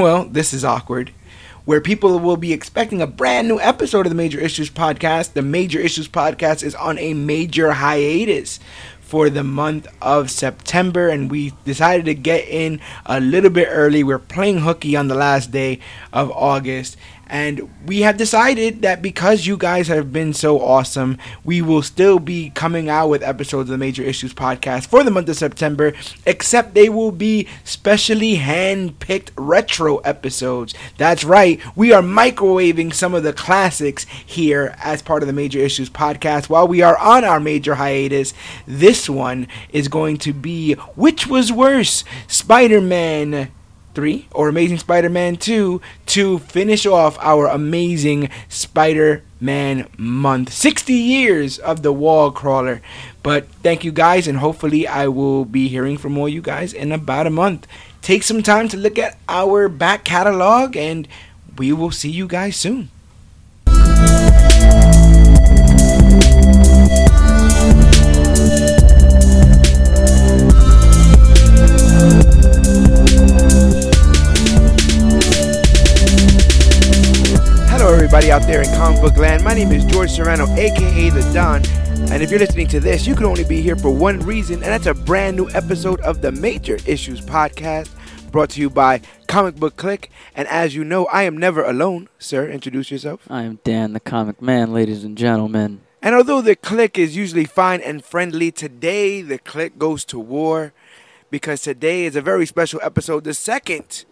well, this is awkward. Where people will be expecting a brand new episode of the Major Issues Podcast. The Major Issues Podcast is on a major hiatus for the month of September, and we decided to get in a little bit early. We're playing hooky on the last day of August, and we have decided that because you guys have been so awesome, we will still be coming out with episodes of the Major Issues podcast for the month of September, except they will be specially hand picked retro episodes. That's right, we are microwaving some of the classics here as part of the Major Issues podcast while we are on our major hiatus. This one is going to be Which Was Worse? Spider Man 3 or Amazing Spider Man 2 to finish off our amazing Spider Man month. 60 years of the wall crawler. But thank you guys, and hopefully, I will be hearing from all you guys in about a month. Take some time to look at our back catalog, and we will see you guys soon. Everybody out there in comic book land. My name is George Serrano, aka The Don. And if you're listening to this, you can only be here for one reason, and that's a brand new episode of the Major Issues Podcast brought to you by Comic Book Click. And as you know, I am never alone. Sir, introduce yourself. I am Dan, the comic man, ladies and gentlemen. And although the click is usually fine and friendly, today the click goes to war because today is a very special episode, the second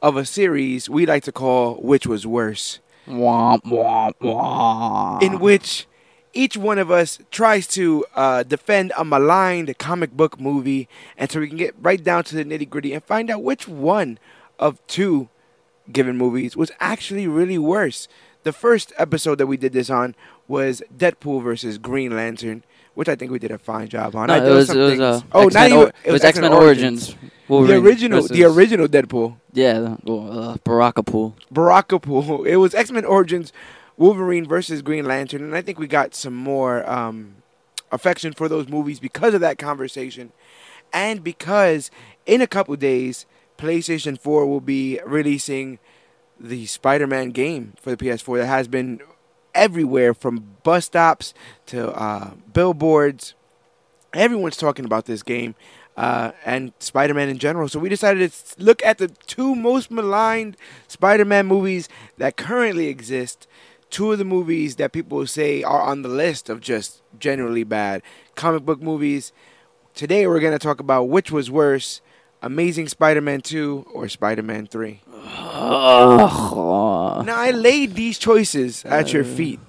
of a series we like to call Which Was Worse. In which each one of us tries to uh, defend a maligned comic book movie, and so we can get right down to the nitty gritty and find out which one of two given movies was actually really worse. The first episode that we did this on was Deadpool versus Green Lantern, which I think we did a fine job on. no, I, it was, it was, uh, oh, X-Men not even it was X Men Origins. The Wolverine original, the original Deadpool, Yeah, the- well, uh, Barakapool. Barakapool. It was X Men Origins, Wolverine versus Green Lantern, and I think we got some more um, affection for those movies because of that conversation, and because in a couple days, PlayStation Four will be releasing the Spider-Man game for the PS4 that has been everywhere from bus stops to uh, billboards. Everyone's talking about this game uh, and Spider-Man in general. So we decided to look at the two most maligned Spider-Man movies that currently exist. Two of the movies that people say are on the list of just generally bad comic book movies. Today we're going to talk about which was worse, Amazing Spider-Man 2 or Spider-Man 3. Now I laid these choices at your uh. feet,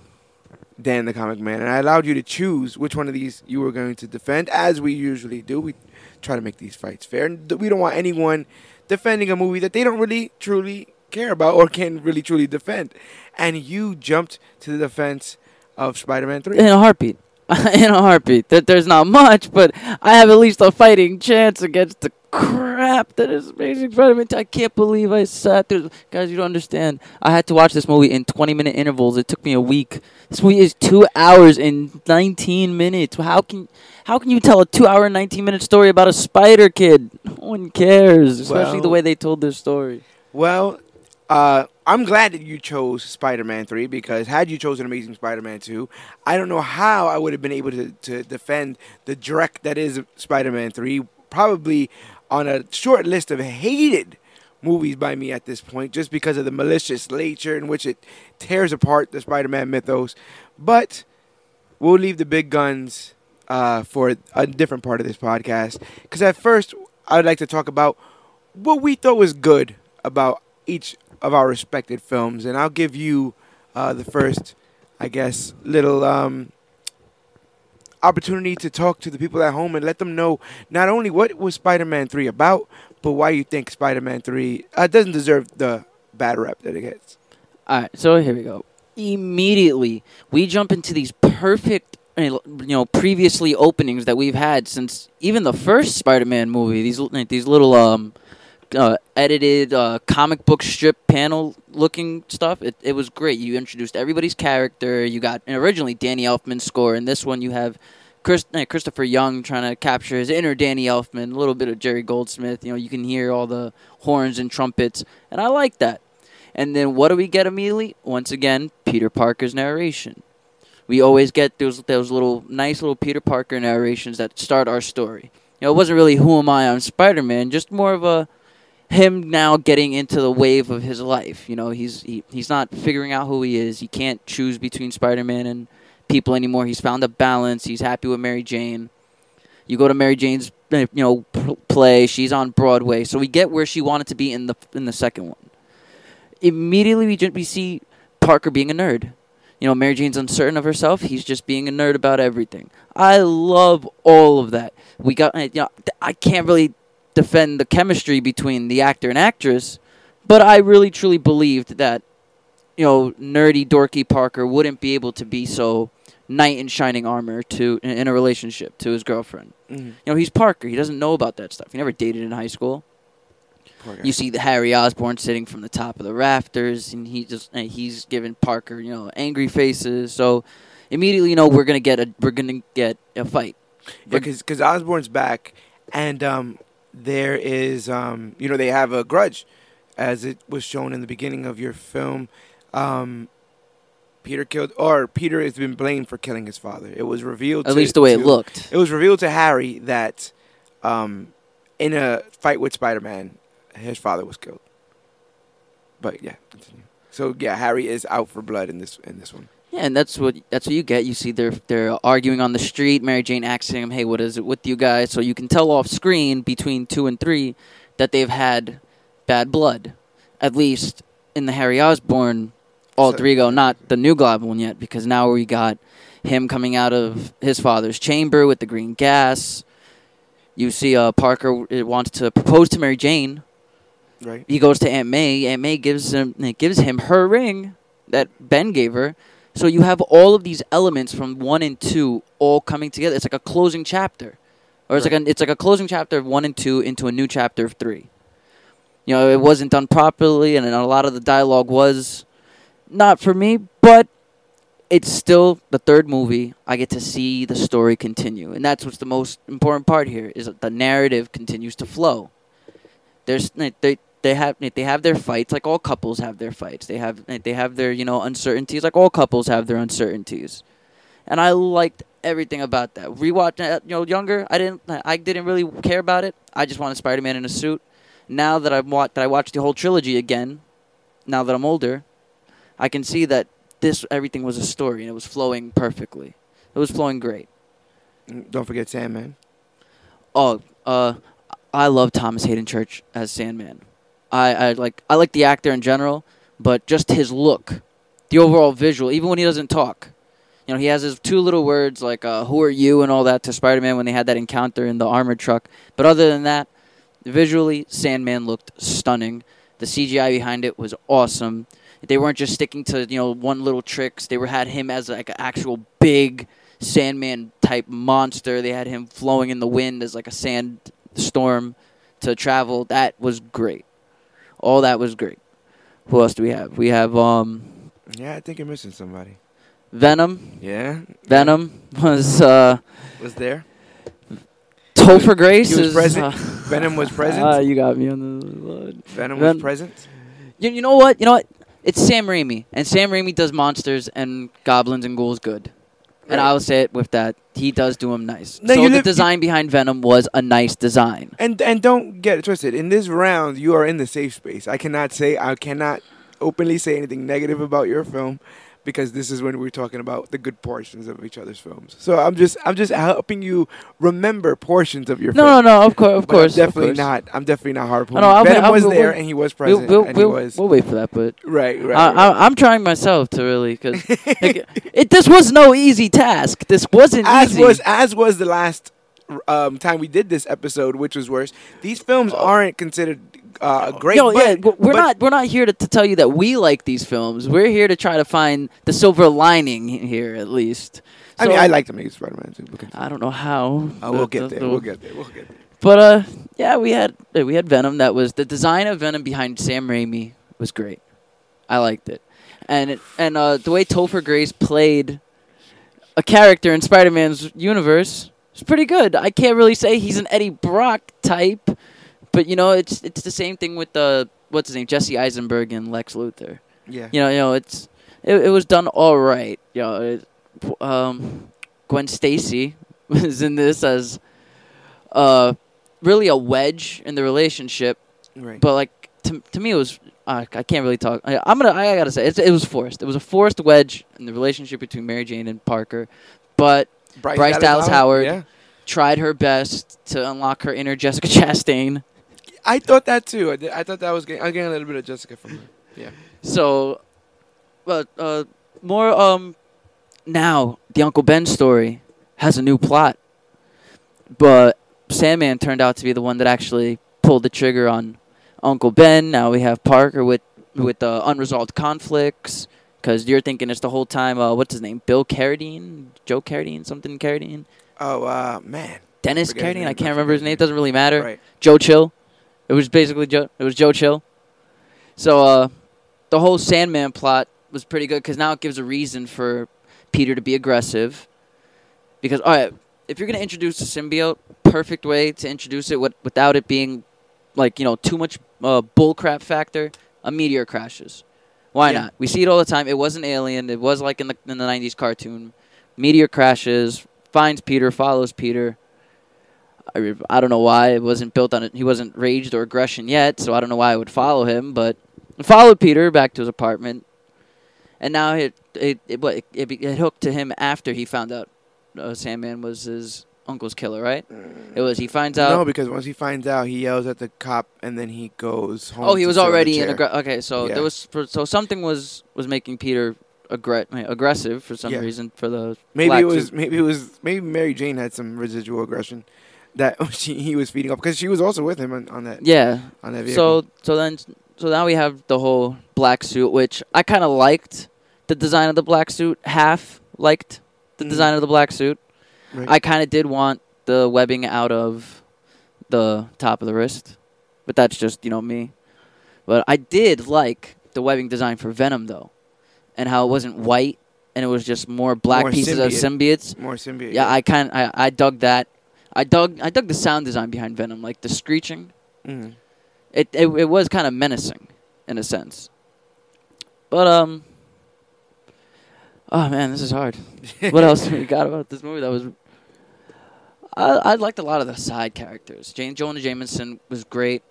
Dan the Comic Man, and I allowed you to choose which one of these you were going to defend, as we usually do. We try to make these fights fair, and we don't want anyone defending a movie that they don't really truly care about or can really truly defend. And you jumped to the defense of Spider-Man Three. In a heartbeat. In a heartbeat. That there's not much, but I have at least a fighting chance against the crap that is Amazing Spider-Man. I can't believe I sat through. Guys, you don't understand. I had to watch this movie in 20-minute intervals. It took me a week. This movie is two hours and 19 minutes. How can how can you tell a two-hour and 19-minute story about a spider kid? No one cares, especially the way they told their story. Well, uh, I'm glad that you chose Spider-Man 3 because had you chosen Amazing Spider-Man 2, I don't know how I would have been able to, to defend the direct that is Spider-Man 3, probably on a short list of hated movies by me at this point just because of the malicious nature in which it tears apart the Spider-Man mythos. But we'll leave the big guns uh, for a different part of this podcast because at first I'd like to talk about what we thought was good about each of our respected films, and I'll give you uh, the first, I guess, little um, opportunity to talk to the people at home and let them know not only what was Spider-Man Three about, but why you think Spider-Man Three uh, doesn't deserve the bad rep that it gets. All right, so here we go. Immediately, we jump into these perfect, you know, previously openings that we've had since even the first Spider-Man movie. These these little um, uh, edited uh, comic book strip panel looking stuff. It it was great. You introduced everybody's character. You got originally Danny Elfman's score, and this one you have Chris, eh, Christopher Young trying to capture his inner Danny Elfman, a little bit of Jerry Goldsmith. You know, you can hear all the horns and trumpets, and I like that. And then what do we get immediately? Once again, Peter Parker's narration. We always get those those little nice little Peter Parker narrations that start our story. You know, it wasn't really who am I on Spider Man, just more of a him now getting into the wave of his life. You know, he's he, he's not figuring out who he is. He can't choose between Spider Man and people anymore. He's found a balance. He's happy with Mary Jane. You go to Mary Jane's eh, you know play. She's on Broadway, so we get where she wanted to be in the in the second one. Immediately, we we see Parker being a nerd. You know, Mary Jane's uncertain of herself. He's just being a nerd about everything. I love all of that. We got, eh, you know, I can't really defend the chemistry between the actor and actress, but I really truly believed that, you know, nerdy, dorky Parker wouldn't be able to be so knight in shining armor to in a relationship to his girlfriend. Mm-hmm. You know, he's Parker. He doesn't know about that stuff. He never dated in high school. You see the Harry Osborn sitting from the top of the rafters, and he just and he's giving Parker, you know, angry faces. So immediately, you know, we're gonna get a we're gonna get a fight. Yeah, because Osborn's back, and um, there is um, you know they have a grudge, as it was shown in the beginning of your film. Um, Peter killed, or Peter has been blamed for killing his father. It was revealed, at to, least the way to, it looked. It was revealed to Harry that, um, in a fight with Spider-Man, his father was killed. But yeah, continue. So yeah, Harry is out for blood in this in this one. Yeah, and that's what that's what you get. You see, they're they're arguing on the street. Mary Jane asking him, "Hey, what is it with you guys?" So you can tell off screen between two and three that they've had bad blood, at least in the Harry Osborn all three go. Not the new Goblin yet, because now we got him coming out of his father's chamber with the green gas. You see, uh, Parker wants to propose to Mary Jane. Right. He goes to Aunt May. Aunt May gives him gives him her ring that Ben gave her. So you have all of these elements from one and two all coming together. It's like a closing chapter, or it's right. like a, it's like a closing chapter of one and two into a new chapter of three. You know, it wasn't done properly, and a lot of the dialogue was not for me, but it's still the third movie. I get to see the story continue, and that's what's the most important part here is that the narrative continues to flow. There's they they have they have their fights like all couples have their fights. They have they have their you know uncertainties like all couples have their uncertainties, and I liked everything about that. Rewatching uh, you know younger, I didn't I didn't really care about it. I just wanted Spider Man in a suit. Now that I've watched that I watched the whole trilogy again, now that I'm older, I can see that this everything was a story and it was flowing perfectly. It was flowing great. Mm, don't forget Sandman. Oh, uh, I love Thomas Haden Church as Sandman. I, I like I like the actor in general, but just his look, the overall visual, even when he doesn't talk. You know, he has his two little words like uh, "Who are you?" and all that to Spider-Man when they had that encounter in the armored truck. But other than that, visually, Sandman looked stunning. The CGI behind it was awesome. They weren't just sticking to you know one little tricks. They were had him as like an actual big Sandman type monster. They had him flowing in the wind as like a sand storm to travel. That was great. All that was great. Who else do we have? We have um. Yeah, I think you're missing somebody. Venom. Yeah. Venom was uh. Was there. Topher Grace he was is, present. Uh, Venom was present. Uh, you got me on the. Blood. Venom Ven- was present. You, you know what? You know what? It's Sam Raimi, and Sam Raimi does monsters and goblins and ghouls good. And I'll say it with that. He does do him nice. No, so you the live- design behind Venom was a nice design. And and don't get it twisted. In this round, you are in the safe space. I cannot say I cannot openly say anything negative about your film because this is when we're talking about the good portions of each other's films. So I'm just I'm just helping you remember portions of your No, film. no, no. Of course, of I'm course. of definitely course. not. I'm definitely not hard. No, no, I'll- I'll- was we'll- there and he was We'll, present we'll, and we'll, he was we'll wait for that, but right, right. I, right. I'm trying myself to really because it, this was no easy task. This wasn't as easy. was as was the last um, time we did this episode, which was worse. These films aren't considered uh, great. Yo, but, yeah, we're but- not we're not here to, to tell you that we like these films. We're here to try to find the silver lining here, at least. I mean, I like to make Spider-Man too. because- I don't know how. Uh, we'll The- get the- there. the- We'll get there. We'll get there. But uh, yeah, we had uh, we had Venom. That was the design of Venom behind Sam Raimi was great. I liked it, and it, and uh, the way Topher Grace played a character in Spider-Man's universe. It's pretty good. I can't really say he's an Eddie Brock type, but you know, it's it's the same thing with the what's his name, Jesse Eisenberg and Lex Luthor. Yeah. You know, you know, it's it, it was done all right. You know, it, um, Gwen Stacy was in this as uh really a wedge in the relationship, Right. but like to to me it was. Uh, I can't really talk. I, I'm gonna. I gotta say, it's, it was forced. It was a forced wedge in the relationship between Mary Jane and Parker, but Bryce Dallas Howard. Yeah. tried her best to unlock her inner Jessica Chastain. I thought that too. I, did, I thought that was getting, I was getting a little bit of Jessica from her. Yeah. So, but uh, more um, now the Uncle Ben story has a new plot, but Sandman turned out to be the one that actually pulled the trigger on Uncle Ben. Now we have Parker with with uh, unresolved conflicts. Because you're thinking it's the whole time, uh, what's his name? Bill Carradine? Joe Carradine? Something Carradine? Oh uh, man. Dennis Carradine? I I can't remember his name. It doesn't really matter. Right. Joe Chill. It was basically Joe. It was Joe Chill. So uh, the whole Sandman plot was pretty good because now it gives a reason for Peter to be aggressive. Because all right, if you're gonna introduce a symbiote, perfect way to introduce it with, without it being like you know too much uh, bullcrap factor. A meteor crashes. Why Yeah. not? We see it all the time. It was an alien. It was like in the in the '90s cartoon. Meteor crashes, finds Peter, follows Peter. I, I don't know why it wasn't built on it. He wasn't raged or aggression yet, so I don't know why I would follow him. But it followed Peter back to his apartment, and now it it it, it, it, it hooked to him after he found out uh, Sandman was his uncle's killer. Right? It was he finds out. no, because once he finds out, he yells at the cop, and then he goes home. oh, he was sit on the already in. Aggra- okay, so Yeah. there was so something was was making Peter aggre- aggressive for some Yeah. reason for the Maybe it was. Maybe it was. Maybe Mary Jane had some residual aggression that she, he was feeding off because she was also with him on, on that yeah. on that vehicle. So so then so now we have the whole black suit, which I kind of liked the design of the black suit. Half liked the Mhm. design of the black suit. Right. I kind of did want the webbing out of the top of the wrist, but that's just you know me. But I did like the webbing design for Venom though, and how it wasn't white and it was just more black More pieces of symbiotes. more symbiote. Yeah, I kind I I dug that. I dug I dug the sound design behind Venom, like the screeching Mhm. it it, it was kind of menacing in a sense. But um Oh man, this is hard. what else we got about this movie that was I I liked a lot of the side characters. Jane Jonah Jameson was great.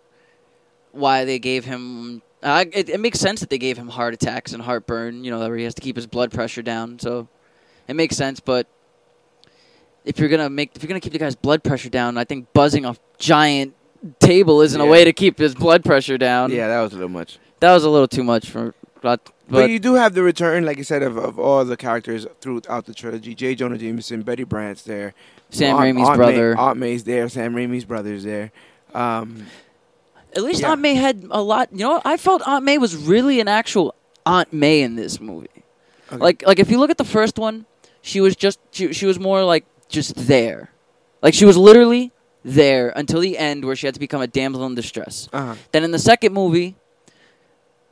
Why they gave him I, it, it makes sense that they gave him heart attacks and heartburn, you know, where he has to keep his blood pressure down. So it makes sense, but if you're gonna make if you're gonna keep the guy's blood pressure down, I think buzzing a giant table isn't a way to keep his blood pressure down. yeah, that was a little much. that was a little too much for. But, But, but you do have the return, like I said, of, of all the characters throughout the trilogy. J. Jonah Jameson, Betty Brant's there. Sam Aunt- Raimi's Aunt brother. May, Aunt May's there. Sam Raimi's brother's there. Um, At least Yeah. Aunt May had a lot. You know. I felt Aunt May was really an actual Aunt May in this movie. okay. Like, like if you look at the first one, she was just she, she was more like just there, like she was literally there until the end where she had to become a damsel in distress. uh-huh. Then in the second movie,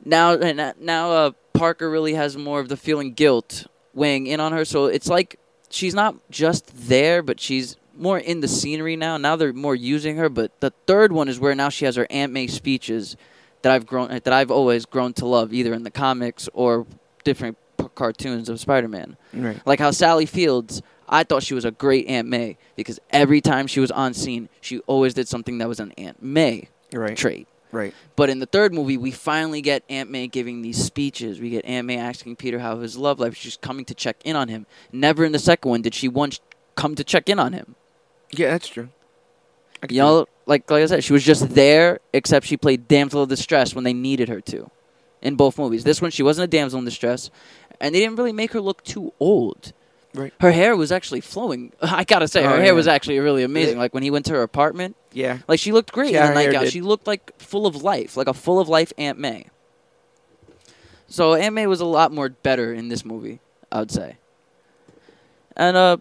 now now uh, Parker really has more of the feeling guilt weighing in on her. So it's like she's not just there, but she's more in the scenery now. Now they're more using her. But the third one is where now she has her Aunt May speeches that I've grown that I've always grown to love, either in the comics or different p- cartoons of Spider-Man. Right. Like how Sally Fields, I thought she was a great Aunt May because every time she was on scene, she always did something that was an Aunt May Right. trait. Right. But in the third movie, we finally get Aunt May giving these speeches. We get Aunt May asking Peter how his love life. She's coming to check in on him. Never in the second one did she once come to check in on him. Yeah, that's true. You know, like like I said, she was just there, except she played damsel of distress when they needed her to. In both movies, this one she wasn't a damsel in distress, and they didn't really make her look too old. Right. Her hair was actually flowing. I gotta say, her Oh, hair yeah. was actually really amazing. Yeah. Like when he went to her apartment. Yeah. like she looked great Yeah, in the nightgown. She looked like full of life, like a full of life Aunt May. So Aunt May was a lot more better in this movie, I would say. And uh,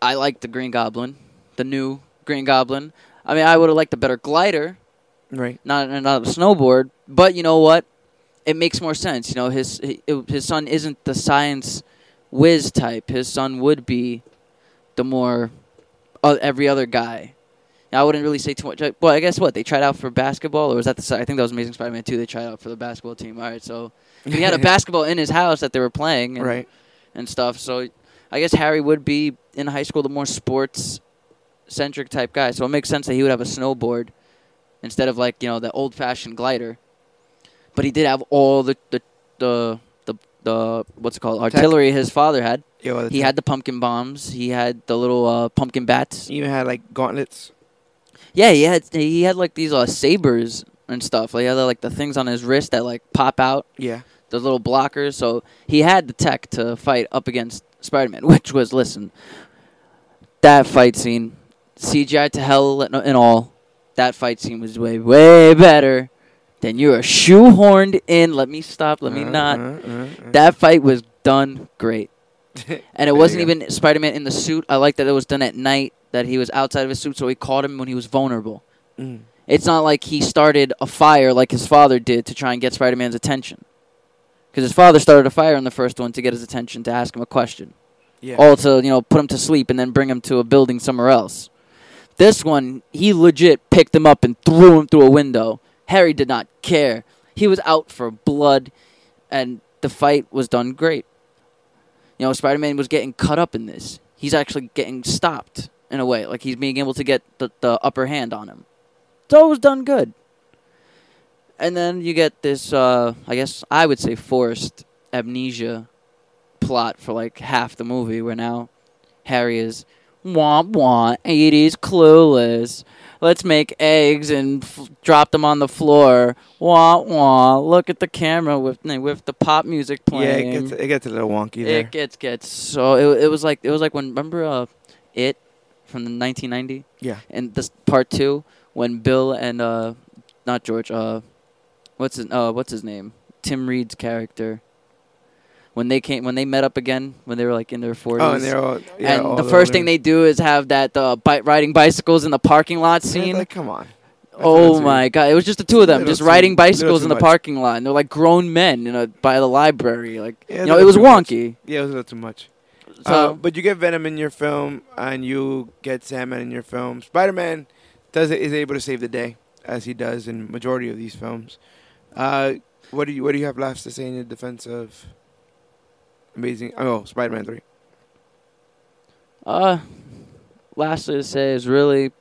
I like the Green Goblin, the new Green Goblin. I mean, I would have liked a better glider, Right. not not a snowboard. But you know what? It makes more sense. You know, his his son isn't the science whiz type. His son would be the more uh, every other guy. I wouldn't really say too much. Well, I guess what they tried out for basketball, or was that the? I think that was Amazing Spider-Man two. They tried out for the basketball team. All right, so he had a basketball in his house that they were playing, and, right. and stuff. So I guess Harry would be in high school the more sports centric type guy. So it makes sense that he would have a snowboard instead of like you know the old fashioned glider. But he did have all the the the the, what's it called artillery his father had. Yeah, well, He had the pumpkin bombs. He had the little uh, pumpkin bats. He even had like gauntlets. Yeah, he had he had like these uh, sabers and stuff. Like he had like the things on his wrist that like pop out. Yeah. the little blockers. So he had the tech to fight up against Spider Man, which was listen, that fight scene, CGI to hell and all. That fight scene was way way better than you are a shoehorned in. Let me stop. Let me Uh, not. uh, uh. That fight was done great. And it wasn't even Spider Man in the suit. I like that it was done at night, that he was outside of his suit, so he caught him when he was vulnerable. Mm. It's not like he started a fire like his father did to try and get Spider Man's attention. Because his father started a fire in the first one to get his attention, to ask him a question. Yeah. All to, you know, put him to sleep and then bring him to a building somewhere else. This one, he legit picked him up and threw him through a window. Harry did not care. He was out for blood, and the fight was done great. You know, Spider Man was getting cut up in this. He's actually getting stopped in a way. Like he's being able to get the, the upper hand on him. So it was done good. And then you get this, uh, I guess I would say forced amnesia plot for like half the movie where now Harry is womp womp, it is clueless. Let's make eggs and f- drop them on the floor. Wah wah. Look at the camera with with the pop music Yeah, playing. it gets it gets a little wonky there. It gets gets so it, it was like it was like when remember uh it from the 1990 Yeah. and this part two when Bill and uh not George uh what's his uh what's his name Tim Reid's character when they came when they met up again when they were like in their 40s Oh, and they're all yeah. and all the first older. thing they do is have that uh, bike riding bicycles in the parking lot Yeah, scene. Like, come on. That's Oh my god! It was just the two of them, just too- riding bicycles in the much. parking lot. And they're like grown men, you know, by the library. Like Yeah, you know, it was too much. wonky. Yeah, it was a little too much. So uh, but you get Venom in your film, and you get Sandman in your film. Spider Man does is able to save the day, as he does in majority of these films. Uh, what do you what do you have left to say in your defense of Amazing? Oh, Spider Man three. Uh, lastly to say is really,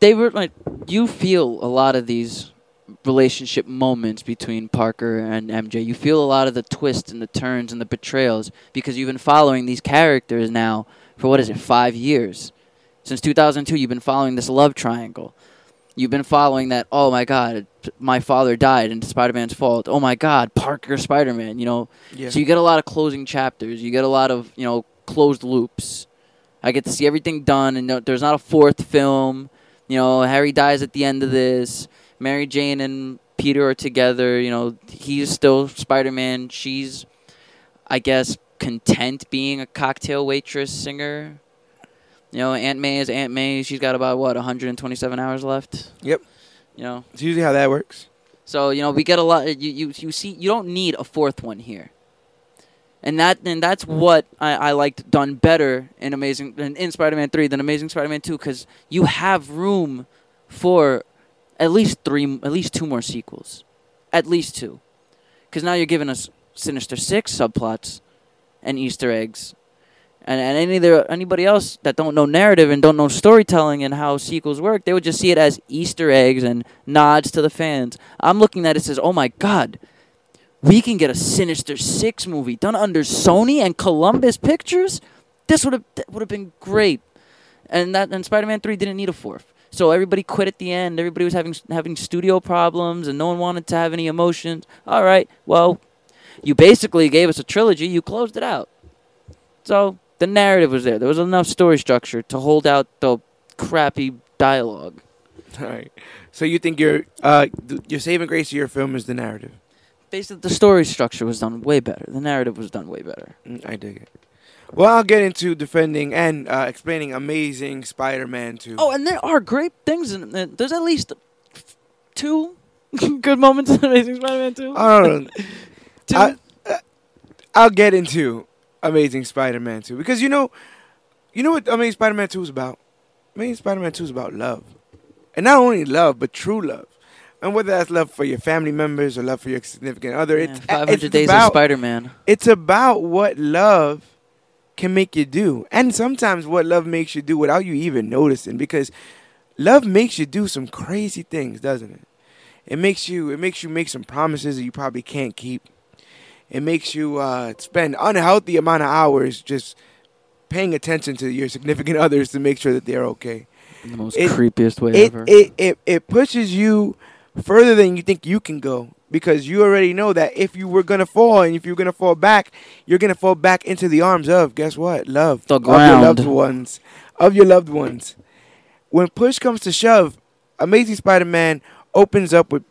they were like, you feel a lot of these relationship moments between Parker and MJ. You feel a lot of the twists and the turns and the betrayals because you've been following these characters now for what is it, five years? Since 2002, you've been following this love triangle. You've been following that, oh my god, my father died and Spider Man's fault. Oh my god, Parker Spider Man, you know, Yeah. so you get a lot of closing chapters. You get a lot of you know closed loops. I get to see everything done, and no, there's not a fourth film. You know, Harry dies at the end of this. Mary Jane and Peter are together. You know, he's still Spider Man. She's, I guess, content being a cocktail waitress singer. You know, Aunt May is Aunt May. She's got about what 127 hours left. Yep. You know, It's usually how that works. so you know we get a lot. You you you see you don't need a fourth one here, and that and that's what I, I liked done better in Amazing in, in Spider-Man three than Amazing Spider-Man two because you have room for at least three, at least two more sequels, at least two, because now you're giving us Sinister Six subplots and Easter eggs. And, and any there, anybody else that don't know narrative and don't know storytelling and how sequels work, they would just see it as Easter eggs and nods to the fans. I'm looking at it says, oh my god, we can get a Sinister Six movie done under Sony and Columbus Pictures. This would have would have been great. And that and Spider-Man Three didn't need a fourth. So everybody quit at the end. Everybody was having having studio problems, and no one wanted to have any emotions. All right, well, you basically gave us a trilogy. You closed it out. So the narrative was there. There was enough story structure to hold out the crappy dialogue. All right. So you think your uh your saving grace of your film is the narrative? Basically, the story structure was done way better. The narrative was done way better. Mm, I dig it. Well, I'll get into defending and uh, explaining Amazing Spider-Man 2. Oh, and there are great things in it. There's at least two good moments in Amazing Spider-Man 2. I don't know. two. I, uh, I'll get into Amazing Spider-Man 2 because you know, you know what Amazing Spider-Man 2 is about. Amazing Spider-Man 2 is about love, and not only love but true love. And whether that's love for your family members or love for your significant other, Yeah, it's 500 it's Days about, of Spider-Man. It's about what love can make you do, and sometimes what love makes you do without you even noticing. Because love makes you do some crazy things, doesn't it? It makes you it makes you make some promises that you probably can't keep. It makes you uh, spend unhealthy amount of hours just paying attention to your significant others to make sure that they're okay. In the most It- creepiest way It, ever. it it it pushes you further than you think you can go because you already know that if you were gonna fall and if you're gonna fall back, you're gonna fall back into the arms of guess what? Love The of your ground. loved ones, of your loved ones. When push comes to shove, Amazing Spider-Man opens up with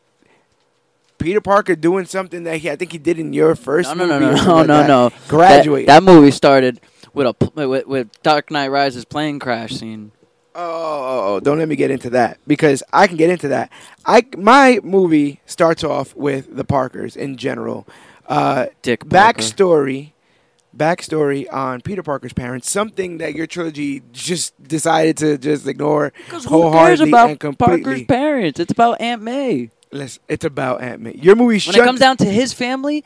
Peter Parker doing something that he, I think he did in your first no, no, no, no, no, no, that. no. Graduate. That, that movie started with a with, with Dark Knight Rises plane crash scene. Oh, oh, oh, don't let me get into that because I can get into that. I my movie starts off with the Parkers in general. Uh, Dick Parker. backstory, backstory on Peter Parker's parents. Something that your trilogy just decided to just ignore Because who cares about and completely. Parker's parents? It's about Aunt May. Listen, it's about Aunt May. Your movie When it comes down to his family,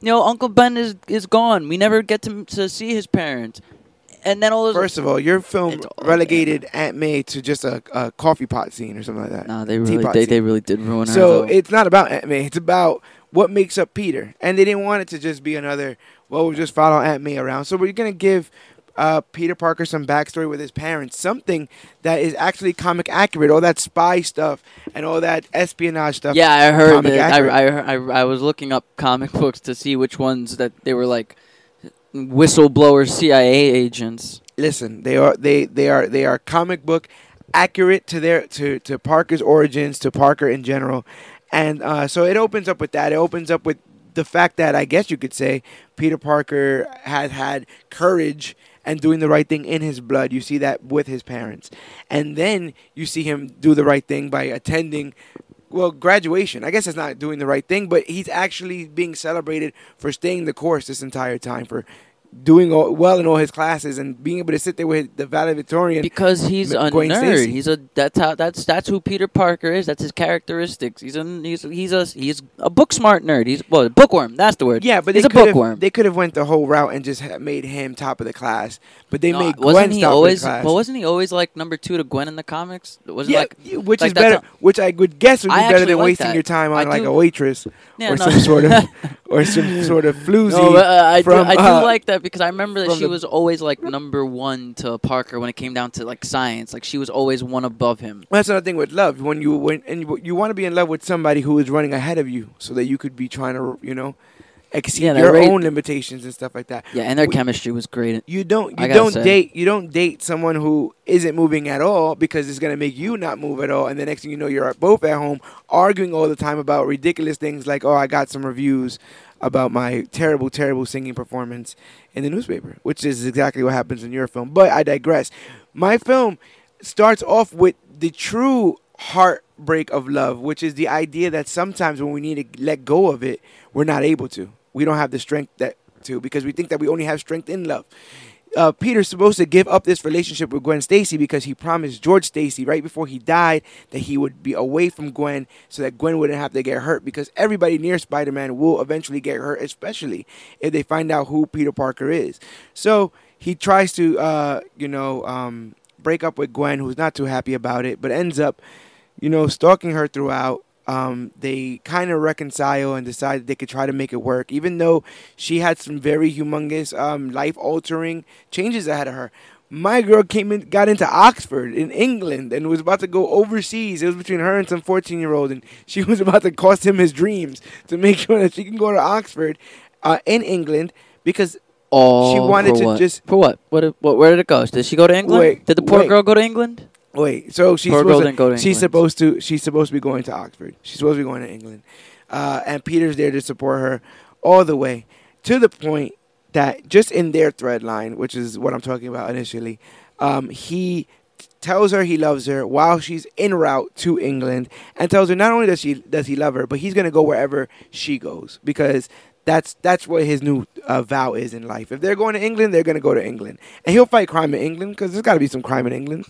you know, Uncle Ben is is gone. We never get to to see his parents. And then all those First of all, your film It's all relegated Aunt May to just a, a coffee pot scene or something like that. Nah, they really Teapot they, scene. they really did ruin her. So though. it's not about Aunt May. It's about what makes up Peter. And they didn't want it to just be another, well, we'll just follow Aunt May around. So we're going to give uh, Peter Parker some backstory with his parents, something that is actually comic accurate. All that spy stuff and all that espionage stuff. Yeah, I heard that. I, I, I, I was looking up comic books to see which ones that they were like whistleblower CIA agents. Listen, they are they they are they are comic book accurate to their to to Parker's origins, to Parker in general. And uh, so it opens up with that. It opens up with the fact that I guess you could say Peter Parker has had courage and doing the right thing in his blood. You see that with his parents. And then you see him do the right thing by attending well, graduation. I guess it's not doing the right thing, but he's actually being celebrated for staying the course this entire time, for doing all, well in all his classes and being able to sit there with the valedictorian. Because he's a nerd. He's a that's how that's that's who Peter Parker is. That's his characteristics. He's a he's he's a he's a book smart nerd. He's well bookworm. That's the word. yeah, but he's they a could bookworm. have they could have went the whole route and just made him top of the class, but they No, made wasn't Gwen he always? of the class. But wasn't he always like number two to Gwen in the comics? Wasn't yeah, like which like is better. how- which I would guess would be better than like wasting that. your time on like a waitress yeah, or no. some sort of or some sort of floozy. No, but, uh, I from, do, I do uh, like that because I remember that she was always like number one to Parker when it came down to like science. Like she was always one above him. That's another thing with love. When you when and you, you want to be in love with somebody who is running ahead of you, so that you could be trying to you know exceed Yeah, your rate- own limitations and stuff like that. Yeah, and their We- chemistry was great. You don't you don't say. date you don't date someone who isn't moving at all because it's gonna make you not move at all, and the next thing you know you're both at home arguing all the time about ridiculous things like oh I got some reviews about my terrible terrible singing performance in the newspaper, which is exactly what happens in your film. But I digress. My film starts off with the true heartbreak of love, which is the idea that sometimes when we need to let go of it, we're not able to. We don't have the strength that to because we think that we only have strength in love. Uh, Peter's supposed to give up this relationship with Gwen Stacy because he promised George Stacy right before he died that he would be away from Gwen so that Gwen wouldn't have to get hurt because everybody near Spider-Man will eventually get hurt, especially if they find out who Peter Parker is. So he tries to, uh, you know, um, break up with Gwen, who's not too happy about it, but ends up, you know, stalking her throughout. Um, they kind of reconcile and decide they could try to make it work, even though she had some very humongous, um, life-altering changes ahead of her. My girl came in, got into Oxford in England, and was about to go overseas. It was between her and some fourteen-year-old, and she was about to cost him his dreams to make sure that she can go to Oxford uh, in England because All She wanted to what? just- for what? What? What? Where did it go? Did she go to England? Wait, did the poor wait. girl go to England? Wait, so she's Poor supposed to, go to she's England. supposed to she's supposed to be going to Oxford. She's supposed to be going to England, uh, and Peter's there to support her all the way to the point that just in their thread line, which is what I'm talking about initially, um, he tells her he loves her while she's en route to England, and tells her not only does she does he love her, but he's gonna go wherever she goes because That's that's what his new uh, vow is in life. If they're going to England, they're going to go to England, and he'll fight crime in England because there's got to be some crime in England,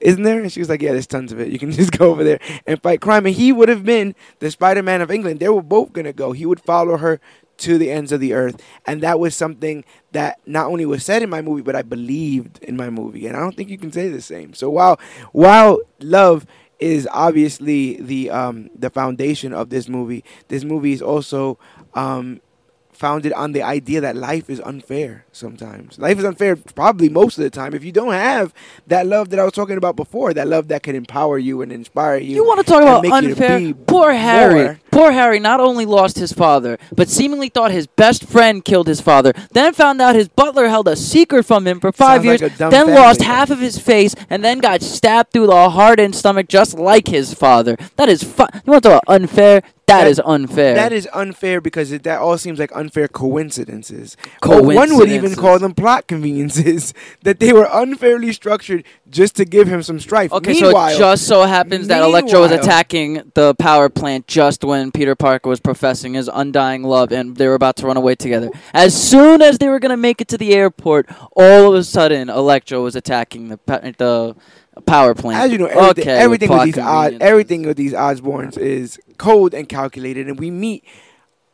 isn't there? And she was like, "Yeah, there's tons of it. You can just go over there and fight crime." And he would have been the Spider-Man of England. They were both going to go. He would follow her to the ends of the earth, and that was something that not only was said in my movie, but I believed in my movie, and I don't think you can say the same. So while while love is obviously the um, the foundation of this movie. This movie is also um, founded on the idea that life is unfair sometimes. Life is unfair probably most of the time. If you don't have that love that I was talking about before, that love that can empower you and inspire you. You want to talk about make you to unfair? Poor Harry. more. Poor Harry not only lost his father, but seemingly thought his best friend killed his father. Then found out his butler held a secret from him for five Sounds years. dumb then family lost half of his face, and then got stabbed through the heart and stomach just like his father. That is fu- You want to talk about unfair? That- is unfair. That is unfair because it, that all seems like unfair coincidences. Or one would even call them plot conveniences that they were unfairly structured just to give him some strife. Okay, Meanwhile, so it just so happens that Electro was attacking the power plant just when Peter Parker was professing his undying love and they were about to run away together. As soon as they were going to make it to the airport, all of a sudden Electro was attacking the the power plant. As you know, everything, Okay, everything with plot these odd, everything with these Osborns is cold and calculated, and we meet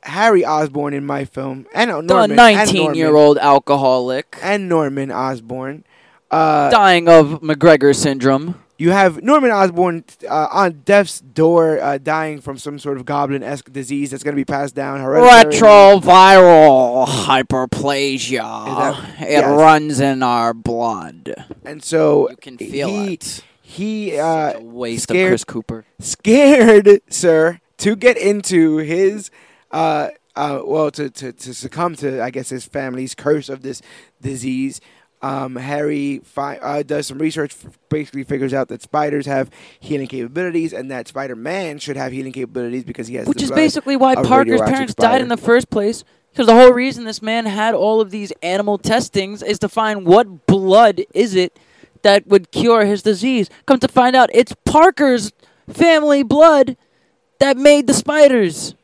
Harry Osborn in my film, and uh, the Norman, and 19-year-old alcoholic and Norman Osborn. Uh, dying of McGregor syndrome. you have Norman Osborn uh, on death's door, uh, dying from some sort of goblin-esque disease that's going to be passed down. hereditarily. Retroviral hyperplasia. that- it yes. runs in our blood. and so You can feel he, it. He uh, a waste scared- of Chris Cooper. scared, sir, to get into his uh uh well to, to, to succumb to I guess his family's curse of this disease. Um, Harry fi- uh, does some research, f- basically figures out that spiders have healing capabilities, and that Spider Man should have healing capabilities because he has. Which is basically why Parker's parents died in the first place. Because the whole reason this man had all of these animal testings is to find what blood is it that would cure his disease. Come to find out, it's Parker's family blood that made the spiders.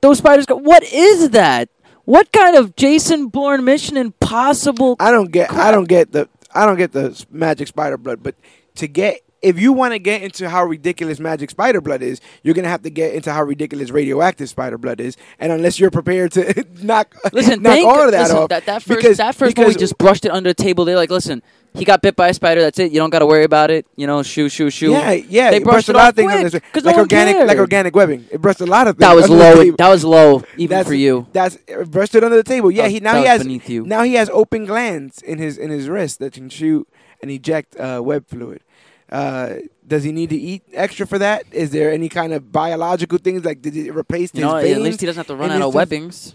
Those spiders go. What is that? What kind of Jason Bourne Mission Impossible? I don't get. I don't get the. I don't get the magic spider blood. But to get, if you want to get into how ridiculous magic spider blood is, you're gonna have to get into how ridiculous radioactive spider blood is. And unless you're prepared to knock, Listen, knock thank, all of that listen, off, that, that first, because- that first because- movie just brushed it under the table. They're like, listen, he got bit by a spider. That's it. You don't got to worry about it. You know, shoo, shoo, shoo. Yeah, yeah. They brushed brushed a lot of things on this, like no organic, like organic webbing. It brushed a lot of things. That was low. table. That was low, even That's- for you. That's it brushed it under the table. Yeah, he now he has beneath you. now he has open glands in his in his wrist that can shoot and eject uh, web fluid. Uh, does he need to eat extra for that? Is there any kind of biological things like did it replace You his know, veins? at least he doesn't have to run and out of webbings,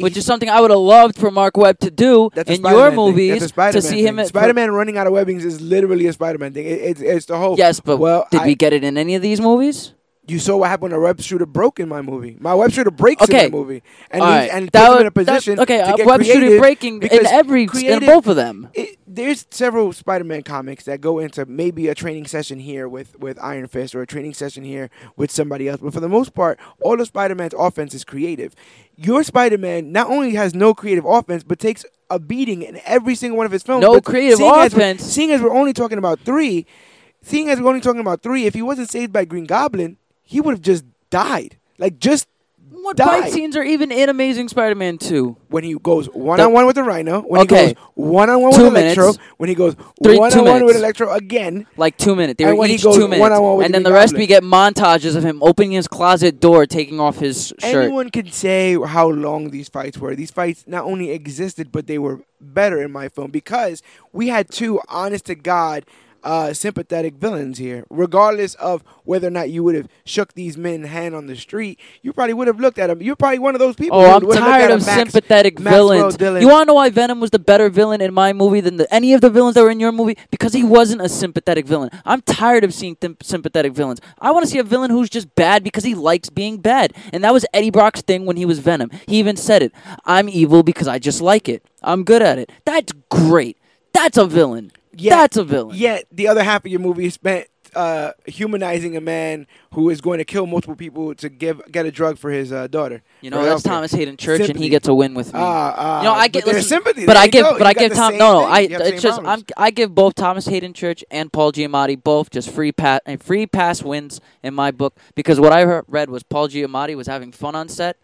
which is something I would have loved for Marc Webb to do in Spider-Man your movies to see him Spider-Man running out of webbings is literally a Spider-Man thing. It, it's it's the whole. Yes, but well, did I- we get it in any of these movies? You saw what happened when a web shooter broke in my movie. My web shooter breaks Okay. in my movie, and All he, right. and that puts him in a position that, okay, to uh, web creative breaking in every in both of them. it, there's several Spider-Man comics that go into maybe a training session here with, with Iron Fist or a training session here with somebody else, but for the most part, all of Spider-Man's offense is creative. Your Spider-Man not only has no creative offense, but takes a beating in every single one of his films. No But creative seeing as offense. seeing as we're only talking about three, seeing as we're only talking about three, if he wasn't saved by Green Goblin, he would have just died. Like just What died. fight scenes are even in Amazing Spider-Man 2? when he goes one on one with the Rhino, when Okay. he goes one on one Two with Electro, minutes. when he goes Three- one two on one with. Electro again. Like two minutes. They were when he each goes two minutes. one-on-one with and the then the rest we get montages of him opening his closet door, taking off his shirt. Anyone can say how long these fights were. These fights not only existed, but they were better in my film because we had two honest to God uh, sympathetic villains here. Regardless of whether or not you would have shook these men hand on the street, you probably would have looked at them. You're probably one of those people. Oh, who I'm would have looked tired of Max- sympathetic Maxwell villains. Dillon. You want to know why Venom was the better villain in my movie than the, any of the villains that were in your movie? Because he wasn't a sympathetic villain. I'm tired of seeing th- sympathetic villains. I want to see a villain who's just bad because he likes being bad. And that was Eddie Brock's thing when he was Venom. He even said it. I'm evil because I just like it. I'm good at it. That's great. That's a villain. Yet- That's a villain. Yet the other half of your movie is spent uh, humanizing a man who is going to kill multiple people to give get a drug for his uh, daughter. You know, that's. Thomas Haden Church, and he gets a win with me. Ah, ah, You know, I get but listen, sympathy. But There I give, go. but You I give Tom. No, no. I. You have the It's just I'm. I give both Thomas Haden Church and Paul Giamatti both just free pass, uh, free pass wins in my book because what I read was Paul Giamatti was having fun on set.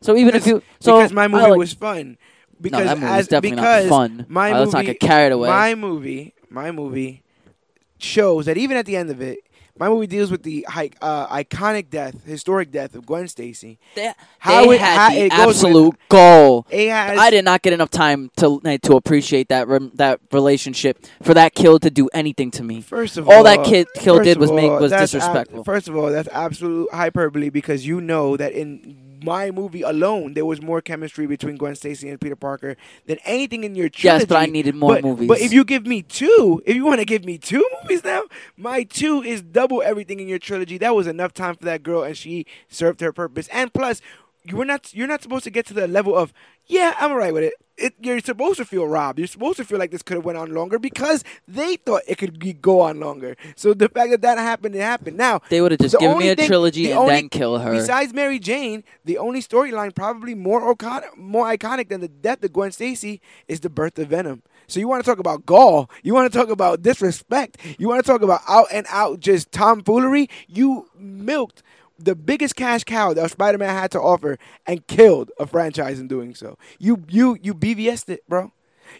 So even if you, so because my movie like- was fun. Because no, that movie as definitely because not fun. my Uh, let's not movie- get carried away. My movie, my movie shows that even at the end of it, my movie deals with the uh, iconic death, historic death of Gwen Stacy. they How they it- had how the it goes with- absolute goal. It has I did not get enough time to uh, to appreciate that rem- that relationship for that kill to do anything to me. First of All all, that kid kill did of was make was that's ab- disrespectful. first of all, that's absolute hyperbole because you know that in my movie alone there was more chemistry between Gwen Stacy and Peter Parker than anything in your trilogy. yes, but I needed more but, movies. But if you give me two, if you want to give me two movies now, my two is double everything in your trilogy. That was enough time for that girl, and she served her purpose. And plus, you were not you're not supposed to get to the level of yeah, I'm alright with it. it. You're supposed to feel robbed. You're supposed to feel like this could have went on longer because they thought it could be, go on longer. So the fact that that happened, it happened. Now they would have just given me a thing- trilogy the and only- then kill her. Besides Mary Jane, the only storyline probably more more iconic than the death of Gwen Stacy is the birth of Venom. So you want to talk about gall? You want to talk about disrespect? You want to talk about out and out just tomfoolery? You milked the biggest cash cow that Spider-Man had to offer and killed a franchise in doing so. You you you BVS'd it, bro.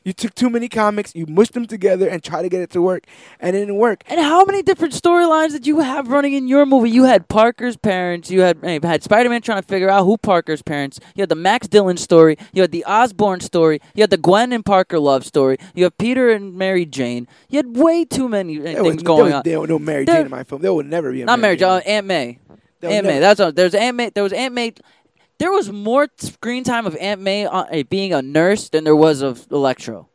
You took too many comics, you mushed them together and tried to get it to work, and it didn't work. And how many different storylines did you have running in your movie? You had Parker's parents. You had eh, had Spider-Man trying to figure out who Parker's parents. You had the Max Dillon story. You had the Osborn story. You had the Gwen and Parker love story. You have Peter and Mary Jane. You had way too many There was, things there going was, on. there was no Mary There- Jane in my film. There would never be a Not Mary. Jane. Aunt May. There was Aunt May. That's all. There's Aunt May. There was Aunt May. There was more screen time of Aunt May uh, eh, being a nurse than there was of Electro.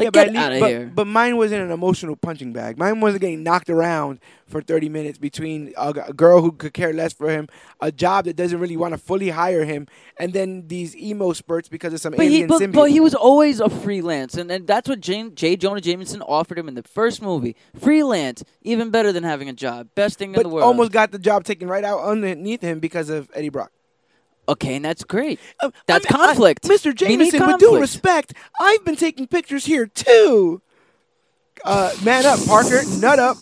Like yeah, but, get out of but, here. but mine wasn't an emotional punching bag. Mine wasn't getting knocked around for 30 minutes between a, g- a girl who could care less for him, a job that doesn't really want to fully hire him, and then these emo spurts because of some But he, but, symbiote. but he was always a freelance, and, and that's what Jane, J. Jonah Jameson offered him in the first movie. Freelance, even better than having a job. Best thing But in the world. almost got the job taken right out underneath him because of Eddie Brock. Okay, and that's great. Uh, That's I mean, I- conflict. Mr. We Jameson, with due respect, I've been taking pictures here too. Uh, man up, Parker, nut up,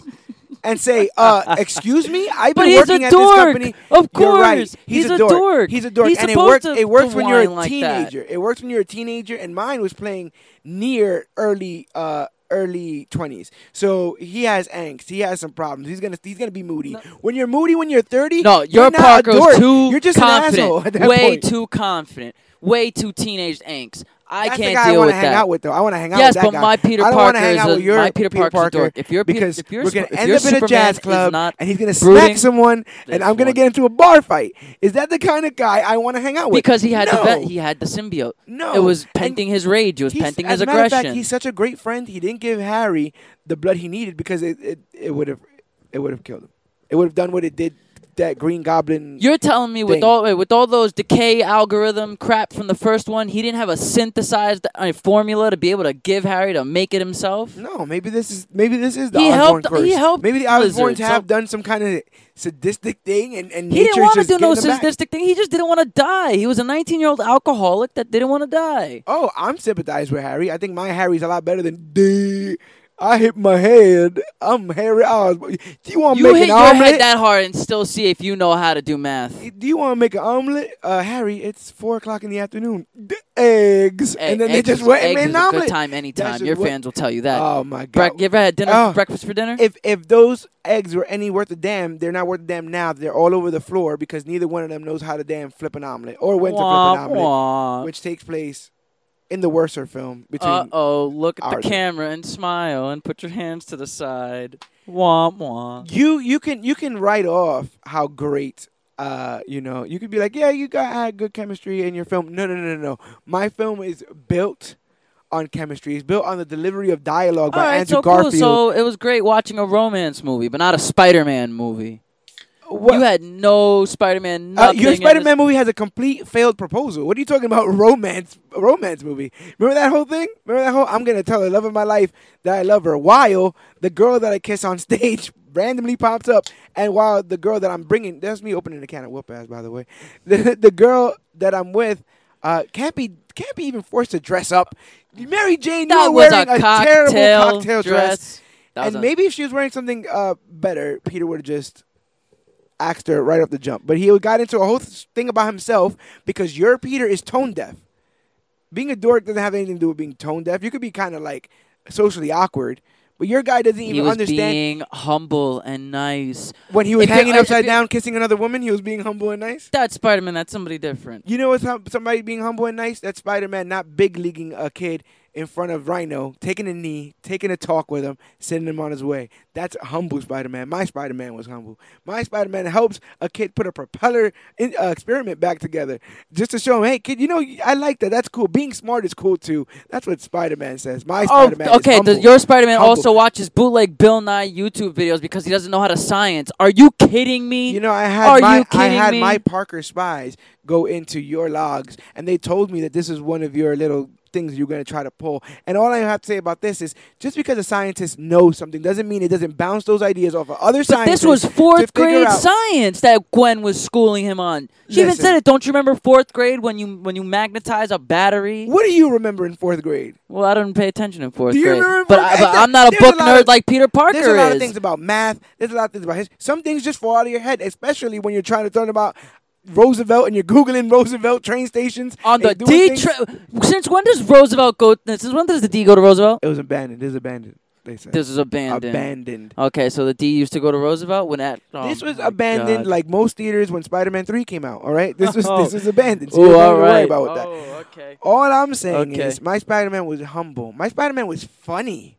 and say, uh, excuse me, I've been working at this company. Of You're right. course. He's, He's a, a dork. dork. He's a dork, He's and it works. It works when you're a like that. teenager. It works when you're a teenager, and mine was playing near early, uh, early twenties. So he has angst. He has some problems. He's gonna, he's gonna be moody. When you're moody, when you're thirty, No, you're your not Parker a dork. too You're just confident. an asshole at that way point. too confident. Way too teenage angst. I That's can't the guy deal want with hang that. out with, though. I want to hang out yes, with that but guy. my Peter I don't Parker to hang is out a, with your my Peter, Parker's a Parker dork. If you're because if you're we're gonna if end your up in a Superman jazz is club not and he's gonna brooding smack someone, and I'm gonna one. get into a bar fight. Is that the kind of guy I want to hang out with? because he had no. the vet, he had the symbiote. no, It was penting his rage. It was he's- penting as his a matter of aggression. fact, he's such a great friend. He didn't give Harry the blood he needed because it it, it would have it would have killed him. It would have done what it did that Green Goblin. You're telling me with all with all those decay algorithm crap from the first one, he didn't have a synthesized uh, formula to be able to give Harry to make it himself. no, maybe this is maybe this is the He Osborn helped- curse. he helped maybe the Osborns Blizzard, have done some kind of sadistic thing, and and He didn't want to do no them back. sadistic thing. He just didn't want to die. He was a 19 year old alcoholic that didn't want to die. Oh, I'm sympathized with Harry. I think my Harry's a lot better than D. I hit my head. I'm Harry Osborn. Do you want to You make hit an your omelet? head that hard and still see if you know how to do math. Do you want to make an omelet? Uh, Harry, it's four o'clock in the afternoon. D- eggs, and then they Eggs just is- went and eggs made is an a omelet. good time anytime. just Your what- fans will tell you that. Oh my Bre- god! you ever had dinner, Oh. breakfast for dinner? if if those eggs were any worth a damn, they're not worth a damn now. They're all over the floor because neither one of them knows how to damn flip an omelet or when to flip an omelet, which takes place in the Worser film between. Uh oh, look at the ours. camera and smile and put your hands to the side. Womp womp. you you can you can write off how great uh you know you could be like yeah you got had good chemistry in your film no no no no no my film is built on chemistry it's built on the delivery of dialogue by All right, Andrew so Garfield cool. So it was great watching a romance movie, but not a Spider-Man movie. What- You had no Spider-Man. uh, your Spider-Man movie has a complete failed proposal. What are you talking about? Romance, romance movie. Remember that whole thing? Remember that whole? I'm gonna tell the love of my life that I love her. While the girl that I kiss on stage randomly pops up, and while the girl that I'm bringing, that's me opening the can of whoop ass, by the way. The the girl that I'm with uh, can't be can't be even forced to dress up. Mary Jane, That was wearing a a, cocktail, terrible cocktail dress. dress. And a- maybe if she was wearing something uh, better, Peter would have just her right off the jump. But he got into a whole thing about himself because your Peter is tone deaf. Being a dork doesn't have anything to do with being tone deaf. You could be kind of like socially awkward, but your guy doesn't even he was understand. being humble and nice. when he was if hanging if upside you- down, kissing another woman, he was being humble and nice. That's Spider Man. That's somebody different. You know what's hum- somebody being humble and nice? That's Spider Man not big leaguing a kid in front of Rhino, taking a knee, taking a talk with him, sending him on his way. That's humble Spider Man. My Spider Man was humble. My Spider Man helps a kid put a propeller in, uh, experiment back together just to show him, hey, kid, you know, I like that. That's cool. Being smart is cool too. That's what Spider Man says. My Oh, Spider Man. okay. Is humble. Does your Spider Man also watches bootleg Bill Nye YouTube videos because he doesn't know how to science? Are you kidding me? You know, I had Are my you I had me? my Parker spies go into your logs, and they told me that this is one of your little things you're going to try to pull. And all I have to say about this is, just because a scientist knows something doesn't mean it doesn't bounce those ideas off of other but scientists. this was fourth grade out- science that Gwen was schooling him on. She even said it. Don't you remember fourth grade when you when you magnetize a battery? What do you remember in fourth grade? Well, I didn't pay attention in fourth Do you grade, remember but, I, I'm not a book a nerd of- like Peter Parker There's a lot is. of things about math. There's a lot of things about history. Some things just fall out of your head, especially when you're trying to learn about Roosevelt and you're googling Roosevelt train stations on the D things. tra- since when does Roosevelt go? Since when does the D go to Roosevelt? It was abandoned. It was abandoned. They said This is abandoned. abandoned. Okay, so the D used to go to Roosevelt when that. oh this was abandoned God. like most theaters when Spider-Man 3 came out, all right? This was Oh. this was abandoned. So Oh, you don't all worry right. about that. Oh, okay. All I'm saying Okay. is my Spider-Man was humble. My Spider-Man was funny.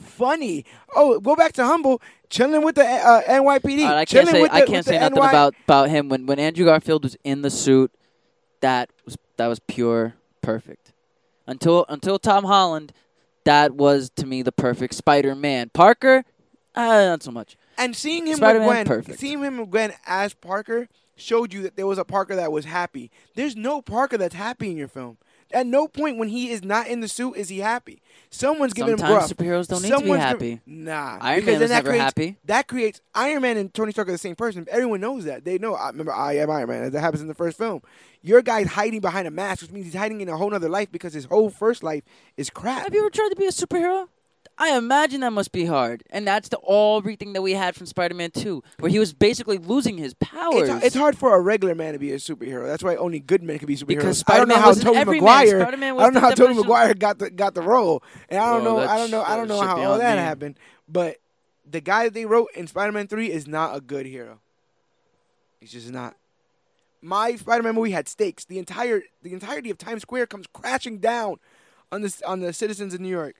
Funny. Oh, go back to humble, chilling with the uh, NYPD. All right, I can't say with the, I can't say nothing NY about about him when when Andrew Garfield was in the suit. That was that was pure perfect. Until until Tom Holland, that was to me the perfect Spider-Man. Parker, uh, not so much. And seeing him Spider-Man, with Gwen, perfect. seeing him with Gwen as Parker showed you that there was a Parker that was happy. There's no Parker that's happy in your film. At no point when he is not in the suit is he happy. Someone's giving him Sometimes gruff. superheroes don't need to be happy. giv- nah, Iron Man was that never creates, happy. That creates Iron Man and Tony Stark are the same person. Everyone knows that. They know. I remember I am Iron Man. That happens in the first film. Your guy's hiding behind a mask, which means he's hiding in a whole other life because his whole first life is crap. Have you ever tried to be a superhero? I imagine that must be hard, and that's the all everything that we had from Spider-Man 2, where he was basically losing his powers. It's, it's hard for a regular man to be a superhero. That's why only good men can be superheroes. Because I don't know how wasn't Tobey. Maguire. I don't know how Tobey Maguire got the got the role, and I don't Well, know. I don't know. I don't know how all that me. happened. But the guy that they wrote in Spider-Man Three is not a good hero. He's just not. My Spider-Man movie had stakes. The entire the entirety of Times Square comes crashing down on this on the citizens of New York.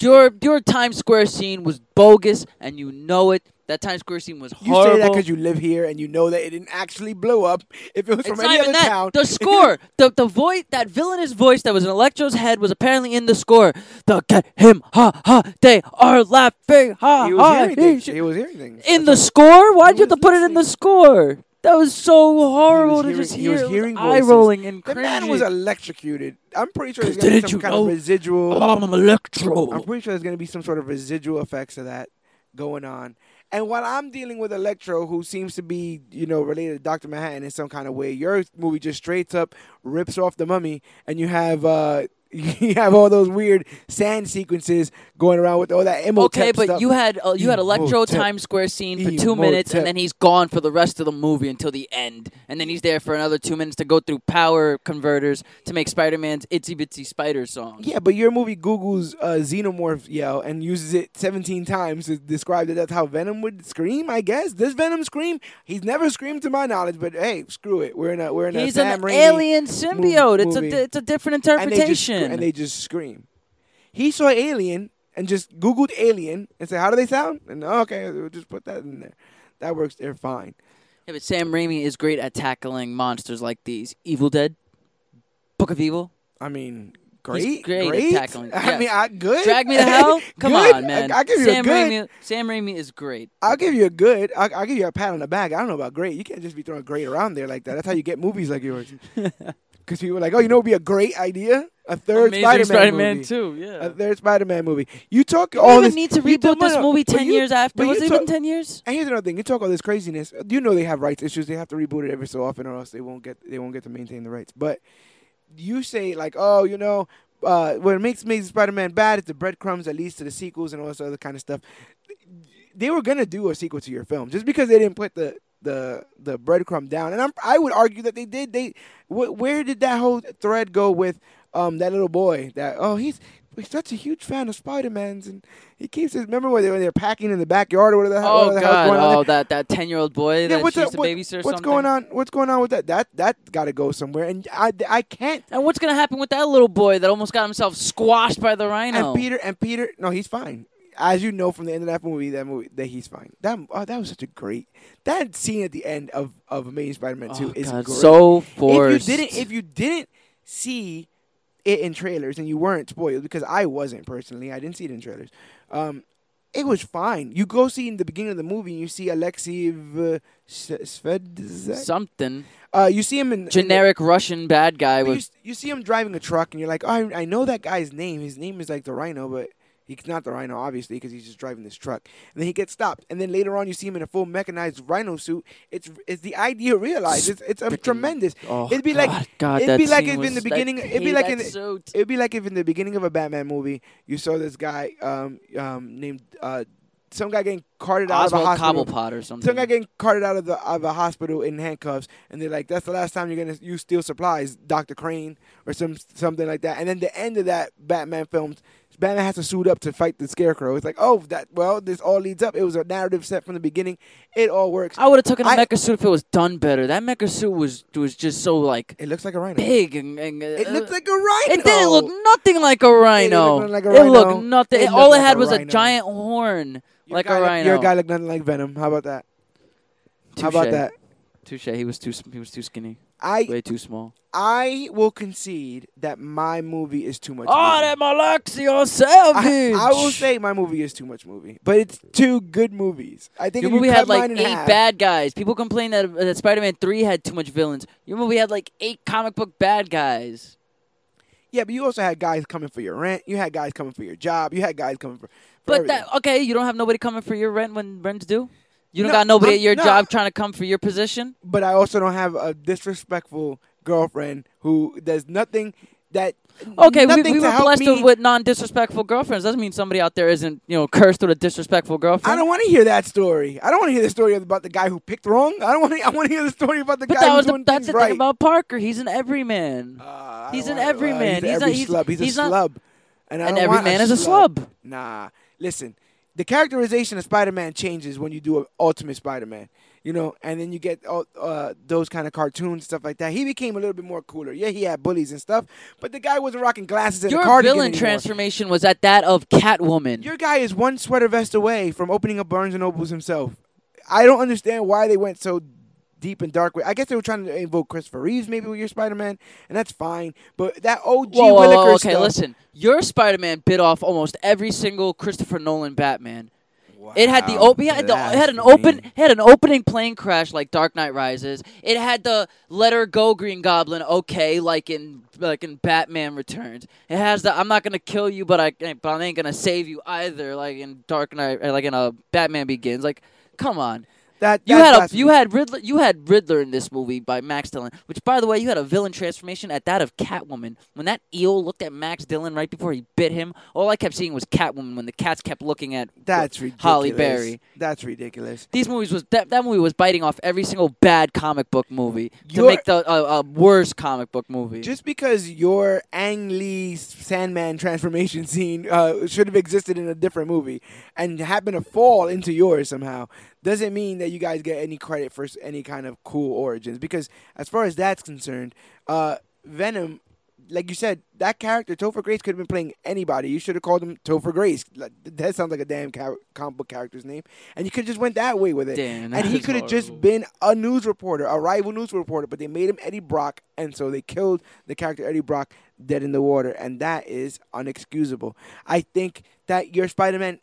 Your your Times Square scene was bogus, and you know it. That Times Square scene was horrible. You say that because you live here and you know that it didn't actually blow up. If it was it's from not any even other that. town, The score, the the voice, that villainous voice that was in Electro's head was apparently in the score. The get him, ha ha. They are laughing, ha he was ha. hearing he things. He was hearing things. in That's the score? Why'd you have to put it in the score? That was so horrible to hearing- just he hear. was It was hearing eye rolling and The cringy. man was electrocuted. I'm pretty sure there's gonna be some kind know? of residual. I'm Electro. I'm pretty sure there's gonna be some sort of residual effects of that going on. And while I'm dealing with Electro, who seems to be, you know, related to Doctor Manhattan in some kind of way, your movie just straight up rips off the Mummy, and you have uh you have all those weird sand sequences going around with all that Imhotep Okay, but stuff. you had uh, you had Electro Imhotep. Times Square scene for two minutes, and then he's gone for the rest of the movie until the end, and then he's there for another two minutes to go through power converters to make Spider-Man's "Itsy Bitsy Spider" song. Yeah, but your movie Google's uh, xenomorph yell and uses it 17 times to describe that that's how Venom would scream. I guess does Venom scream? He's never screamed to my knowledge, but hey, screw it. We're in a we're in He's a an Sam Raimi alien symbiote. it's a it's a different and they just interpretation. Scr- and they just scream. He saw Alien and just Googled Alien and said, "How do they sound?" And oh, okay, we'll just put that in there. That works. They're fine. yeah, but Sam Raimi is great at tackling monsters like these. Evil Dead, Book of Evil. I mean, great, great at great. tackling- I yes. mean, I good. Drag Me to Hell. Come on, man. I, will give you Sam a good. Raimi. Sam Raimi is great. I'll give you a good. I'll, I'll give you a pat on the back. I don't know about great. You can't just be throwing great around there like that. That's how you get movies like yours. because people were like, oh, you know, it'd be a great idea. A third Amazing Spider-Man, Spider-Man movie. too. Yeah. A third Spider-Man movie. You talk you all don't even this. need to reboot this no, no, movie ten you- years after. but Was you it even ten years? And here's another thing: you talk all this craziness. You know they have rights issues. They have to reboot it every so often, or else they won't get they won't get to maintain the rights. But you say like, oh, you know, uh, what makes Amazing Spider-Man bad is the breadcrumbs that leads to the sequels and all this other kind of stuff. They were gonna do a sequel to your film just because they didn't put the the the breadcrumb down, and I'm, I would argue that they did. They wh- where did that whole thread go with um that little boy? That oh he's. He's such a huge fan of Spider-Man's, and he keeps his. Remember when they they're packing in the backyard or whatever the hell, Oh the God! Oh, that that ten year old boy that what's she used that- what- what's something. going on? What's going on with that? That that got to go somewhere, and I, I can't. And what's gonna happen with that little boy that almost got himself squashed by the rhino? And Peter and Peter, no, he's fine. As you know from the end of that movie, that movie that he's fine. That oh, that was such a great that scene at the end of of Amazing Spider-Man Two oh, is God, great. so if you didn't if you didn't see it in trailers and you weren't spoiled because I wasn't personally, I didn't see it in trailers. Um, it was fine. You go see in the beginning of the movie, and you see Alexei v- something Uh, you see him in in the- generic Russian bad guy you, you see him driving a truck, and you're like, oh, I, I know that guy's name. His name is like the Rhino, but he's not the Rhino, obviously, because he's just driving this truck. And then he gets stopped, and then later on, you see him in a full mechanized Rhino suit. It's it's the idea realized. It's it's a tremendous. oh, It'd be God, like- God, it'd be like if in the beginning- I it'd be like in the- suit. It'd be like if in the beginning of a Batman movie, you saw this guy um um named uh some guy getting carted out Oswald of a hospital. Cobblepot or something. Some guy getting carted out of the of a hospital in handcuffs, and they're like, "That's the last time you're gonna use steel supplies, Doctor Crane, or some something like that." And then the end of that Batman film, Batman has to suit up to fight the Scarecrow. It's like, oh, that well, this all leads up. It was a narrative set from the beginning. It all works. I would have taken a I- mecha suit if it was done better. That mecha suit was was just so like It looks like a rhino. big and, and uh, It looked like a rhino. It didn't look nothing like a rhino. look like a It looked nothing. It all looked it like had a was a giant horn, Your like guy a rhino. Your guy looked nothing like Venom. How about that? How about that? Touche. He was too. He was too skinny. I Way too small. I will concede that my movie is too much. Oh, movie. that Malaxio Savage. I, I will say my movie is too much movie, but it's two good movies. I think Your if you movie had like eight half- bad guys. People complain that, that Spider-Man Three had too much villains. Your movie had like eight comic book bad guys. Yeah, but you also had guys coming for your rent. You had guys coming for your job. You had guys coming for. for But everything. that okay, you don't have nobody coming for your rent when rent's due. You don't No, got nobody I'm- at your no. job trying to come for your position. But I also don't have a disrespectful girlfriend who does nothing that. Okay, we, nothing we to were blessed me. with non-disrespectful girlfriends. Doesn't mean somebody out there isn't, you know, cursed with a disrespectful girlfriend. I don't want to hear that story. I don't want to hear the story about the guy who picked wrong. I don't want to. I want to hear the story about the but guy that was the, that's the right. thing about Parker. He's an everyman. Uh, He's an everyman. Uh, He's he's, a- every he's- slub. He's, he's a slub. And, and every man is a slub. Nah, listen. The characterization of Spider-Man changes when you do an Ultimate Spider-Man. You know, and then you get uh, uh, those kind of cartoons stuff like that. He became a little bit more cooler. Yeah, he had bullies and stuff, but the guy wasn't rocking glasses and Your a cardigan villain anymore. transformation was at that of Catwoman. Your guy is one sweater vest away from opening up Barnes and Nobles himself. I don't understand why they went so deep and dark. With, I guess they were trying to invoke Christopher Reeves maybe with your Spider-Man, and that's fine. But that OG whoa, whoa, whoa, okay, stuff. listen. Your Spider-Man bit off almost every single Christopher Nolan Batman. It had the Wow, it it had an open it had an opening plane crash like Dark Knight Rises. It had the let her go Green Goblin okay like in like in Batman Returns. It has the I'm not gonna kill you but I but I ain't gonna save you either like in Dark Knight like in a Batman Begins. Like come on. That You had a you had Riddler you had Riddler in this movie by Max Dillon, which by the way you had a villain transformation at that of Catwoman. When that eel looked at Max Dillon right before he bit him, all I kept seeing was Catwoman when the cats kept looking at That's ridiculous. Halle Berry. That's ridiculous. These movies was that, that movie was biting off every single bad comic book movie to You're- make the a, a worse comic book movie. Just because your Ang Lee Sandman transformation scene uh, should have existed in a different movie and happened to fall into yours somehow doesn't mean that you guys get any credit for any kind of cool origins. Because as far as that's concerned, uh, Venom, like you said, that character Topher Grace could have been playing anybody. You should have called him Topher Grace. That sounds like a damn char- comic book character's name, and you could just went that way with it. Damn, and he could have just been a news reporter, a rival news reporter, but they made him Eddie Brock, and so they killed the character Eddie Brock dead in the water, and that is unexcusable. I think that your Spider-Man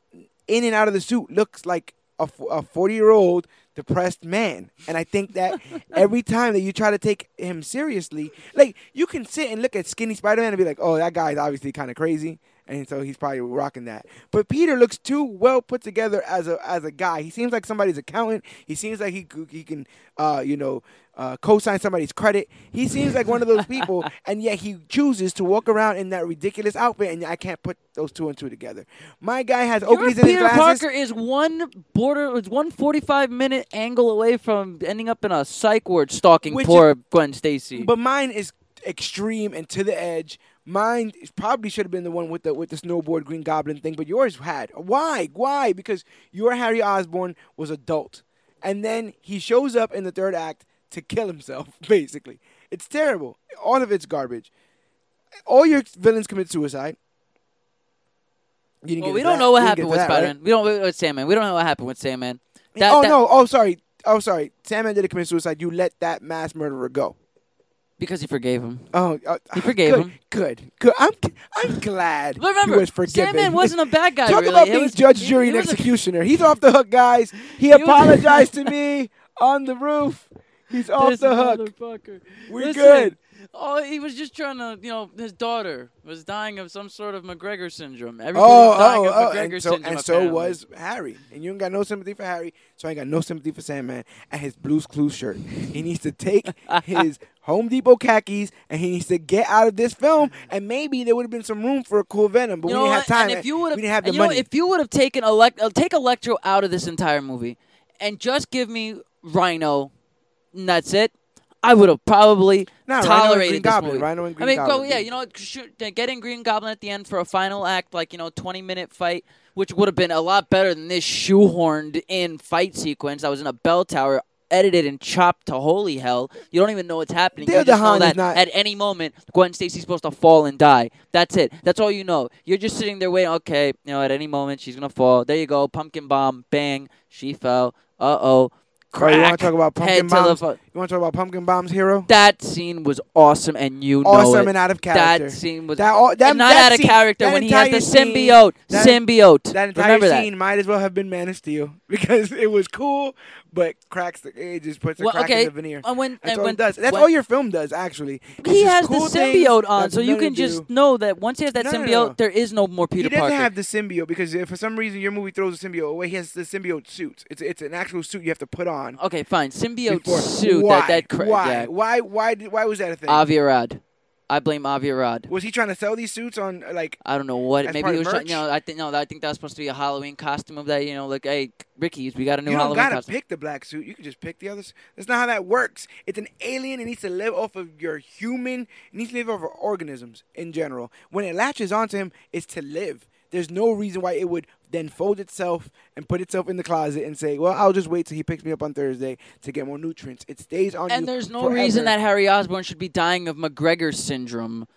in and out of the suit looks like a 40 year old depressed man. And I think that every time that you try to take him seriously, like you can sit and look at skinny Spider Man and be like, oh, that guy's obviously kind of crazy. And so he's probably rocking that. But Peter looks too well put together as a as a guy. He seems like somebody's accountant. He seems like he he can uh, you know uh, co-sign somebody's credit. He seems like one of those people, and yet he chooses to walk around in that ridiculous outfit, and I can't put those two and two together. My guy has Your Oakleys in his Peter glasses. Parker is one border, is one forty-five minute angle away from ending up in a psych ward stalking Which poor Gwen Stacy. But mine is extreme and to the edge. Mine probably should have been the one with the with the snowboard Green Goblin thing, but yours had. Why? Why? Because your Harry Osborn was adult, and then he shows up in the third act to kill himself. Basically, it's terrible. All of it's garbage. All your villains commit suicide. You well, we don't that. know what happened with that, right? Spider-Man. We don't with Sandman. We don't know what happened with Sandman. That, oh that- no! Oh sorry! Oh sorry! Sandman didn't commit suicide. You let that mass murderer go. because he forgave him. Oh, uh, He forgave good, him. Good, good. I'm, I'm glad But remember, he was forgiven. Sandman wasn't a bad guy. Talk really. about It being was- judge, jury, and was a- executioner. He's off the hook, guys. He, apologized to me on the roof. He's off This the hook. motherfucker. We're Listen, good. Oh, he was just trying to, you know, his daughter was dying of some sort of McGregor syndrome. Oh, Everybody's dying oh, of oh, McGregor and so, syndrome. and so was Harry. And you ain't got no sympathy for Harry, so I ain't got no sympathy for Sandman and his Blues Clues shirt. He needs to take his Home Depot khakis and he needs to get out of this film. And maybe there would have been some room for a cool Venom, but You we didn't have time. And if you would we didn't have the you know, money. if you would have taken elect, uh, take Electro out of this entire movie, and just give me Rhino, and that's it. I would have probably Nah, Rhino tolerated Green this Goblin. movie. Rhino and I Green mean, go yeah, you know, shoot, getting Green Goblin at the end for a final act, like you know, twenty minute fight, which would have been a lot better than this shoehorned in fight sequence that was in a bell tower. Edited and chopped to holy hell. You don't even know what's happening. Dale you just know that not- at any moment Gwen Stacy's supposed to fall and die. That's it. That's all you know. You're just sitting there waiting. Okay, you know, at any moment she's gonna fall. There you go. Pumpkin bomb. Bang. She fell. Uh oh. Oh, you want to talk about Pumpkin Bombs? fu- You want to talk about Pumpkin Bombs, hero? that scene was awesome, and you know Awesome it. and out of character. That scene was That all- that- not that out of scene- character when he has the entire scene- symbiote. that- symbiote. That entire Remember that. scene might as well have been Man of Steel because it was cool, but cracks the it just puts a Well, crack okay. in the veneer. And when That's and all when it does. That's when- all your film does, actually. It's he has cool the symbiote on, so you can just do. know that once he has that No, no, symbiote, no. there is no more Peter he doesn't Parker. have the symbiote because if for some reason your movie throws the symbiote away, he has the symbiote suit. It's it's an actual suit you have to put on. okay, fine. Symbiote before. suit. Why? That that cra- why? yeah. Why? Why? Did, why was that a thing? Avi Arad. I blame Avi Arad. was he trying to sell these suits on uh, like? I don't know what. Maybe he was. Trying, you know, I think no. I think that was supposed to be a Halloween costume of that. You know, like hey, Ricky's, we got a new You don't Halloween gotta costume. pick the black suit. You can just pick the others. That's not how that works. It's an alien. It needs to live off of your human. It needs to live off of organisms in general. When it latches onto him, it's to live. There's no reason why it would then fold itself and put itself in the closet and say, "Well, I'll just wait till he picks me up on Thursday to get more nutrients." It stays on you. And there's no forever. reason that Harry Osborn should be dying of McGregor syndrome,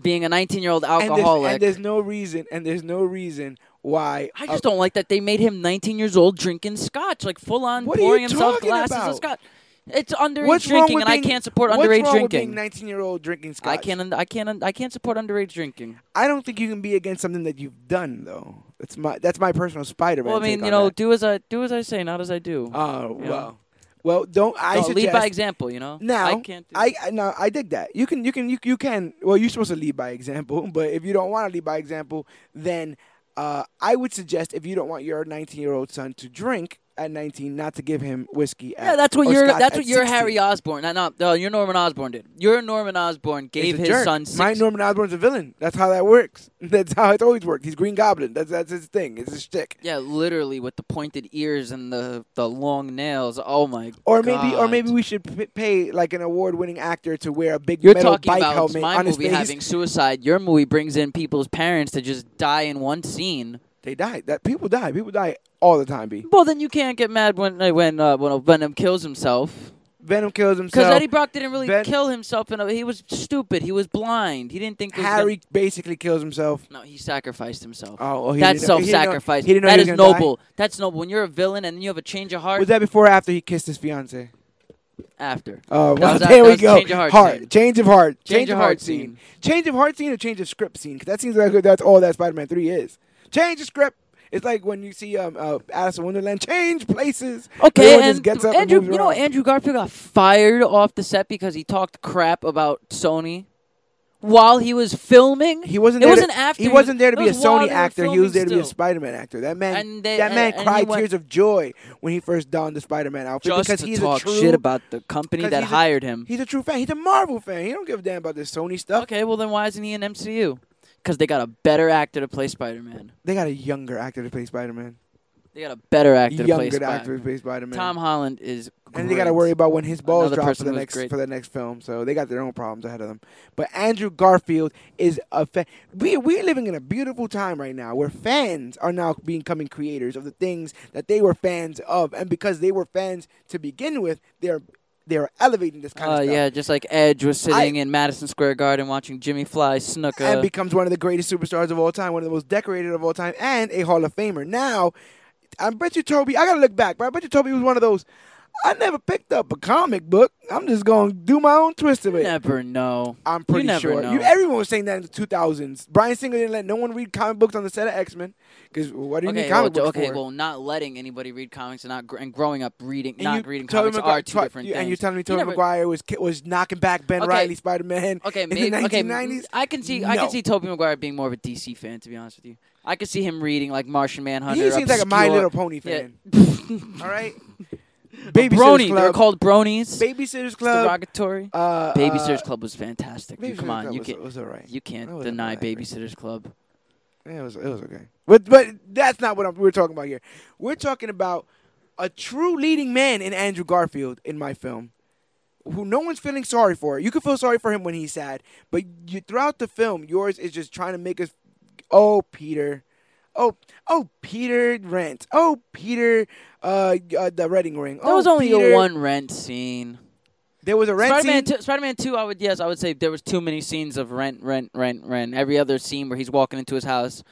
being a 19 year old and there's, alcoholic. and there's no reason. And there's no reason why. I uh, just don't like that they made him 19 years old drinking scotch, like full on What are you pouring himself glasses about? of scotch. It's underage What's drinking, and I can't support what's underage being drinking. 19 year old drinking scotch? I can't. I can't. I can't support underage drinking. I don't think you can be against something that you've done, though. That's my that's my personal Spider-Man. Well, I mean, you know, that. do as I do as I say, not as I do. Oh well, well, don't I suggest lead by example. You know. now? I can't. Do I, I no, I dig that. You can, you can, you, you can. Well, you're supposed to lead by example, but if you don't want to lead by example, then uh, I would suggest if you don't want your 19 year old son to drink at 19, not to give him whiskey. At, Yeah, that's what you're. scotch that's at what your 16. Harry Osborn. No, no, no, your Norman Osborn did. Your Norman Osborn He's gave his jerk. son six. My Norman Osborn's a villain. That's how that works. That's how it's always worked. He's Green Goblin. That's that's his thing. It's his shtick. yeah, literally with the pointed ears and the the long nails. Oh my. Or maybe, or maybe we should p- pay like an award-winning actor to wear a big You're metal talking bike about helmet my on his movie face. having suicide. Your movie brings in people's parents to just die in one scene. They die. That people die. People die all the time. B. Well, then you can't get mad when uh, when uh, when Venom kills himself. Venom kills himself. Because. Eddie Brock didn't really Ven- kill himself. In a, he was stupid. He was blind. He didn't think Harry basically kills himself. No, he sacrificed himself. Oh, oh he That's didn't he didn't know- self-sacrifice. He didn't know That was gonna die? noble. That's noble. When you're a villain and then you have a change of heart Was that before or after he kissed his fiance? after. Oh, That well, was there we go. change of heart scene. Change of heart. Change of heart scene. Change of heart scene or change of script scene? Because that seems like that's all that Spider-Man Three is. Change of script. It's like when you see um uh, Alice in Wonderland change places. Okay, and just gets up Andrew, and moves you know. Andrew Garfield got fired off the set because he talked crap about Sony while he was filming. He wasn't. It there wasn't to, after He he wasn't there to be a it was while Sony actor. He was filming there to be a. Spider-Man actor. That man. And they- that man and- and cried went- tears of joy when he first donned the Spider-Man outfit just because to he's talk a true. shit about the company that he's a- hired him. He's a true fan. He's a Marvel fan. He don't give a damn about this Sony stuff. Okay, well then why isn't he in MCU? Because they got a better actor to play Spider-Man. They got a younger actor to play Spider-Man. They got a better actor to play Younger actor to Spider-Man. play Spider-Man. Tom Holland is. and they got to worry about when his balls Another drop for person the who's next great. for the next film. So they got their own problems ahead of them. But Andrew Garfield is a fan. We we're living in a beautiful time right now where fans are now becoming creators of the things that they were fans of, and because they were fans to begin with, they're they're elevating this kind Uh, of stuff. yeah, just like Edge was sitting in Madison Square Garden watching Jimmy Fly Snuka. and becomes one of the greatest superstars of all time, one of the most decorated of all time, and a Hall of Famer. Now, I bet you Tobey. I gotta look back, but I bet you Tobey was one of those. I never picked up a comic book. I'm just gonna do my own twist of you it. never know. I'm pretty never sure. know. You, everyone was saying that in the 2000s. Bryan Singer didn't let no one read comic books on the set of X Men because what do you okay, need comic well, books okay, for? well, not letting anybody read comics and not gr- and growing up reading, And not reading comics Maguire- are two different you- things. And you're telling me You Tobey never- Maguire was was knocking back Ben Okay. Reilly Spider Man Okay, in maybe, the okay, 1990s? I can see I No. can see Tobey Maguire being more of a DC fan. To be honest with you, I could see him reading like Martian Manhunter. he seems like a My Little Pony Yeah. fan. All right, Babysitter's Brony. They're called bronies. Babysitters It's Club. derogatory. Uh, Babysitters uh, Club was fantastic. You, Babysitter's come on, Club you was, can't was alright. you can't deny alright. Babysitters Club. Yeah, it was it was okay. But but that's not what I'm, we're talking about here. We're talking about a true leading man in Andrew Garfield in my film, who no one's feeling sorry for. You can feel sorry for him when he's sad, but you throughout the film, yours is just trying to make us, oh Peter, oh oh Peter Rent, oh Peter, uh, uh the Reading Ring. There oh, was only Peter. a one rent scene. There was a rent Spider-Man scene. two, Spider-Man two. I would yes, I would say there was too many scenes of rent, rent, rent, rent. Every other scene where he's walking into his house,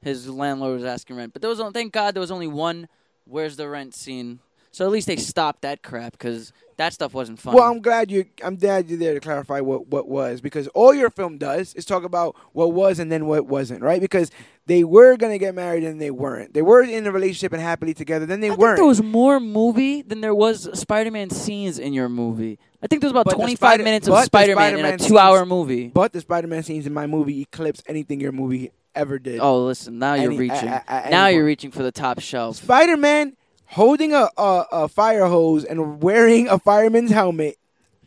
his landlord was asking rent. But there was only, thank God there was only one. Where's the rent scene? So at least they stopped that crap because that stuff wasn't fun. Well, I'm glad you. I'm glad you're there to clarify what what was because all your film does is talk about what was and then what wasn't, right? Because they were gonna get married and they weren't. They were in a relationship and happily together, then they I weren't. there was more movie than there was Spider-Man scenes in your movie. I think there was about But the 25 Spider- minutes but of the Spider-Man in a two-hour movie. but the Spider-Man scenes in my movie eclipse anything your movie ever did. Oh, listen, now you're reaching. a- a- at now any you're reaching for the top shelf. Spider-Man holding a, a a fire hose and wearing a fireman's helmet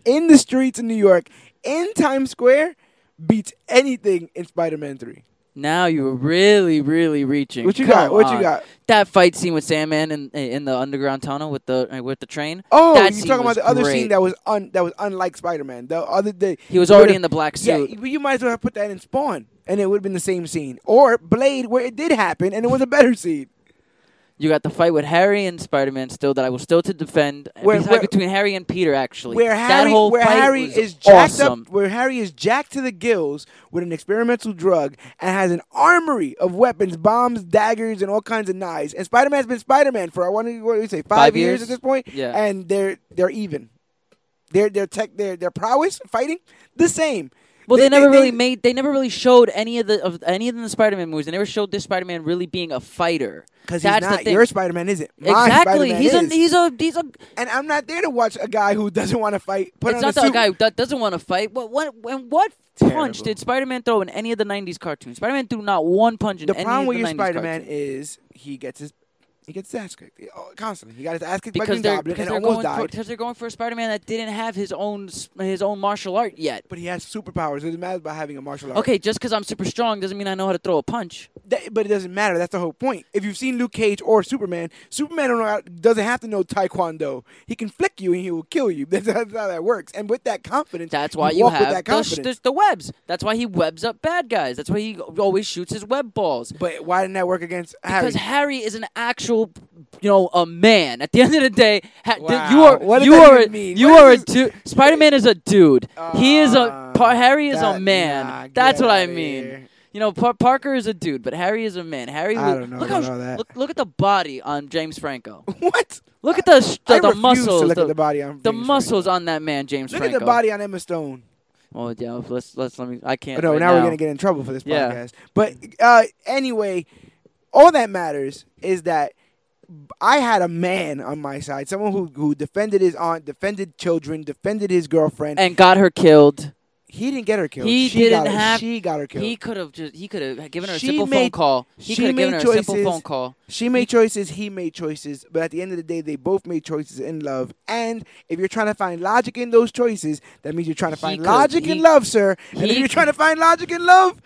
in the streets of New York in Times Square beats anything in Spider-Man Three. Now you're really, really reaching. What you Come got? What you got? That fight scene with Sandman in in the underground tunnel with the uh, with the train. Oh, That you scene talking about the other great. scene that was un that was unlike Spider Man. The other day He was already in the black Yeah, suit. but you might as well have put that in Spawn, and it would have been the same scene. Or Blade, where it did happen, and it was a better scene. You got the fight with Harry and Spider-Man still that I will still to defend. Uh, where- where- between Harry and Peter actually. Where that Harry, whole where fight Harry is jacked awesome. up, where Harry is jacked to the gills with an experimental drug and has an armory of weapons, bombs, daggers, and all kinds of knives. And Spider Man's been Spider Man for I want to what do you say five, Five years? years? at this point. Yeah. and they're they're even. Their their tech their their prowess fighting the same. Well, they, They- never they- really they- made. They never really showed any of the of any of the Spider-Man movies. They never showed this Spider-Man really being a fighter. Because he's not. Your Spider Man isn't. My exactly. Spider-Man He's is. a he's a he's a. and I'm not there to watch a guy who doesn't want to fight. Put it's on not a suit. guy that doesn't want to fight. What what and what punch did Spider-Man throw in any of the '90s cartoons? Spider-Man threw not one punch in the any problem with the your 90s Spider Man cartoons. is he gets his he gets his ass kicked constantly. He got his ass kicked by because Green Goblin and they're almost going for, died. because they're going for a Spider-Man that didn't have his own his own martial art yet. But he has superpowers. It doesn't matter about having a martial art. Okay, just because I'm super strong doesn't mean I know how to throw a punch. That- but it doesn't matter. That's the whole point. If you've seen Luke Cage or Superman, Superman know doesn't have to know Taekwondo. He can flick you and he will kill you. That's, that's how that works. And with that confidence, That's why you, with have that the, sh- confidence. the, the webs. That's why he webs up bad guys. That's why he always shoots his web balls. but why didn't that work against Harry? Because Harry is an actual, you know, a man. At the end of the day, ha- Wow. you are What you are a, mean? you What are a dude. Spider-Man is a dude. he is a Uh, par- Harry is that- a man. nah, That's what I mean. here. You know, Par- Parker is a dude, but Harry is a man. Harry, I don't know look how about all that. look look at the body on James Franco. What? Look at the the, I the muscles. to look the, at the body on the James muscles Franco. on that man, James Look Franco. at the body on Emma Stone. Oh yeah, let's let's let me. I can't. no, right now, we're gonna get in trouble for this podcast. Yeah. podcast. But uh, anyway, all that matters is that I had a man on my side, someone who who defended his aunt, defended children, defended his girlfriend. and got her killed. he didn't get her killed. He she didn't got have- She got her killed. He could have just he could have given her a She simple phone call. He she could have given her made a simple choices. phone call. She made choices, he made choices, but at the end of the day, they both made choices in love. And if you're trying to find logic in those choices, that means you're trying to find logic in love, sir. And if you're trying to find logic in love,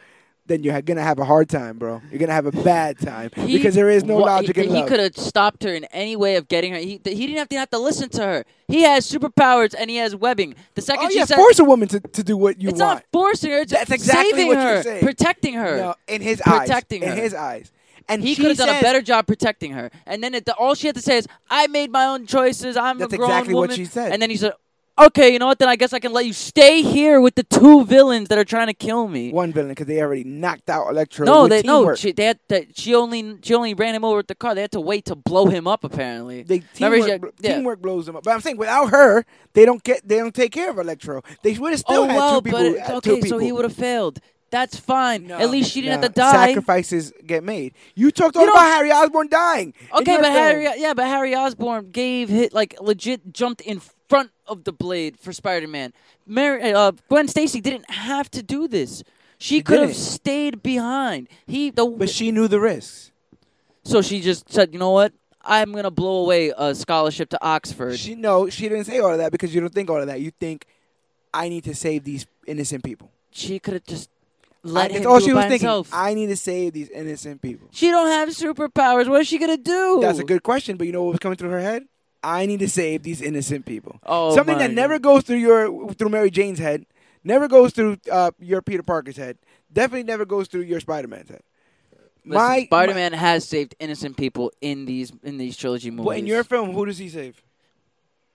then you're gonna have a hard time, bro. You're gonna have a bad time He- because there is no logic he, in He could have stopped her in any way of getting her. He, he didn't have to have to listen to her. He has superpowers and he has webbing. The oh, second oh she yeah, said, force a woman to, to do what you it's want. It's not forcing her. It's That's exactly saving what her, you're saying. protecting her. No, in his Protecting eyes. Protecting her. In his eyes. And he could have done a better job protecting her. And then it, all she had to say is, "I made my own choices. I'm That's a grown exactly what woman." she said. And then he said, "Okay, you know what? Then I guess I can let you stay here with the two villains that are trying to kill me." one villain because they already knocked out Electro. no, they no. She, they had to, she only she only ran him over with the car. They had to wait to blow him up. Apparently, They teamwork, yeah. teamwork blows them up. But I'm saying without her, they don't get they don't take care of Electro. They would have still oh had well, two people. but uh, it- two okay, so he would have failed. That's fine. No, At least she didn't no. have to die. Sacrifices get made. You talked all You about Harry Osborn dying. Okay, but. Harry, yeah, but Harry Osborn gave hit like legit jumped in front of the blade for Spider-Man. Mary, uh, Gwen Stacy didn't have to do this. She, She could have stayed behind. He the but she knew the risks. so she just said, you know what? I'm gonna blow away a scholarship to Oxford. She no, she didn't say all of that because you don't think all of that. You think I need to save these innocent people. She could have just let I, him it's all do she it was by thinking. himself. I need to save these innocent people. she don't have superpowers. What is she gonna do? That's a good question, but you know what was coming through her head? I need to save these innocent people. Oh, Something that never goes through your through Mary Jane's head, never goes through uh, your Peter Parker's head, definitely never goes through your Spider Man's head. Listen, my Spider-Man has saved innocent people in these in these trilogy movies. but in your film, who does he save?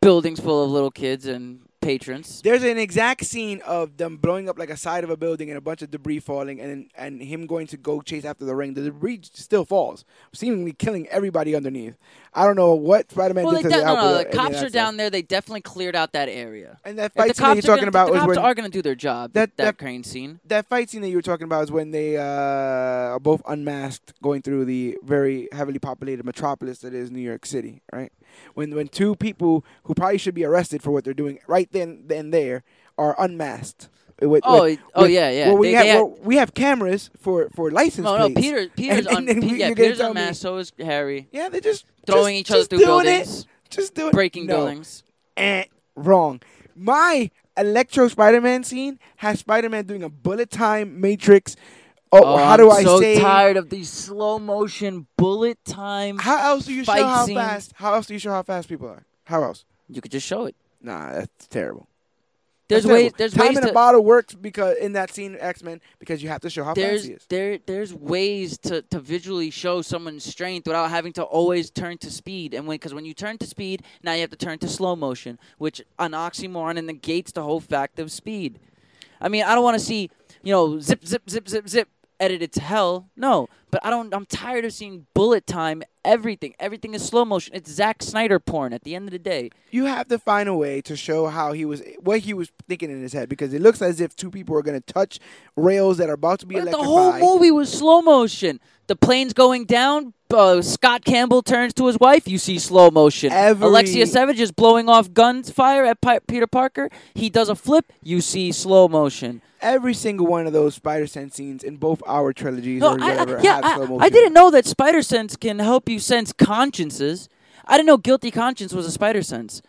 buildings full of little kids and patrons. There's an exact scene of them blowing up like a side of a building and a bunch of debris falling, and and him going to go chase after the ring. The debris still falls, seemingly killing everybody underneath. I don't know what Spider Man Well, did de- to no, no, the cops are down there. They definitely cleared out that area. And that If the fight scene you're talking gonna, about the cops when are going to do their job. That- That, that- crane scene. that fight scene that you were talking about is when they uh, are both unmasked going through the very heavily populated metropolis that is New York City, right? When when two people who probably should be arrested for what they're doing right then then there are unmasked. With- Oh, with- oh with- yeah, yeah. Well, we They- have they had- well, we have cameras for for license no, no. Peter, Peter's And- un, and Pe- we- yeah, Peter's unmasked. So is Harry. Yeah, they're just Throwing just- each other through buildings, It. Just doing breaking no. buildings. Eh, wrong. My Electro Spider-Man scene has Spider-Man doing a bullet time matrix. Oh, oh, how do I'm I so say? tired of these slow motion bullet time. How else do you show fight how scenes. fast? How else do you show how fast people are? How else? You could just show it. Nah, that's terrible. There's That's ways. terrible. There's Time ways in to. a bottle works because in that scene X Men because you have to show how fast there's he is. there there's ways to, to visually show someone's strength without having to always turn to speed and when because when you turn to speed now you have to turn to slow motion which an oxymoron and negates the whole fact of speed i mean i don't want to see you know zip zip zip zip zip edited to hell. No but i don't i'm tired of seeing bullet time everything. Everything is slow motion. It's Zack snyder porn at the end of the day. You have to find a way to show how he was, what he was thinking in his head, because it looks as if two people are going to touch rails that are about to be But the whole movie was slow motion. The plane's going down. Uh, Scott Campbell turns to his wife. You see slow motion. Every- Alexia Savage is blowing off guns fire at Pi- Peter Parker. He does a flip. You see slow motion. Every single one of those Spider Sense scenes in both our trilogies No, or I, I- yeah, have I, slow motion. I didn't know that Spider Sense can help you sense consciences. I didn't know guilty conscience was a Spider Sense.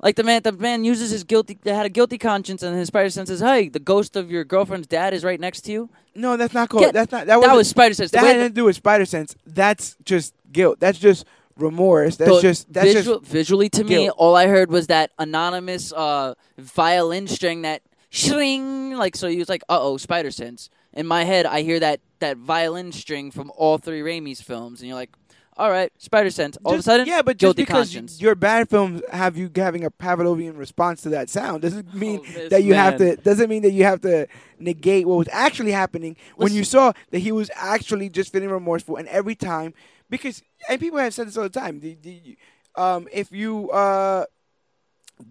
Like the man, the man uses his guilty, had a guilty conscience, and his Spider Sense says, "Hey, the ghost of your girlfriend's dad is right next to you." No, that's not called. Get- that's not. That, That wasn't- Spider Sense. That had nothing to do with Spider Sense. That's just guilt. That's just remorse. That's So just. That's visual, just. visually to me, all I heard was that anonymous uh, violin string that shring like so. He was like, "Uh oh, Spider Sense." In my head, I hear that that violin string from all three Raimi's films, and you're like, "All right, Spider Sense." All just- of a sudden, yeah, but just guilty because conscience. your bad films have you having a Pavlovian response to that sound doesn't mean Oh, that you have to. Doesn't mean that you have to negate what was actually happening when you saw that he was actually just feeling remorseful, and every time because and people have said this all the time. The, the, um, if you uh,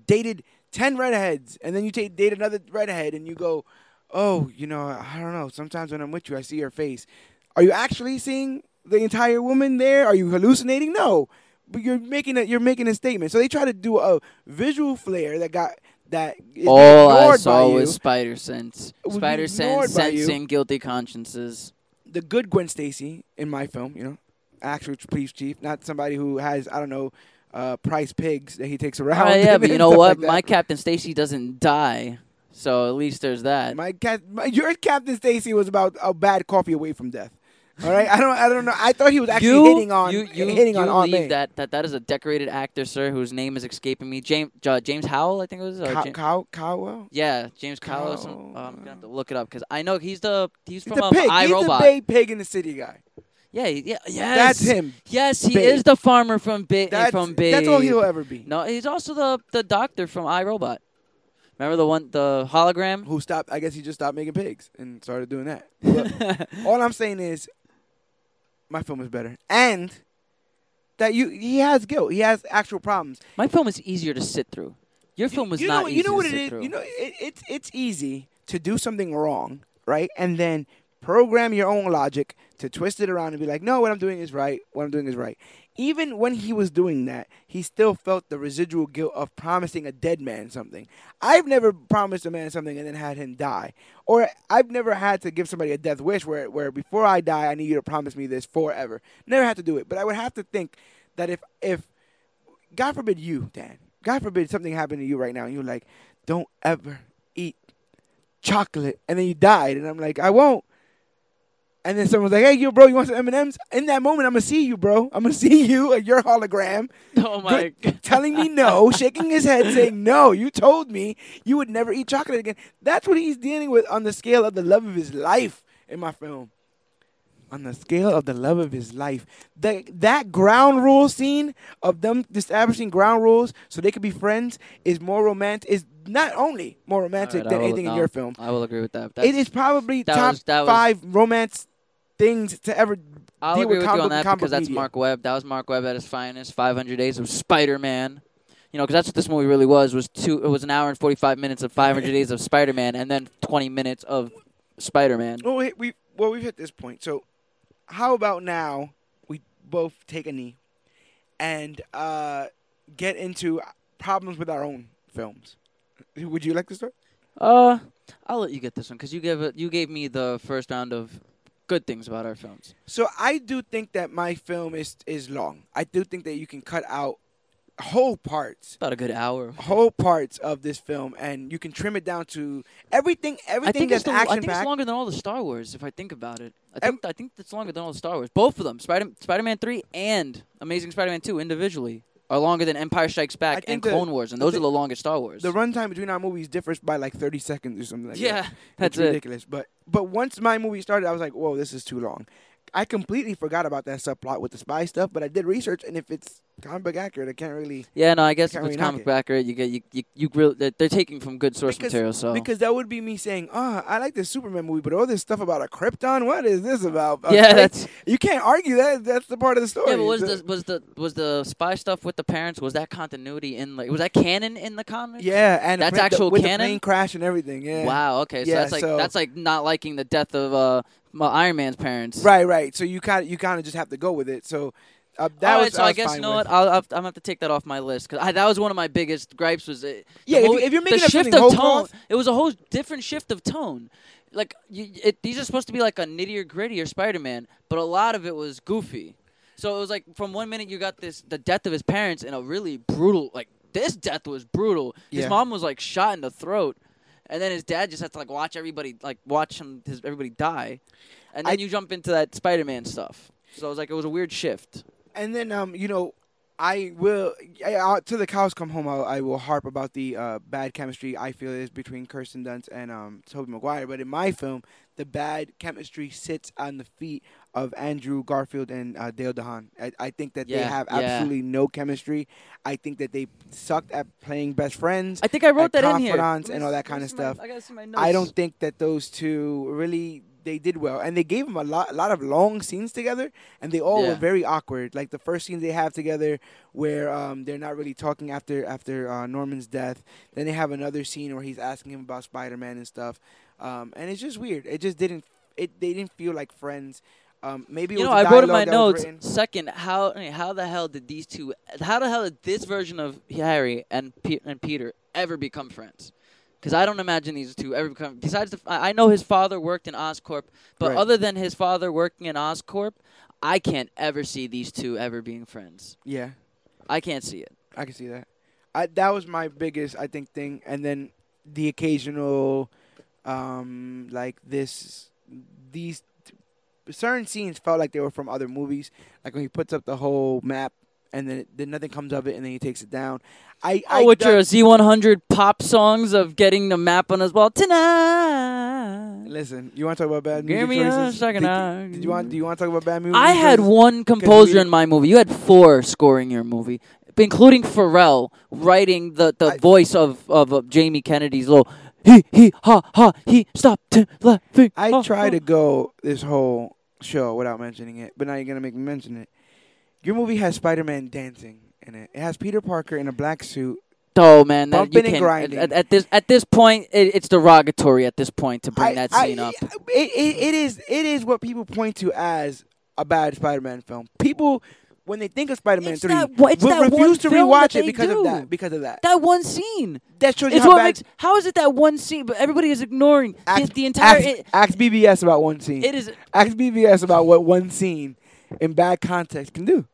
dated ten redheads and then you take date another redhead and you go, oh, you know, I don't know. Sometimes when I'm with you, I see your face. Are you actually seeing the entire woman there? Are you hallucinating? No, but you're making a you're making a statement. So they try to do a visual flair that got that All I saw was spider sense. It would be Spider sense sensing guilty consciences. the good Gwen Stacy in my film. You know, actual police chief, not somebody who has I don't know. Uh, price pigs that he takes around. Oh, yeah, but you know what? like. My Captain Stacy doesn't die, so at least there's that. My cat, my, your Captain Stacy was about a bad coffee away from death. All right, I don't, I don't know. I thought he was actually you, hitting on, you, you, hitting you on Aunt May. that, that that is a decorated actor, sir, whose name is escaping me. James uh, James Howell, I think it was. Or Cow, Jam- cow, Cowell. yeah, James Cowell. Oh, I'm gonna have to look it up because I know he's the he's He's from the um, pig. He's the iRobot. big pig in the city guy. Yeah, yeah, yes. That's him. Yes, he Big. is the farmer from Big. That's, from Big. that's all he'll ever be. No, he's also the the doctor from iRobot. Remember the one, the hologram? Who stopped? I guess he just stopped making pigs and started doing that. All I'm saying is, my film is better, and that you he has guilt. He has actual problems. My film is easier to sit through. Your film was you not know, easy you know what it sit is. through. You know, it, it's it's easy to do something wrong, right? And then program your own logic to twist it around and be like, no, what I'm doing is right. What I'm doing is right. Even when he was doing that, he still felt the residual guilt of promising a dead man something. I've never promised a man something and then had him die, or I've never had to give somebody a death wish where where before I die, I need you to promise me this forever. Never had to do it, but I would have to think that if if God forbid you, Dan, God forbid something happened to you right now, and you're like, don't ever eat chocolate, and then you died, and I'm like, I won't. And then someone's like, "Hey, you bro, you want some M and M's?" In that moment, I'm gonna see you, bro. I'm gonna see you at your hologram, oh my good- telling me no, shaking his head, saying, "No, you told me you would never eat chocolate again." That's what he's dealing with on the scale of the love of his life in my film. On the scale of the love of his life, the, that ground rule scene of them establishing ground rules so they could be friends is more romantic. Is not only more romantic Alright, I than will- anything in your film. I will agree with that. It That's- is probably that top was- five romance things to ever I'll deal agree with with you on that because that's media. Marc Webb. That was Marc Webb at his finest. 500 Days of Spider-Man. You know, because that's what this movie really was. Was two. It was an hour and 45 minutes of 500 Days of Spider-Man, and then 20 minutes of Spider-Man. Well, we, we well we've hit this point. So, how about now we both take a knee and uh, get into problems with our own films? Would you like to start? Uh, I'll let you get this one because you gave it. You gave me the first round of good things about our films. So I do think that my film is is long. I do think that you can cut out whole parts, About a good hour. whole parts of this film, and you can trim it down to everything. I Everything think, it's that's the, I think it's longer than all the Star Wars. If I think about it, I Ev- think I think it's longer than all the Star Wars. Both of them, Spider Spider-Man three and Amazing Spider-Man two individually, are longer than Empire Strikes Back and the- Clone Wars, and those thi- are the longest Star Wars. The runtime between our movies differs by like thirty seconds or something like that. yeah, that's it's it. ridiculous. But but once my movie started, I was like, whoa, this is too long. I completely forgot about that subplot with the spy stuff, but I did research, and if it's comic book accurate, I can't really Yeah, no, I guess if it's really comic it. book accurate, you get you you, you really, they're, they're taking from good source Because- material. So because that would be me saying, "Ah, I like this Superman movie, but all this stuff about a Krypton, what is this about?" Yeah, that's you can't argue that. That's the part of the story. yeah. But was The- the was the was the spy stuff with the parents? Was that continuity in like was that canon in the comics? yeah, and That's plane- the- actual with the canon? plane crash and everything. Yeah. Wow. Okay. So Yeah, that's like so- that's like not liking the death of uh my Iron Man's parents. Right, right. So you kind of you kind of just have to go with it. So uh, that All was so I I guess you know with. what I'll, I'll I'm gonna have to take that off my list because that was one of my biggest gripes. Was it? Yeah, if, movie- if you're making the shift of whole tone. cloth, It was a whole different shift of tone. Like you, it, these are supposed to be like a nittier, grittier Spider-Man, but a lot of it was goofy. So it was like from one minute you got this the death of his parents in a really brutal like this death was brutal. His Yeah. mom was like shot in the throat, and then his dad just had to like watch everybody like watch him his everybody die, and then I- you jump into that Spider-Man stuff. So it was like it was a weird shift. and then um, you know, I will I, I, till the cows come home. I'll, I will harp about the uh, bad chemistry I feel is between Kirsten Dunst and um, Tobey Maguire. But in my film, the bad chemistry sits on the feet of Andrew Garfield and uh, Dane DeHaan. I, I think that they Yeah, have yeah. absolutely no chemistry. I think that they sucked at playing best friends. I think I wrote that in here. confidants and all that kinda see my- stuff. I see my notes. I don't think that those two really they did well, and they gave them a lot, a lot of long scenes together, and they all Yeah. were very awkward. Like the first scene they have together, where um, they're not really talking after after uh, Norman's death. Then they have another scene where he's asking him about Spider Man and stuff, um, and it's just weird. It just didn't. It they didn't feel like friends. Um, maybe it You know, I wrote in my dialogue that was notes. Second, how I mean, how the hell did these two? How the hell did this version of Harry and Pe- and Peter ever become friends? Because I don't imagine these two ever become. Besides, the, I I know his father worked in Oscorp, but Right. other than his father working in Oscorp, I can't ever see these two ever being friends. Yeah, I can't see it. I can see that. I that was my biggest, I think, thing, and then the occasional, um, like this, these certain scenes felt like they were from other movies. Like when he puts up the whole map, and then then nothing comes of it, and then he takes it down. I, I Oh, with that- your Z100 pop songs of getting the map on his wall tonight. listen. You want to talk about bad music Give me a choices? second. Did, I- did you want? Do you want to talk about bad music? I had one composer in my movie. You had four scoring your movie, including Pharrell writing the, the I- voice of, of, of Jamie Kennedy's little he he ha ha he stop laughing. I ha, try ha." to go this whole show without mentioning it, but now you're gonna make me mention it. Your movie has Spider-Man dancing in it. It has Peter Parker in a black suit. Oh man, that, you Bumping and grinding. At, at this at this point, it, it's derogatory. At this point, to bring I- that scene I- up. It, it, it is it is what people point to as a bad Spider-Man film. People when they think of Spider-Man It's three, that it's that refuse to rewatch it because do. of that. Because of that. That one scene. That shows you how makes. How is it that one scene? But everybody is ignoring the, ask, the entire. ask, It, ask BvS about one scene. it is. ask BvS about what one scene in bad context can do,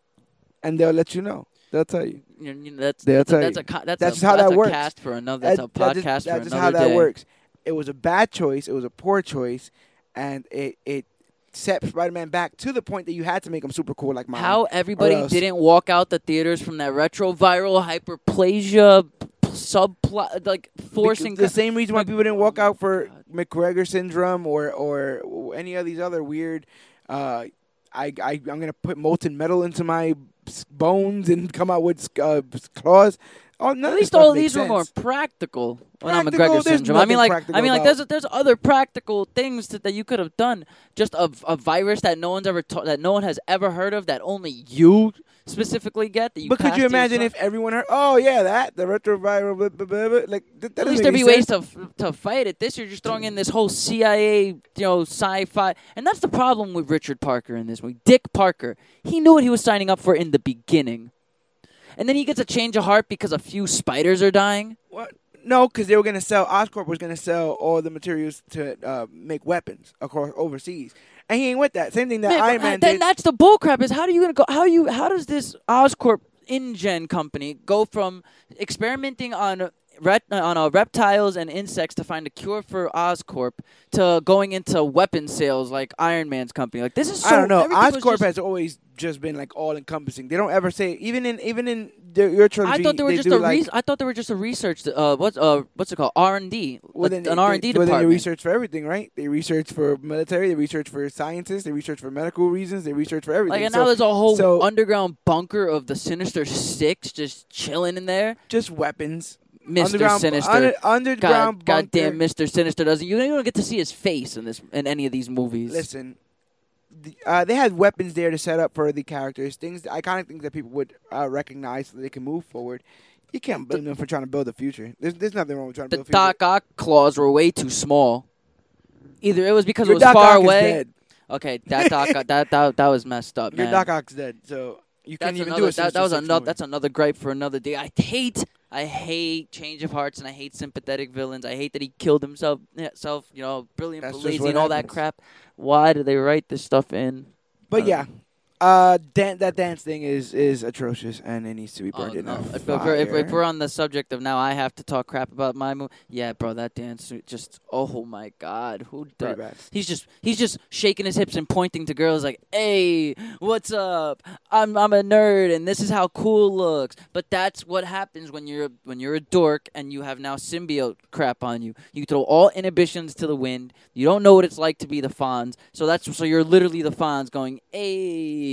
and they'll let you know. They'll tell you. You know, that's They'll that's, a, tell that's you. a that's, That's a, how that's that works. cast for another. That's a that podcast just- that's for another how that works. It was a bad choice. It was a poor choice, and it it set Spider-Man back to the point that you had to make him super cool like mine. How everybody didn't walk out the theaters from that retroviral hyperplasia subplot, like forcing the same reason why people didn't walk out for McGregor syndrome or or any of these other weird. Uh, I I I'm gonna put molten metal into my bones and come out with uh, claws. Oh, At least all these were more sense. practical. I'm McGregor syndrome. I mean, like, I mean, like, about- there's there's other practical things that, that you could have done. Just a, a virus that no one's ever ta- that no one has ever heard of that only you specifically get. That you But could you imagine yourself. if everyone heard? Oh yeah, that the retroviral. Blah, blah, blah, blah. Like that, that At least there'd be ways to f- to fight it. This you're just throwing in this whole CIA, you know, sci-fi, and that's the problem with Richard Parker in this movie. Dick Parker, he knew what he was signing up for in the beginning, and then he gets a change of heart because a few spiders are dying. What? No, because they were gonna sell. Oscorp was gonna sell all the materials to uh, make weapons across overseas, and he ain't with that. Same thing that Man, Iron Man then did. that's the bullcrap. Is how do you gonna go? How you? How does this Oscorp InGen company go from experimenting on ret, on uh, reptiles and insects to find a cure for Oscorp to going into weapon sales like Iron Man's company? Like this is so. I don't know. Oscorp just- has always just been like all encompassing. They don't ever say even in even in the, your trilogy. I thought they were just a like, res- I thought they were just a research. Uh, what's uh, what's it called? R and D. An R and D department. they research for everything, right? They research for military. They research for scientists. They research for medical reasons. They research for everything. Like and so now there's a whole so- underground bunker of the Sinister Six just chilling in there. just weapons. Mister Sinister. under- underground God, goddamn, Mister Sinister doesn't. You don't even get to see his face in this in any of these movies. Listen, the, uh, they had weapons there to set up for the characters, things, iconic things that people would uh, recognize so they can move forward. You can't blame them for trying to build a future. There's, there's nothing wrong with trying to the build a future. Doc Ock claws were way too small. Either it was because Your it was Doc far Ock away. dead. Okay, that Doc that that that was messed up, Your man. Doc Ock's dead, so you that's can't even another, do it. that, that was another. movie. That's another gripe for another day. I hate, I hate Change of Hearts, and I hate sympathetic villains. I hate that he killed himself, himself. You know, brilliant, lazy, and all that crap. Why do they write this stuff in? But yeah, uh, dan- that dance thing is is atrocious, and it needs to be Oh, burned in no. a If, if we're, if, if we're on the subject of now, I have to talk crap about my move. Yeah, bro, that dance just oh my god, who Pretty does? bad. He's just he's just shaking his hips and pointing to girls like, "Hey, what's up? I'm I'm a nerd and this is how cool looks." But that's what happens when you're when you're a dork and you have now symbiote crap on you. You throw all inhibitions to the wind. You don't know what it's like to be the Fonz. So that's so you're literally the Fonz going, "Hey."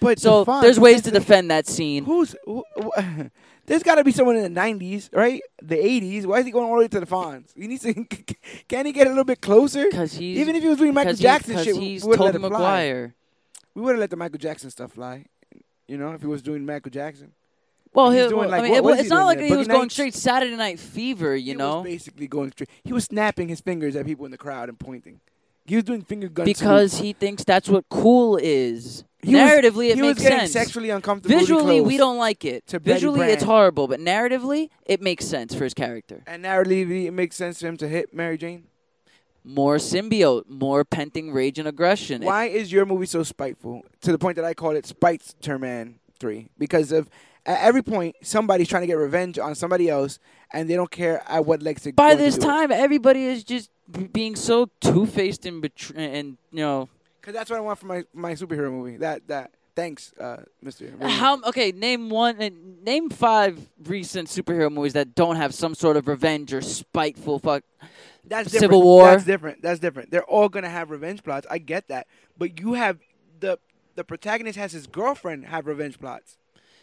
But So the there's ways to defend that scene. Who's who, who- there's got to be someone in the '90s, right? The '80s. Why is he going all the way to the Fonz? He needs to. Can he get a little bit closer? Because he's Even if he was doing Michael Jackson he's, we he's would have let it fly. We would have let the Michael Jackson stuff fly. You know, if he was doing Michael Jackson. Well, He's he, doing well, like- I mean, what- it, what it's not like there? he was going straight Saturday Night Fever. You he know, was basically going straight. He was snapping his fingers at people in the crowd and pointing. He was doing finger guns because he thinks that's what cool is. He was- Narratively, it he makes was getting sense. sexually uncomfortable. Visually, we don't like it. Visually, it's horrible, but narratively, it makes sense for his character. And narratively, it makes sense for him to hit Mary Jane. More symbiote, more penting rage and aggression. Why is your movie so spiteful to the point that I call it Spite Terman Three? Because of at every point somebody's trying to get revenge on somebody else, and they don't care at what legs they by this do it. time, everybody is just being so two faced and betray- and you know Because that's what I want for my, my superhero movie. That that. Thanks, uh, Mister. how. Okay, name one. uh, Name five recent superhero movies that don't have some sort of revenge or spiteful fuck. That's Civil. War. That's different. That's different. They're all gonna have revenge plots. I get that, but you have the the protagonist has his girlfriend have revenge plots.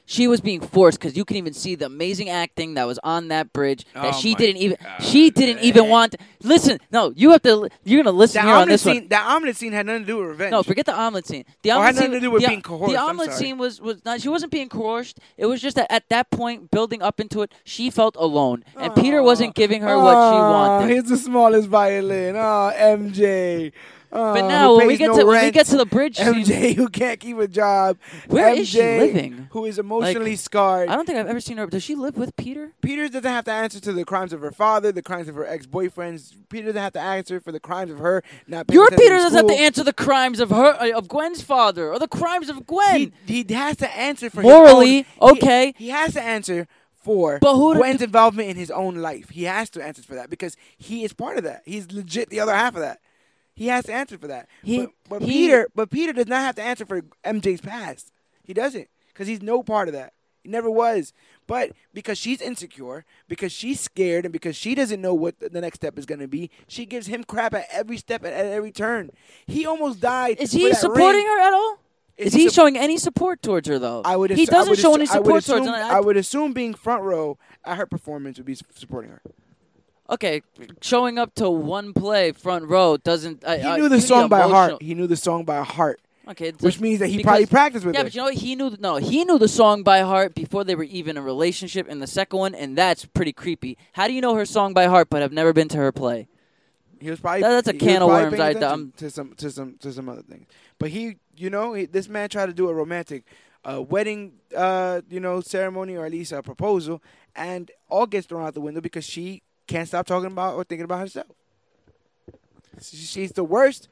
She was being forced because you can even see the amazing acting that was on that bridge. That Oh she didn't even. God. She didn't even want. Listen, no, you have to. You're gonna listen That here on omelet this scene. one. That omelet scene had nothing to do with revenge. No, forget the omelet scene. The oh, Or omelet had scene, nothing to do with the, being coerced, The I'm omelet sorry. scene was was not. She wasn't being coerced. It was just that at that point, building up into it, she felt alone, and Peter wasn't giving her what she wanted. He's the smallest violin. Oh, MJ. But who now when we get no to when we get to the bridge scene, MJ who can't keep a job. Where MJ is she living? Who is emotionally scarred. I don't think I've ever seen her. Does she live with Peter? Peter doesn't have to answer to the crimes of her father, the crimes of her ex-boyfriends. Peter doesn't have to answer for the crimes of her not. Your Peter doesn't have to answer the crimes of her uh, of Gwen's father or the crimes of Gwen. He, he has to answer for Morally, his own, okay. He, he has to answer for But who Gwen's involvement in his own life. He has to answer for that because he is part of that. He's legit the other half of that. He has to answer for that. He- but but he- Peter, but Peter does not have to answer for MJ's past. He doesn't because he's no part of that. He never was. But because she's insecure, because she's scared, and because she doesn't know what the next step is going to be, she gives him crap at every step and at every turn. He almost died. Is he supporting ring. her at all? Is Is, he he sup- showing any support towards her though? I would. He assu- I doesn't would show any support towards assume, her. I would assume being front row at her performance would be supporting her. Okay, showing up to one play front row doesn't. I, He I- knew the song by heart. He knew the song by heart, Okay, which means that he because- probably practiced with Yeah, her. but you know what? He knew no. He knew the song by heart before they were even in a relationship in the second one, and that's pretty creepy. How do you know her song by heart but have never been to her play? He was probably That- that's a can of worms. I- to some to some to some other things. But he, you know, he, this man tried to do a romantic uh, wedding, uh, you know, ceremony or at least a proposal, and all gets thrown out the window because she can't stop talking about or thinking about herself. She's the worst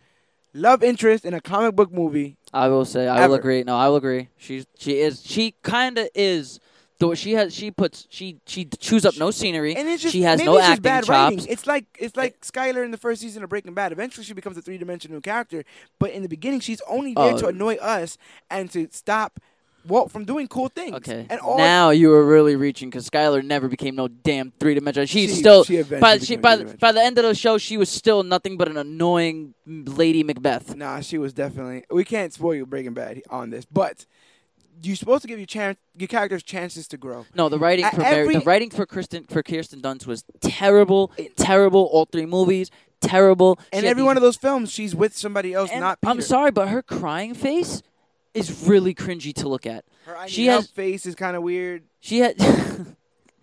love interest in a comic book movie. I will say, I will agree. No, I will agree. She's she is she kind of is. Though she has she puts she she chews up no scenery. And it's just she has maybe no it's acting bad chops. writing. It's like it's like Skyler in the first season of Breaking Bad. Eventually, she becomes a three dimensional character, but in the beginning, she's only there Oh. to annoy us and to stop Walt from doing cool things. Okay. and all now you were really reaching because Skyler never became no damn three dimensional. She's She- still she by she by, three-dimensional. by the end of the show she was still nothing but an annoying Lady Macbeth. Nah, she was definitely. We can't spoil you Breaking Bad on this, but you're supposed to give your chance, your characters chances to grow. No, the writing At for Mary, the writing for Kristen for Kirsten Dunst was terrible, terrible. All three movies, terrible. And every one of those films, she's with somebody else, not Peter. I'm sorry, but her crying face is really cringy to look at. Her I she has- face is kind of weird. She had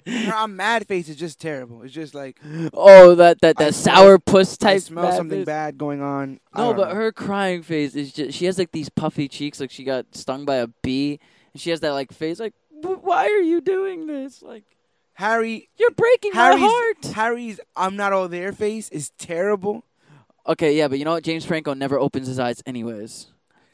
Her I'm mad face is just terrible. It's just like oh that that I that smell- sour puss I type. smell mad something face. bad going on. No, but know. her crying face is just she has like these puffy cheeks, like she got stung by a bee, and she has that like face, like why are you doing this? Like Harry you're breaking Harry's my heart. Harry's I'm not all there face is terrible. Okay, yeah, but you know what? James Franco never opens his eyes anyways.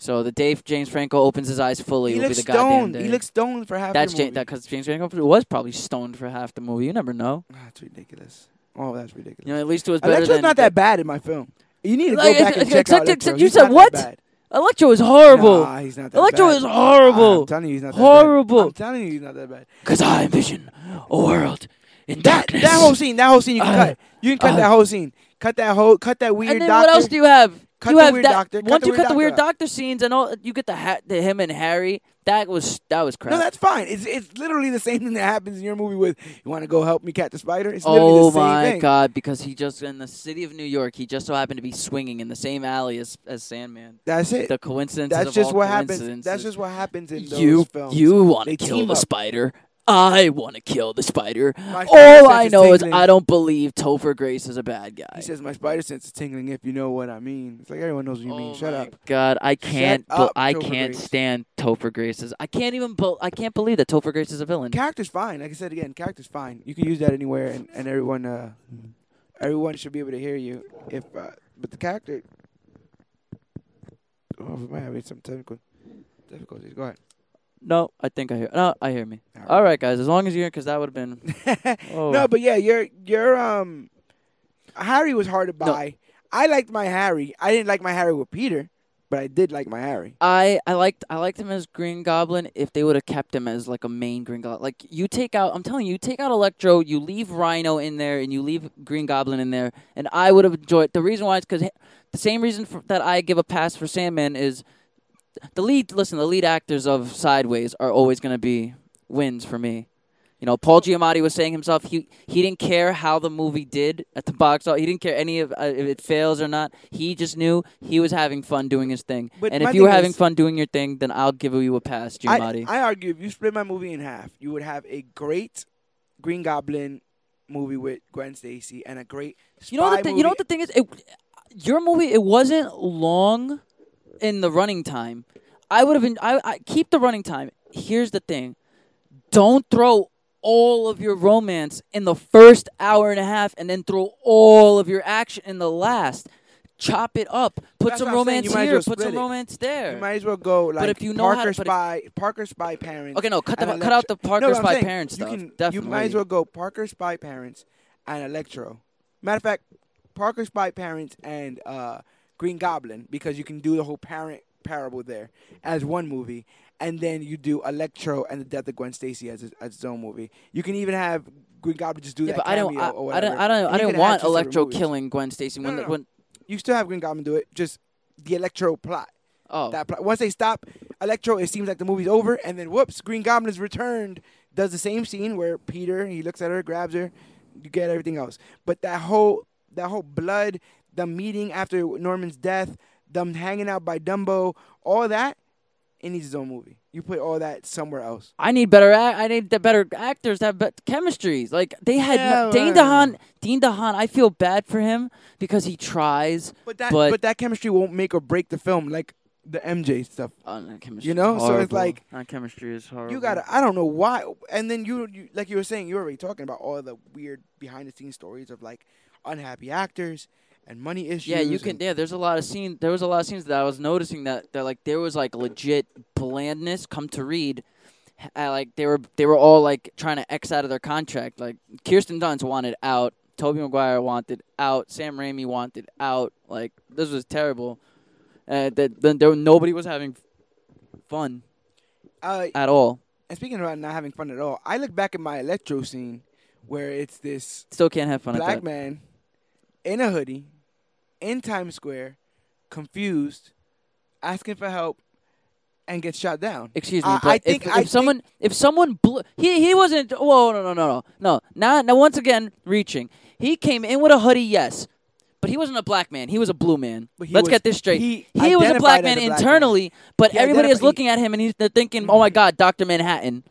So the day James Franco opens his eyes fully he will be looks the goddamn stoned. day. He looks stoned for half that's the movie. that because James Franco was probably stoned for half the movie. You never know. That's ridiculous. Oh, that's ridiculous. You know, at least it was better Electro's than not that bad in my film. You need to Like, go back and check except- out Electro. you He's said what? Electro is horrible. Nah, he's not that Electro bad. is horrible. I'm telling you, he's not that Horrible. Bad. I'm telling you, he's not that bad. Cause I envision a world in That darkness. that whole scene, that whole scene, you can Uh, cut. You can cut uh, that whole scene. Cut that whole, cut that weird and then doctor. what else do you have? Cut you the have weird that, doctor. Once you cut the weird doctor doctor scenes and all, you get the, ha- the him and Harry. That was that was crap. no, that's fine. It's it's literally the same thing that happens in your movie with you want to go help me catch the spider. It's literally oh the same my thing. god! Because he just in the city of New York, he just so happened to be swinging in the same alley as, as Sandman. That's it. The coincidence. That's of just what happens. That's just what happens in those you films. you want to kill the spider? I want to kill the spider. My All I know is tingling. I don't believe Topher Grace is a bad guy. He says my spider sense is tingling. If you know what I mean, it's like everyone knows what you mean. Oh Shut up. God, I can't. up, I Topher can't Grace. stand Topher Grace's. I can't even. I can't believe that Topher Grace is a villain. Character's fine. Like I said again, character's fine. You can use that anywhere, and, and everyone, uh, everyone should be able to hear you. If, uh, but the character, oh, we might having some technical difficulties. Go ahead. No, I think I hear. No, I hear me. All right. All right, guys. As long as you're, because that would have been. Oh. No, but yeah, you're you're um, Harry was hard to No. buy. I liked my Harry. I didn't like my Harry with Peter, but I did like my Harry. I I liked I liked him as Green Goblin if they would have kept him as like a main Green Goblin. Like you take out, I'm telling you, you take out Electro, you leave Rhino in there, and you leave Green Goblin in there, and I would have enjoyed. The reason why is because the same reason for, that I give a pass for Sandman is the lead. Listen, the lead actors of Sideways are always going to be wins for me. You know, Paul Giamatti was saying himself he he didn't care how the movie did at the box office. He didn't care any of uh, if it fails or not. He just knew he was having fun doing his thing. But and if you were having is- fun doing your thing, then I'll give you a pass, I, Giamatti. I argue if you split my movie in half, you would have a great Green Goblin movie with Gwen Stacy and a great you know what the, thi- you know what the thing is? It, your movie it wasn't long in the running time. I would have been I, I keep the running time. Here's the thing. Don't throw all of your romance in the first hour and a half and then throw all of your action in the last. Chop it up. Put That's some what I'm saying, romance here. well how split some it. romance there. You might as well go like but if you know how Parker to- but if- Spy, Parker Spy Parents. okay, no, cut the cut out the Parker no, Spy saying, Parents you stuff. Can, Definitely. You might as well go Parker Spy Parents and Electro. Matter of fact, Parker Spy Parents and uh, Green Goblin because you can do the whole parent parable there as one movie, and then you do Electro and the Death of Gwen Stacy as, a, as its own movie. You can even have Green Goblin just do Yeah, that but I don't. I, don't. I don't. I don't want Electro killing Gwen Stacy when No, no, no. when. You still have Green Goblin do it, just the Electro plot. Oh, That plot. Once they stop Electro, it seems like the movie's over, and then whoops, Green Goblin is returned. Does the same scene where Peter he looks at her, grabs her, you get everything else. But that whole that whole blood, the meeting after Norman's death, them hanging out by Dumbo, all that, it needs its own movie. You put all that somewhere else. I need better. Act, I need the better actors to have bet chemistries. Like they had Yeah, no, Dane well, DeHaan. Dean DeHaan. I feel bad for him because he tries. But that But- but, that chemistry won't make or break the film like the MJ stuff. Oh, no, chemistry. You know? is So it's like- That chemistry is horrible. You gotta. I don't know why. And then you, you, like you were saying, you were already talking about all the weird behind the scenes stories of like unhappy actors and money issues. Yeah, you can. Yeah, there's a lot of scenes. There was a lot of scenes that I was noticing that that like there was like legit blandness. Come to read, uh, like they were they were all like trying to X out of their contract. Like Kirsten Dunst wanted out, Tobey Maguire wanted out, Sam Raimi wanted out. Like this was terrible. Uh, that then there nobody was having fun Uh, at all. and speaking about not having fun at all, I look back at my electro scene where it's this Still can't have fun at black man in a hoodie in Times Square, confused, asking for help, and gets shot down. Excuse me, I- but I if, think- if I think- someone if someone blew, he he wasn't. Whoa, no, no, no, no, no. Now, now, once again, reaching. He came in with a hoodie, yes, but he wasn't a black man. He was a blue man. But he Let's was- get this straight. he was a black man a black internally, but He everybody is looking at him and he's they're thinking, "Oh my God, Doctor Manhattan."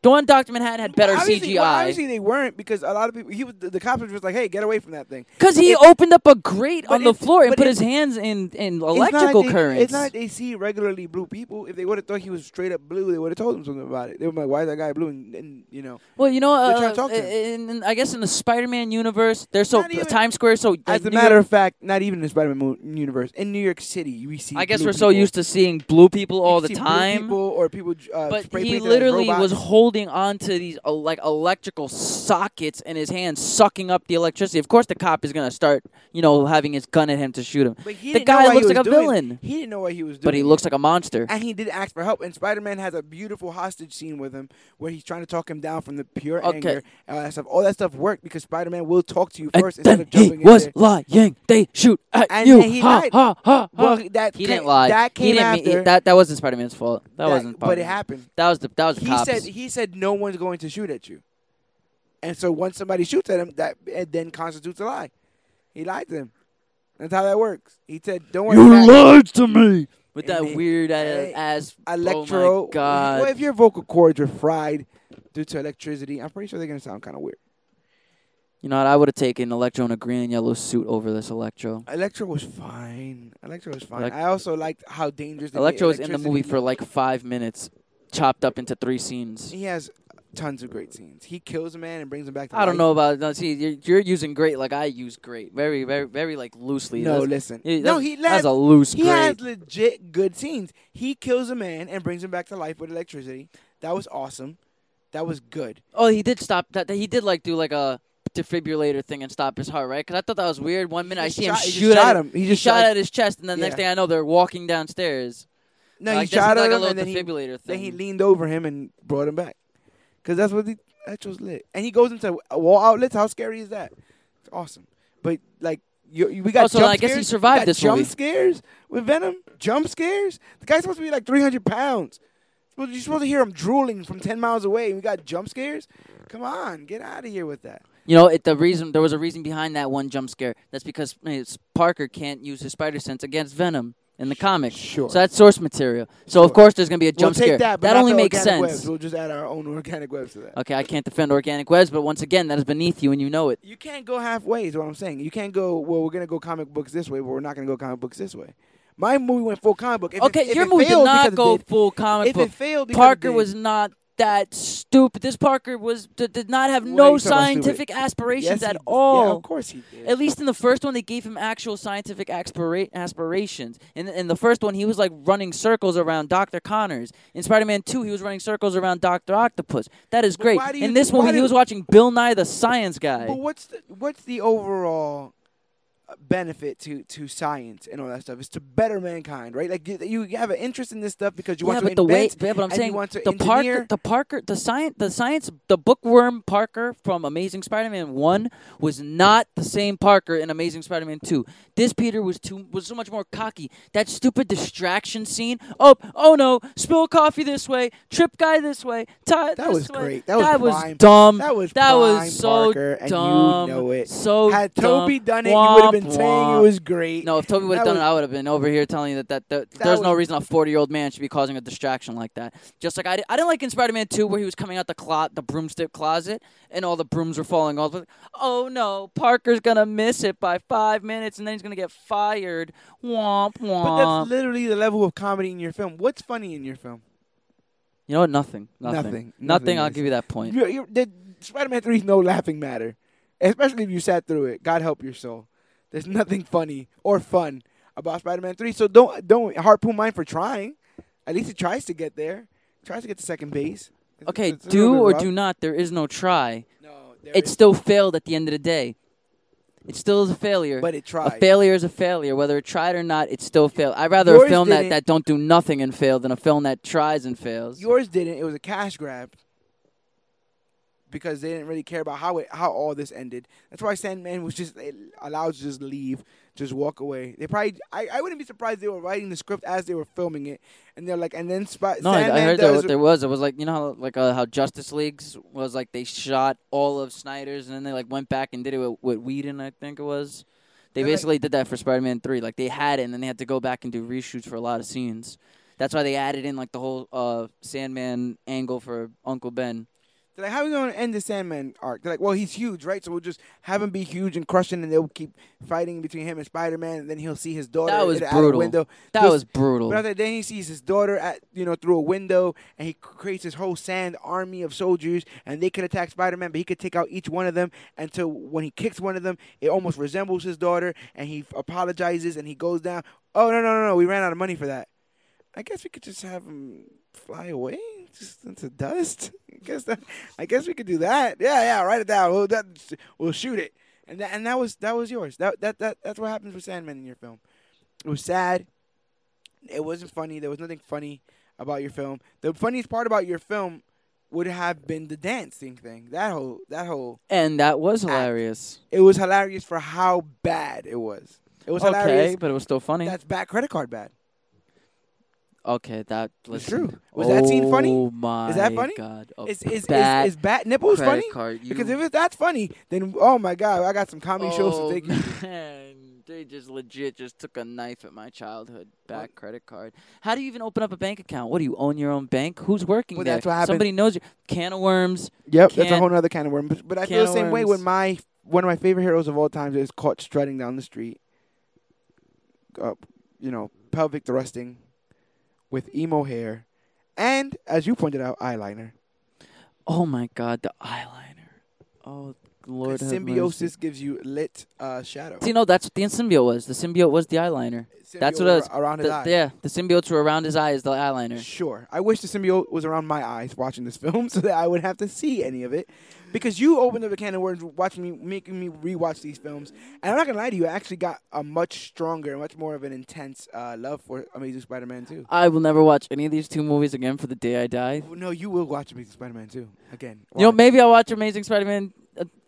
The one Doctor Manhattan had better obviously, well, CGI obviously they weren't because a lot of people. He was the, the cops were just like, "Hey, get away from that thing." because he It- opened up a grate on the floor and put his hands in in It's electrical like they. It's not they see regularly blue people. If they would have thought he was straight up blue, they would have told him something about it. They were like, "Why is that guy blue?" And, and you know, Well, you know, uh, to talk to in, in- I guess in the Spider-Man universe, they're so even- Times Square. So as a New matter York- of fact, not even in the Spider-Man universe in New York City, we see. I guess we're so used to seeing blue people all the time. people or people. Uh, But he literally was robots. Holding on to these uh, like electrical sockets in his hands, sucking up the electricity. Of course, the cop is gonna start, you know, having his gun at him to shoot him. But he the guy he looks like a doing. villain. He didn't know what he was doing. But he looks like a monster. And he did ask for help. And Spider-Man has a beautiful hostage scene with him where he's trying to talk him down from the pure Okay. anger and all that stuff. All that stuff worked because Spider-Man will talk to you And first instead then of jumping in was there. lying. They shoot at And you. then he ha, lied. ha, ha. Well, that he ca- didn't lie. That he came didn't after. mean, that. That wasn't Spider-Man's fault. That, that- wasn't. But it happened. That was the. That was the He cops. said he said no one's going to shoot at you. And so once somebody shoots at him, that it then constitutes a lie. He lied to him. That's how that works. He said, "Don't worry." you lied to me with And that he- weird uh, ass. Electro. Oh my god. Well, if your vocal cords are fried, due to electricity. I'm pretty sure they're gonna sound kind of weird. You know what? I would have taken Electro in a green and yellow suit over this Electro. Electro was fine. Electro was fine. Elec- I also liked how dangerous. they Electro was in the movie for like five minutes, chopped up into three scenes. He has tons of great scenes. He kills a man and brings him back to I don't know about. No, see, you're, you're using great like I use great, very, very, very like loosely. No, That's- listen. he- no, he that's has a loose He great. has legit good scenes. He kills a man and brings him back to life with electricity. That was awesome. That was good. Oh, he did stop. That he did like do like a defibrillator thing and stop his heart, right? Because I thought that was weird. One minute I see him shot- just shoot at him. He just shot shot- at his chest, and then next thing I know, they're walking downstairs. No, like, he shot at like him and then he, thing. then he leaned over him and brought him back. Because that's what the Electro's lit. And he goes into wall outlets. How scary is that? It's awesome. But like you, you- we got Oh, so jump I guess he survived this jump movie. scares with Venom. Jump scares. The guy's supposed to be like 300 pounds. You're supposed to hear him drooling from 10 miles away. We got jump scares. Come on, get out of here with that. You know, it, the reason there was a reason behind that one jump scare. That's because uh, Parker can't use his spider sense against Venom in the comics. Sure. So that's source material. So of course there's gonna be a jump we'll scare. that, but not only makes sense. Webs. We'll just add our own organic webs to that. Okay, I can't defend organic webs, but once again, that is beneath you, and you know it. You can't go halfway. Is what I'm saying. You can't go. Well, we're gonna go comic books this way, but we're not gonna go comic books this way. My movie went full comic book. If okay, it, if your movie did not go did- full comic If book. it failed, Parker was not that stupid. This Parker was did, did not have are no you talking about, scientific aspirations Yes, at he- all. Yeah, of course he did. At least in the first one, they gave him actual scientific aspira- aspirations. In, in the first one, he was like running circles around Dr. Connors. In Spider Man 2, he was running circles around Dr. Octopus. That is great. why do you- In this why movie, he was watching Bill Nye the Science Guy. But what's the what's the overall benefit to to science and all that stuff? Is to better mankind, right? Like you, you have an interest in this stuff because you yeah, want but to the way, yeah, but I'm saying the Parker, the Parker, the science, the science, the bookworm Parker from Amazing Spider-Man One was not the same Parker in Amazing Spider-Man Two. This Peter was too was so much more cocky. That stupid distraction scene. Oh, oh no! Spill coffee this way. Trip guy this way. Tie That was way. great. That was prime. dumb. that was that was so Parker, and dumb. you know it. So Had dumb. Tobey done it, you would have been Womp saying it was great. No, if Tobey would have done it, I would have been over here telling you that, that, that, That there's no reason a 40 year old man should be causing a distraction like that. Just like I, did, I didn't like in Spider Man 2 where he was coming out the clo- the broomstick closet and all the brooms were falling off. Oh no, Parker's gonna miss it by five minutes and then he's gonna get fired. Womp womp. But that's literally the level of comedy in your film. What's funny in your film? you know what? Nothing. Nothing. Nothing. Nothing. I'll give you that point. The, Spider-Man Three is no laughing matter, especially if you sat through it. God help your soul. There's nothing funny or fun about Spider-Man Three. So don't don't harpoon mine for trying. At least it tries to get there. tries to get to second base. It's- Okay, it's do or rough. do not. There is no try. No, there It is- still failed at the end of the day. It still is a failure. but it tried. A failure is a failure, whether it tried or not. It still failed. I'd rather Yours a film that, that don't do nothing and fail than a film that tries and fails. Yours didn't. It was a cash grab because they didn't really care about how it how all this ended. That's why Sandman was just allowed to just leave, just walk away. They probably I, I wouldn't be surprised they were writing the script as they were filming it, and they're like, and then Sp- no, I, Sandman I heard that what there was. It was like you know how like uh, how Justice Leagues was like they shot all of Snyder's and then they like went back and did it with, with Whedon. I think it was. They They're like- basically did that for Spider-Man Three. Like they had it and then they had to go back and do reshoots for a lot of scenes. That's why they added in like the whole uh, Sandman angle for Uncle Ben. They're like, how are we going to end the Sandman arc? They're like, well, he's huge, right? So we'll just have him be huge and crushing, and they'll keep fighting between him and Spider Man, and then he'll see his daughter That was at a window. That Just- was brutal. But then he sees his daughter at you know through a window, and he creates his whole sand army of soldiers, and they could attack Spider-Man, but he could take out each one of them until when he kicks one of them, it almost resembles his daughter, and he apologizes and he goes down. Oh no no no no! We ran out of money for that. I guess we could just have him fly away, just into dust. I guess that. I guess we could do that. Yeah yeah. Write it down. We'll that, we'll shoot it. And that and that was that was yours. That that that that's what happens with Sandman in your film. It was sad. It wasn't funny. There was nothing funny about your film. The funniest part about your film would have been the dancing thing. That whole that whole and that was hilarious. it was hilarious for how bad it was. It was okay, hilarious. but it was still funny. That's bad credit card bad. Okay, that was true. Was that scene funny? Oh my Is that funny? god! A Is is, bad is is bat nipples funny? card. You, Because if it, that's funny, then oh my god, I got some comedy shows to oh, take man. They just legit just took a knife at my childhood back credit card. How do you even open up a bank account? What do you own your own bank? Who's working Well, there? that's what happened- Somebody knows you. Can of worms. Yep, that's a whole other kind of worm. But, but I feel the same way when my one of my favorite heroes of all time is caught strutting down the street, uh, you know, pelvic thrusting, with emo hair, and as you pointed out, eyeliner. Oh my God, the eyeliner. Oh Lord, symbiosis gives you lit uh, shadow. You know that's what the symbiote was. The symbiote was the eyeliner. That's what it was. around his The- yeah, the symbiotes were around his eyes. The eyeliner. Sure. I wish the symbiote was around my eyes watching this film so that I would have to see any of it. Because you opened up a can of worms watching me making me rewatch these films. And I'm not gonna lie to you, I actually got a much stronger, much more of an intense uh, love for Amazing Spider Man 2. I will never watch any of these two movies again for the day I die. No, you will watch Amazing Spider Man 2 again. You know, maybe I'll watch Amazing Spider-Man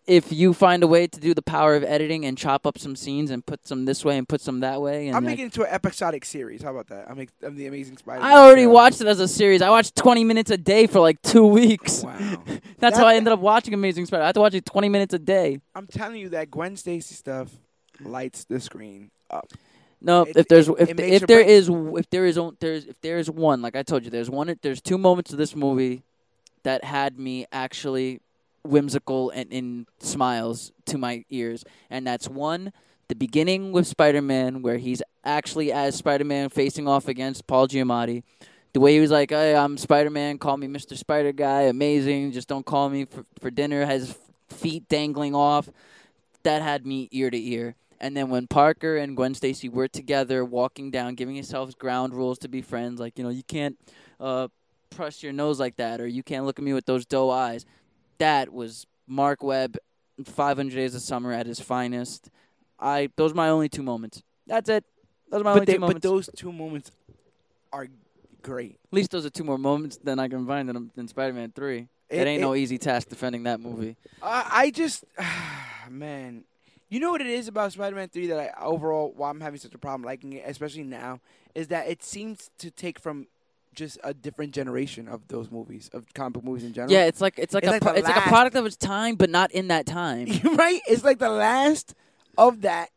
if you find a way to do the power of editing and chop up some scenes and put some this way and put some that way. And I'm like- making it into an episodic series. How about that? I'm, I'm the Amazing Spider I already watched it as a series. I watched 20 minutes a day for like two weeks. Wow. That's That- how I ended up watching Amazing Spider. I had to watch it 20 minutes a day. I'm telling you that Gwen Stacy stuff lights the screen up. No, It- if there's it- if it the- if there is if there is there's if there is one like I told you there's one there's two moments of this movie that had me actually whimsical and in smiles to my ears and that's one the beginning with Spider-Man where he's actually as Spider-Man facing off against Paul Giamatti the way he was like hey I'm Spider-Man call me Mr. Spider guy amazing just don't call me for, for dinner has feet dangling off that had me ear to ear. And then when Parker and Gwen Stacy were together, walking down, giving yourselves ground rules to be friends, like you know, you can't uh, press your nose like that, or you can't look at me with those doe eyes. That was Marc Webb, 500 Days of Summer at his finest. I those are my only two moments. That's it. Those are my But, only they, two moments. but those two moments are great. At least those are two more moments than I can find in, in Spider-Man 3. It, It- ain't it- no easy task defending that movie. Uh, I just, man, you know what it is about Spider-Man Three that I overall why I'm having such a problem liking it, especially now, is that it seems to take from just a different generation of those movies of comic book movies in general. Yeah, it's like it's like It's a like pro- it's like a product of its time, but not in that time. right. It's like the last of that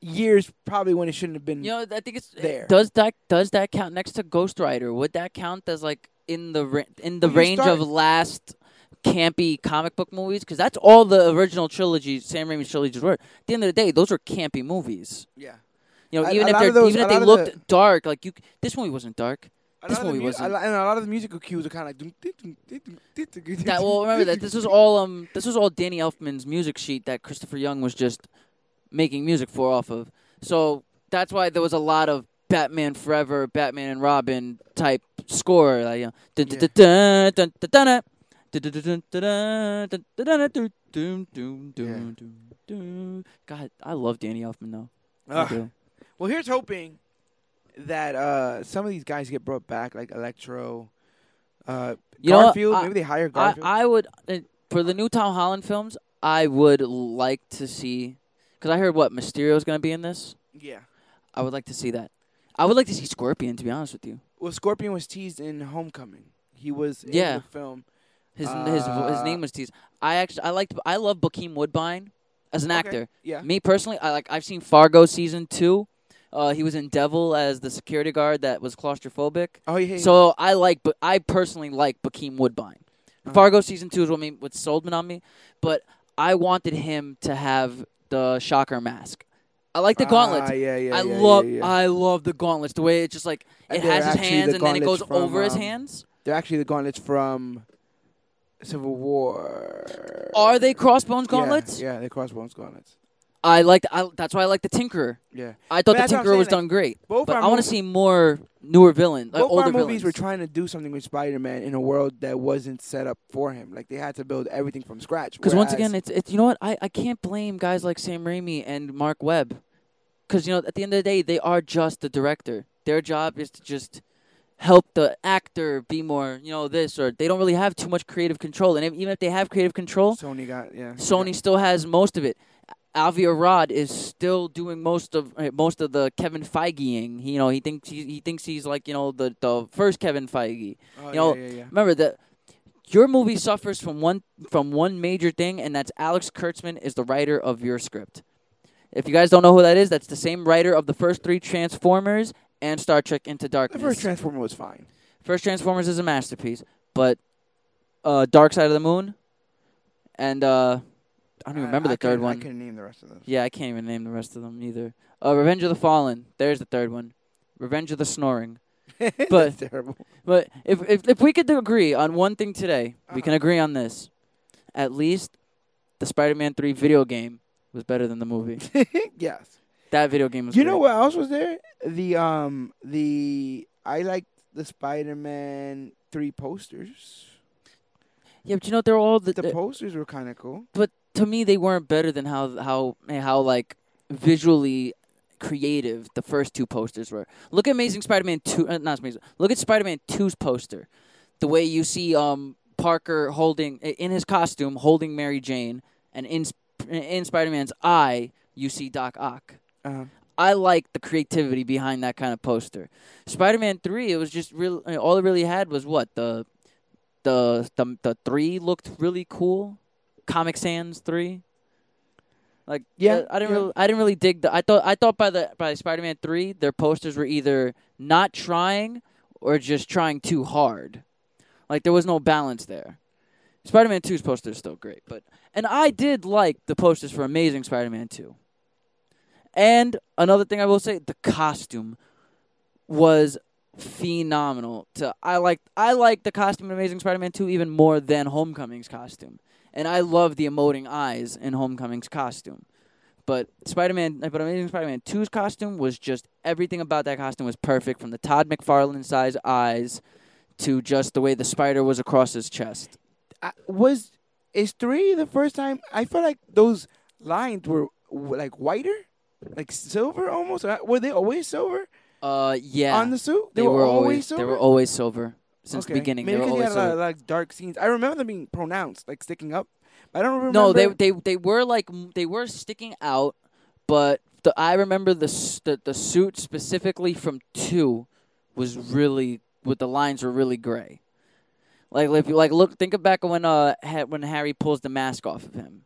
years, probably when it shouldn't have been. You know, I think it's There. Does that does that count next to Ghost Rider? Would that count as like in the in the you range of last campy comic book movies? Because that's all the original trilogy, Sam Raimi's trilogies were. At the end of the day, those were campy movies. yeah. You know, even a if they're those- even if they looked the- dark, like you, this movie wasn't dark. A this movie mu- was and a lot of the musical cues are kind of like. That, well, remember that this was all um this was all Danny Elfman's music sheet that Christopher Young was just making music for off of. So that's why there was a lot of Batman Forever, Batman and Robin type score. Like, you know, God, I love Danny Elfman though. Well, here's hoping that uh, some of these guys get brought back, like Electro, uh, You know? Garfield. I- maybe they hire I, Garfield. I would uh, for the new Tom Holland films. I would like to see because I heard what Mysterio is going to be in this. yeah. I would like to see that. I would like to see Scorpion. To be honest with you, Well, Scorpion was teased in Homecoming. He was in Yeah. the film. his his his Uh, name was teased. I actually I liked I love Bokeem Woodbine as an Okay. actor. Yeah. Me personally, I like I've seen Fargo season two. Uh, he was in Devil as the security guard that was claustrophobic. Oh yeah. yeah. So I like, but I personally like Bokeem Woodbine. Uh-huh. Fargo season two is what me what sold me on me, but I wanted him to have the shocker mask. I like the gauntlets. Ah, yeah, yeah. I yeah, love Yeah, yeah. I love the gauntlets. The way it just like it has his hands the and then it goes from, over his um, hands. They're actually the gauntlets from Civil War. Are they crossbones Yeah, gauntlets? Yeah, they're crossbones gauntlets. I like. I, that's why I like the Tinkerer. Yeah. I thought But the what I'm Tinkerer was saying, done great. Both But our I want to see more newer villains, like Both older our movies villains. were trying to do something with Spider-Man in a world that wasn't set up for him. Like they had to build everything from scratch. Because once whereas- again, it's it's you know what I, I can't blame guys like Sam Raimi and Marc Webb, because you know at the end of the day they are just the director. Their job is to just help the actor be more you know this or they don't really have too much creative control. And if, even if they have creative control, Sony got yeah. Sony still has most of it. Avi Arad is still doing most of uh, most of the Kevin Feigeing. He, you know, he thinks he, he thinks he's like you know the the first Kevin Feige. Oh, you know, yeah, yeah, yeah. Remember that your movie suffers from one from one major thing, and that's Alex Kurtzman is the writer of your script. If you guys don't know who that is, that's the same writer of the first three Transformers and Star Trek Into Darkness. The first Transformer was fine. First Transformers is a masterpiece, but uh, Dark Side of the Moon and uh, I don't even remember I the third couldn't- I one. couldn't name the rest of those. Yeah, I can't even name the rest of them either. Uh, Revenge of the Fallen. There's the third one. Revenge of the Snoring. But- That's terrible. But if if if we could agree on one thing today, we can Uh-huh. agree on this. At least the Spider-Man 3 video game was better than the movie. yes. That video game was You great. know what else was there? The um the I liked the Spider-Man three posters. Yeah, but you know they're all the, The posters were kind of cool. To me they weren't better than how how how like visually creative the first two posters were. Look at Amazing Spider-Man 2 uh, not Amazing. Look at Spider-Man 2's poster. The way you see um Parker holding in his costume holding Mary Jane and in in Spider-Man's eye you see Doc Ock. Uh, I like the creativity behind that kind of poster. Spider-Man 3 it was just real all it really had was what the the the the 3 looked really cool. Comic Sans 3 like Yeah, uh, I didn't yeah. really I didn't really dig the I thought I thought by the by Spider-Man 3 their posters were either not trying or just trying too hard. Like there was no balance there. Spider-Man 2's poster is still great, but and I did like the posters for Amazing Spider-Man 2. And another thing I will say, the costume was phenomenal. To I like I like the costume in Amazing Spider-Man 2 even more than Homecoming's costume. And I love the emoting eyes in Homecoming's costume. But Spider-Man, but Amazing Spider-Man 2's costume was just everything about that costume was perfect, from the Todd McFarlane size eyes to just the way the spider was across his chest. I, was is three the first time? I feel like those lines were like whiter, like silver almost. Uh, Were they always silver Uh, yeah, on the suit? they, were, always silver. they were always silver since Okay. the beginning. Maybe they were always had silver. a lot of, like dark scenes. I remember them being pronounced, like sticking up. I don't remember. No, they they they were like they were sticking out, but the I remember the the, the suit specifically from two was really with the lines were really gray. Like if you like look think of back when uh when Harry pulls the mask off of him.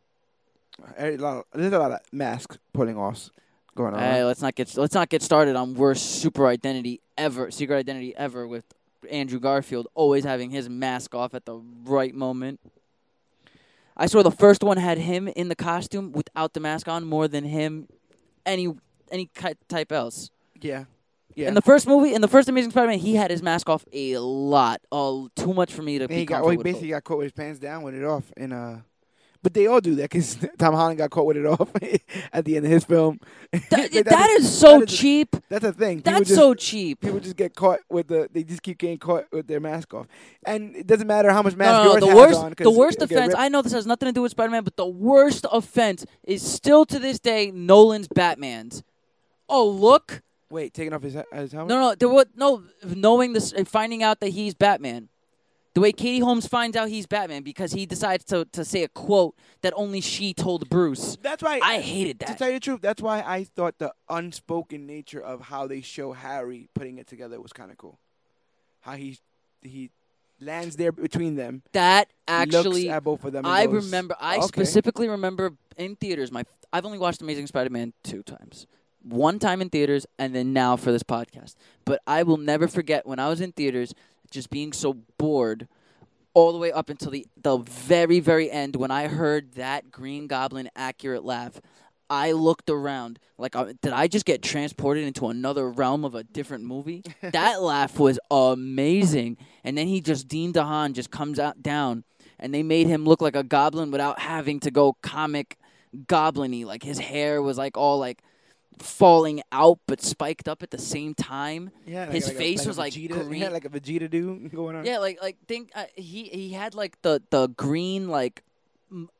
A lot of- there's a lot of mask pulling offs going on. Hey, let's not get let's not get started on worst super identity ever, secret identity ever with Andrew Garfield always having his mask off at the right moment. I swear the first one had him in the costume without the mask on more than him any any type else. yeah, yeah. In the first movie, in the first Amazing Spider-Man, he had his mask off a lot, all too much for me to And he got, well, he with basically got caught with his pants down with it off, in uh, but they all do that because Tom Holland got caught with it off at the end of his film. Like, That, that's is so that is cheap. That's a thing. People That's just, so cheap. people just get caught with the. They just keep getting caught with their mask off, and it doesn't matter how much mask No, no, the worst, the worst offense. I know this has nothing to do with Spider-Man, but the worst offense is still to this day Nolan's Batman's. Oh, look! Wait, taking off his his helmet. No, no, there was no knowing this, and finding out that he's Batman. The way Katie Holmes finds out he's Batman because he decides to to say a quote that only she told Bruce. That's why I hated that. To tell you the truth, that's why I thought the unspoken nature of how they show Harry putting it together was kind of cool. How he he lands there between them, That actually, at both of them. I goes, remember. I "Okay." specifically remember in theaters. My I've only watched Amazing Spider-Man two times. One time in theaters, and then now for this podcast. But I will never forget when I was in theaters, just being so bored, all the way up until the the very very end when I heard that Green Goblin accurate laugh. I looked around like, uh, did I just get transported into another realm of a different movie? that laugh was amazing. And then he just Dane DeHaan just comes out down, and they made him look like a goblin without having to go comic goblin-y. Like his hair was like all like falling out but spiked up at the same time. Yeah, his a- face a was, like, Vegeta, green. Yeah, like a Vegeta do going on. Yeah, like like think uh, he he had like the the green like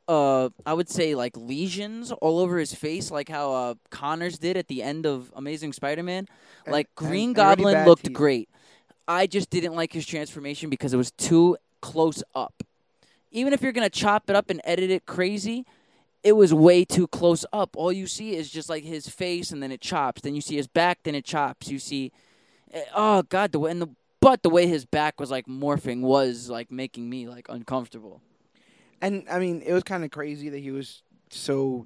uh I would say like lesions all over his face like how uh Connors did at the end of Amazing Spider-Man. And- like Green and Goblin bad looked teeth. great. I just didn't like his transformation because it was too close up. Even if you're going to chop it up and edit it crazy, it was way too close up. All you see is just like his face and then it chops. Then you see his back, then it chops. You see eh, oh god, the way and the but the way his back was like morphing was like making me like uncomfortable. And I mean, it was kind of crazy that he was so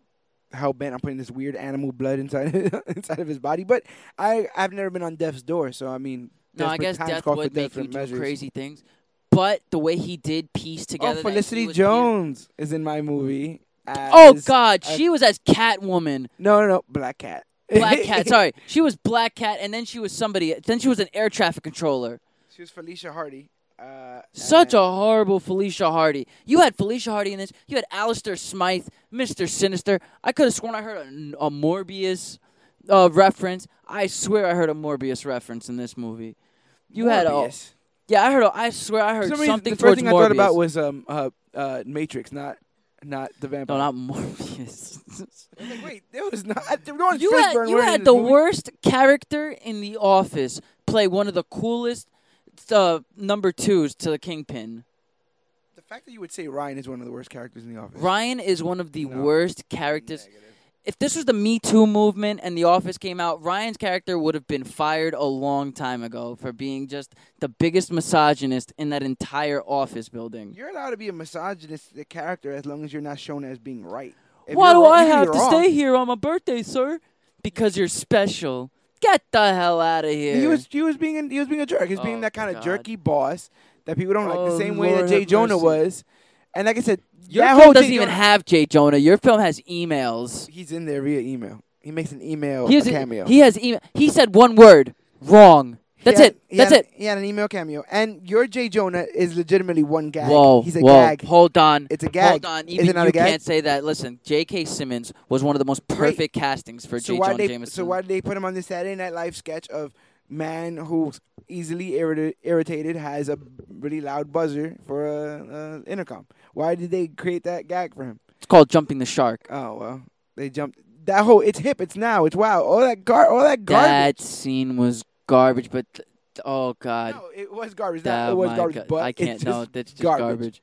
hell bent on putting this weird animal blood inside inside of his body. But I I've never been on death's door, so I mean, No, I guess death would make you do crazy things. But the way he did piece together. Oh, that he Felicity Jones is in my movie. Oh God, a- she was as Catwoman. No, no, no, Black Cat. Black Cat. Sorry, she was Black Cat, and then she was somebody. Then she was an air traffic controller. She was Felicia Hardy. Uh, Such a horrible Felicia Hardy. You had Felicia Hardy in this. You had Alistair Smythe, Mister Sinister. I could have sworn I heard a, a Morbius uh, reference. I swear I heard a Morbius reference in this movie. You had a Morbius. yeah. I heard. A, I swear I heard something the first thing I Morbius. thought about was um uh, uh Matrix, not not the vampire. no, not Morpheus. Like, wait, there was not. You had you had the worst character in the office play one of the coolest uh, number twos to the Kingpin. The fact that you would say Ryan is one of the worst characters in the office. Ryan is one of the No. worst characters. Negative. If this was the Me Too movement and The Office came out, Ryan's character would have been fired a long time ago for being just the biggest misogynist in that entire office building. You're allowed to be a misogynistic character as long as you're not shown as being right. If Why do wrong- I have to wrong. stay here on my birthday, sir? Because you're special. Get the hell out of here. He was he was being he was being a jerk. He was Oh, being that kind of God. jerky boss that people don't like. Oh, The same way that oh, Jay have Jonah mercy. was. And like I said, Your that film whole doesn't Jay even Jonah- have Jay Jonah. Your film has emails. He's in there via email. He makes an email He has a cameo. He has email. He said one word wrong. He That's had- it. he That's had- it. He had an email cameo, and your Jay Jonah is legitimately one gag. Whoa, He's a whoa, gag. hold on. It's a gag. Hold on, Is even it not you a gag? can't say that. Listen, J.K. Simmons was one of the most perfect castings for so J. why Jonah they Jameson. so why did they put him on the Saturday Night Live sketch of man who's easily irrita- irritated has a really loud buzzer for a, a intercom? Why did they create that gag for him? It's called jumping the shark. Oh well, they jumped that whole. It's hip. It's now. It's wow. All that gar. All that garbage. That scene was garbage, but th- oh god, no, it was garbage. that, it was garbage. God. But I can't. It's No, just that's just garbage. garbage.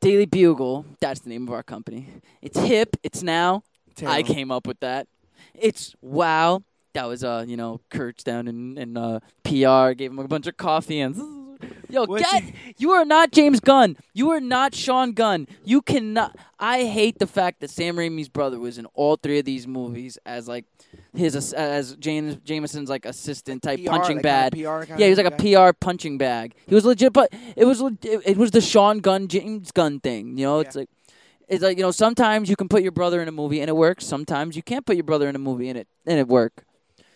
Daily Bugle. That's the name of our company. It's hip. It's now. I came up with that. It's wow. That was uh, you know, Kurt's down in, in uh, PR, gave him a bunch of coffee and Yo, What's get you are not James Gunn. You are not Sean Gunn. You cannot I hate the fact that Sam Raimi's brother was in all three of these movies as like his as James Jameson's like assistant type PR, punching like bad. kinda PR Yeah, he was like a guy. PR punching bag. He was legit, but it was it, it was the Sean Gunn James Gunn thing. You know, it's Yeah. like it's like you know sometimes you can put your brother in a movie and it works. Sometimes you can't put your brother in a movie and it and it work.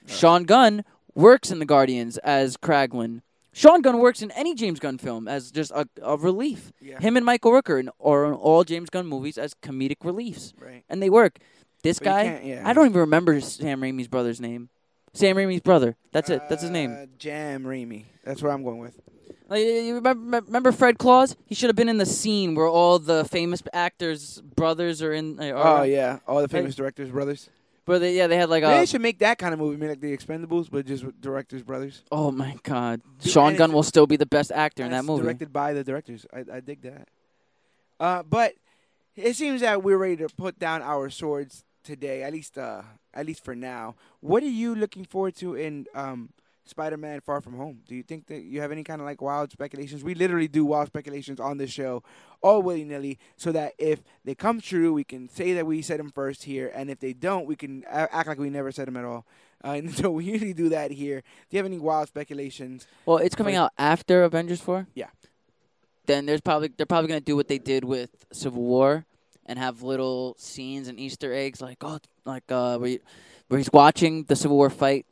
Sean Gunn works in the Guardians as Kraglin. Sean Gunn works in any James Gunn film as just a, a relief. Yeah. Him and Michael Rooker in, are in all James Gunn movies as comedic reliefs, Right. and they work. This But guy, yeah. I don't even remember Sam Raimi's brother's name. Sam Raimi's brother. That's it. That's his name. Uh, Jam Raimi. That's what I'm going with. Like, you remember, remember Fred Claus? He should have been in the scene where all the famous actors' brothers are in. uh, Are, Oh yeah, all the famous directors' brothers. Where they, yeah, they had like Maybe a. they should make that kind of movie, maybe like The Expendables, but just with directors' brothers. Oh my God! Dude, Sean and Gunn it's- will still be the best actor in And that it's movie. Directed by the directors. I, I dig that. Uh, but it seems that we're ready to put down our swords today, at least uh, at least for now. What are you looking forward to in um, Spider-Man: Far From Home? Do you think that you have any kind of like wild speculations? We literally do wild speculations on this show, all willy nilly, so that if they come true, we can say that we said them first here, and if they don't, we can act like we never said them at all. Uh, and so we usually do that here. Do you have any wild speculations? Well, it's coming out after Avengers Four. Yeah. Then there's probably they're probably gonna do what they did with Civil War and have little scenes and Easter eggs like oh like uh where, you, where he's watching the Civil War fight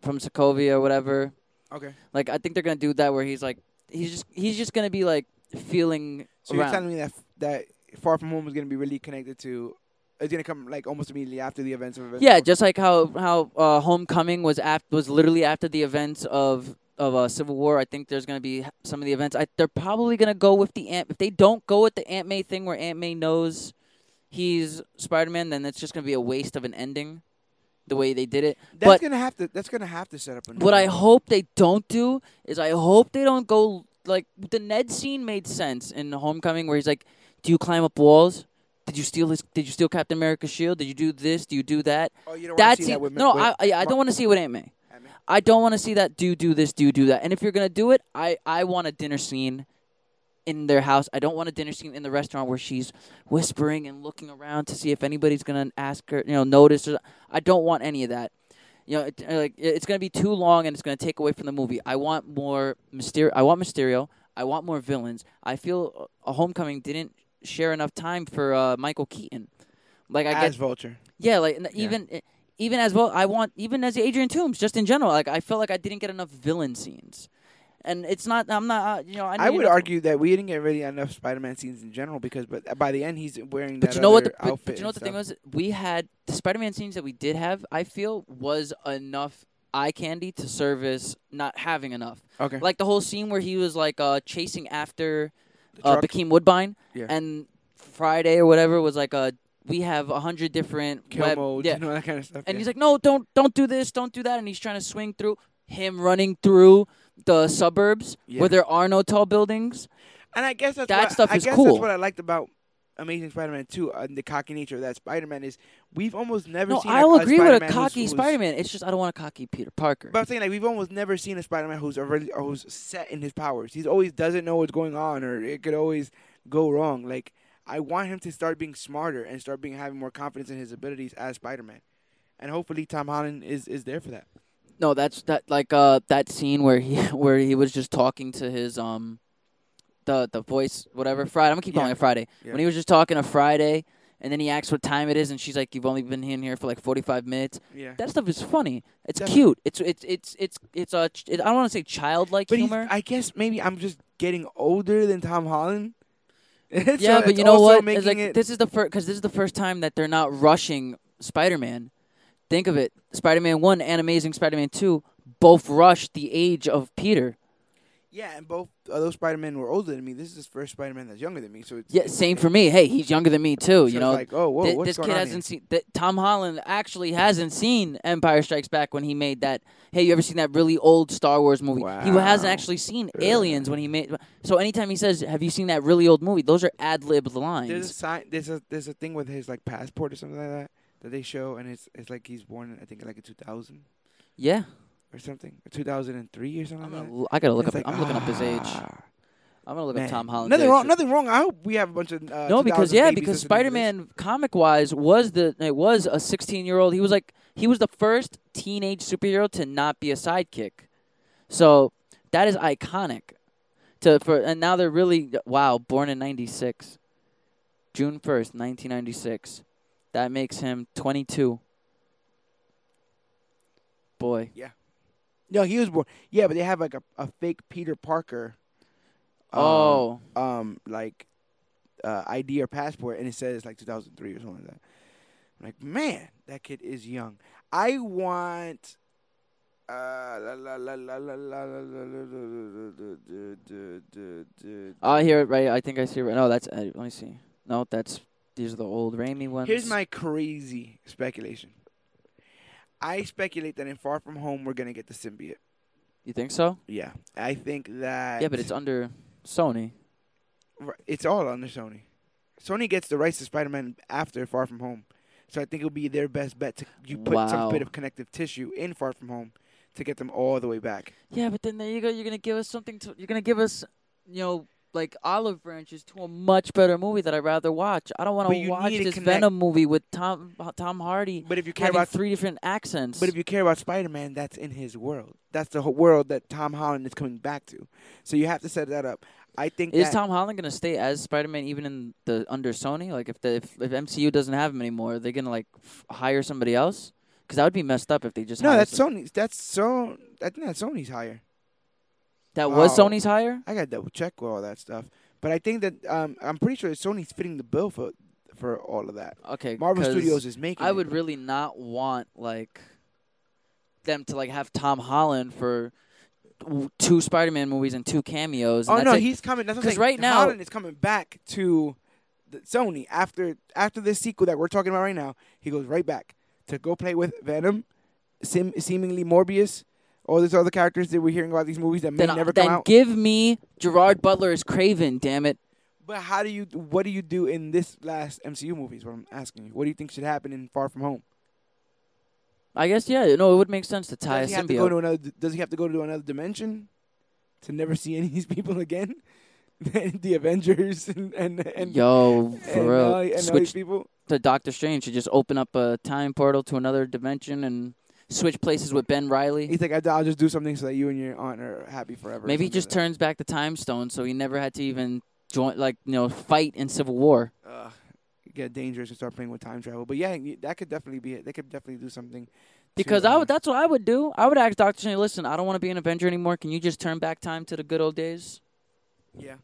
from Sokovia or whatever. Okay. Like I think they're gonna do that where he's like he's just he's just gonna be like feeling So you're telling me that that Far From Home is going to be really connected to? It's going to come like almost immediately after the events of. Yeah, just like how how uh, Homecoming was ap- was literally after the events of of uh, Civil War. I think there's gonna be some of the events. I, they're probably gonna go with the Ant. If they don't go with the Aunt May thing, where Aunt May knows he's Spider Man, then it's just gonna be a waste of an ending. The way they did it. that's but- going to have to. That's to have to set up. A new What I hope they don't do is I hope they don't go like the Ned scene made sense in Homecoming, where he's like, "Do you climb up walls? Did you steal his? Did you steal Captain America's shield? Did you do this? Do you do that?" Oh, you don't to see that with no, with, I I, I don't want to see it with Aunt Aunt May? I don't want to see that. Do do this. Do do that. And if you're gonna do it, I I want a dinner scene in their house. I don't want a dinner scene in the restaurant where she's whispering and looking around to see if anybody's gonna ask her, you know, notice. Or, I don't want any of that. You know, it, like it's gonna be too long and it's gonna take away from the movie. I want more Mysterio. I want Mysterio. I want more villains. I feel a Homecoming didn't share enough time for uh, Michael Keaton. Like I as get, Vulture. yeah, like n- even even as well. I want even as Adrian Toomes, just in general. Like I felt like I didn't get enough villain scenes, and it's not. I'm not. Uh, you know, I, I would argue that we didn't get really enough Spider-Man scenes in general because, but by the end, he's wearing But that you know what? The, but, outfit. but you know what the thing was? We had the Spider-Man scenes that we did have. I feel was enough eye candy to service not having enough. Okay. Like the whole scene where he was like uh, chasing after uh. Bokeem Woodbine, Yeah. and Friday or whatever was like a we have a hundred different Kill web, modes, yeah. you know that kind of stuff. and yeah. he's like, no, don't don't do this, don't do that, and he's trying to swing through him running through the suburbs Yeah. where there are no tall buildings. and I guess that's that what, stuff I is guess cool. that's what I liked about Amazing Spider-Man 2, uh, the cocky nature of that Spider-Man is we've almost never No, seen. I'll a, a agree with a Spider-Man who's- cocky who's- Spider-Man. It's just I don't want a cocky Peter Parker. But I'm saying like we've almost never seen a Spider-Man who's already or who's set in his powers. He's always doesn't know what's going on, or it could always go wrong. Like I want him to start being smarter and start being having more confidence in his abilities as Spider-Man, and hopefully Tom Holland is is there for that. No, that's that like uh that scene where he where he was just talking to his um the the voice whatever Friday. I'm gonna keep calling it Friday. Yeah. When he was just talking to Friday, and then he asks what time it is, and she's like, "You've only been in here for like 45 minutes." Yeah. That stuff is funny. It's Definitely. cute. It's it's it's it's it's a. ch- it, I don't want to say childlike But he's, humor. I guess maybe I'm just getting older than Tom Holland. So yeah, but it's you know also what? Making It's like it, this is the first because this is the first time that they're not rushing Spider-Man. Think of it: Spider-Man One and Amazing Spider-Man Two both rushed the age of Peter. yeah, and both of those Spider-Men were older than me. This is the first Spider-Man that's younger than me. So it's Yeah, same for me. Hey, he's younger than me too. so you it's know, like oh whoa, Th- what's this kid hasn't seen that. Tom Holland actually hasn't seen Empire Strikes Back when he made that. Hey, you ever seen that really old Star Wars movie? He hasn't actually seen Aliens when he made. So anytime he says, "Have you seen that really old movie?" Those are ad libbed lines. There's a sign. There's a there's a thing with his like passport or something like that that they show, and it's it's like he's born I think like in 2000 yeah, or something, or 2003 or something I'm like gonna, I gotta look up. like, I'm looking up his age. ah, I'm gonna look man. up Tom Holland. Nothing wrong. Nothing wrong. I hope we have a bunch of uh, No, because yeah, because listening to this. Spider-Man comic wise was the it was a 16 year old. He was like he was the first teenage superhero to not be a sidekick. So that is iconic. To for and now they're really wow. Born in '96, June 1st, 1996. That makes him 22. Boy. Yeah. No, he was born. Yeah, but they have like a, a fake Peter Parker. Um, oh. Um, like uh, ID or passport, and it says like 2003 or something like that. I'm like, man, that kid is young. I want. I hear it right. I think I see it right. No, that's. Uh, let me see. No, that's these are the old Raimi ones. Here's my crazy speculation. I speculate that in Far From Home we're gonna get the symbiote. You think so? Yeah, I think that. Yeah, but it's under Sony. It's all under Sony. Sony gets the rights to Spider-Man after Far From Home, so I think it'll be their best bet to you put Wow. some bit of connective tissue in Far From Home to get them all the way back. Yeah, but then there you go. You're gonna give us something to. You're gonna give us, you know, like olive branches to a much better movie that I'd rather watch. I don't want to watch this connect- Venom movie with Tom Tom Hardy But if you care about three different accents. but if you care about Spider-Man, that's in his world. That's the whole world that Tom Holland is coming back to. So you have to set that up. I think is that, Tom Holland gonna stay as Spider Man even in the under Sony? Like if the if, if MCU doesn't have him anymore, are they gonna like f- hire somebody else? Because that would be messed up if they just no, that's some- Sony's. That's so. I think that's Sony's hire. That was Wow. Sony's hire. I got to double check all that stuff. But I think that um, I'm pretty sure that Sony's fitting the bill for for all of that. Okay, Marvel 'cause Studios is making. I it. would really not want like them to like have Tom Holland for w- two Spider-Man movies and two cameos. And Oh that's no, it. he's coming. That's what I'm 'Cause saying. right now- Holland is coming back to the Sony after after this sequel that we're talking about right now. He goes right back to go play with Venom, sim- seemingly Morbius, all these other characters that we're hearing about these movies that may then, uh, never then come out. give me Gerard Butler as Kraven. Damn it! But how do you? What do you do in this last MCU movie? Is what I'm asking you. What do you think should happen in Far From Home? I guess yeah. No, it would make sense to tie Does a have to symbiote. to another? Does he have to go to another dimension to never see any of these people again? the Avengers and and and, Yo, and, for real. all- and Switch people. to Doctor Strange to just open up a time portal to another dimension and switch places with Ben Reilly. He's like, "I- I'll just do something so that you and your aunt are happy forever. Maybe he just like turns back the time stone so he never had to even join, like, you know, fight in Civil War. Ugh, get dangerous and start playing with time travel. But yeah, that could definitely be it. They could definitely do something. to, Because I uh, would, that's what I would do. I would ask Doctor Strange, listen, I don't want to be an Avenger anymore. Can you just turn back time to the good old days? Yeah.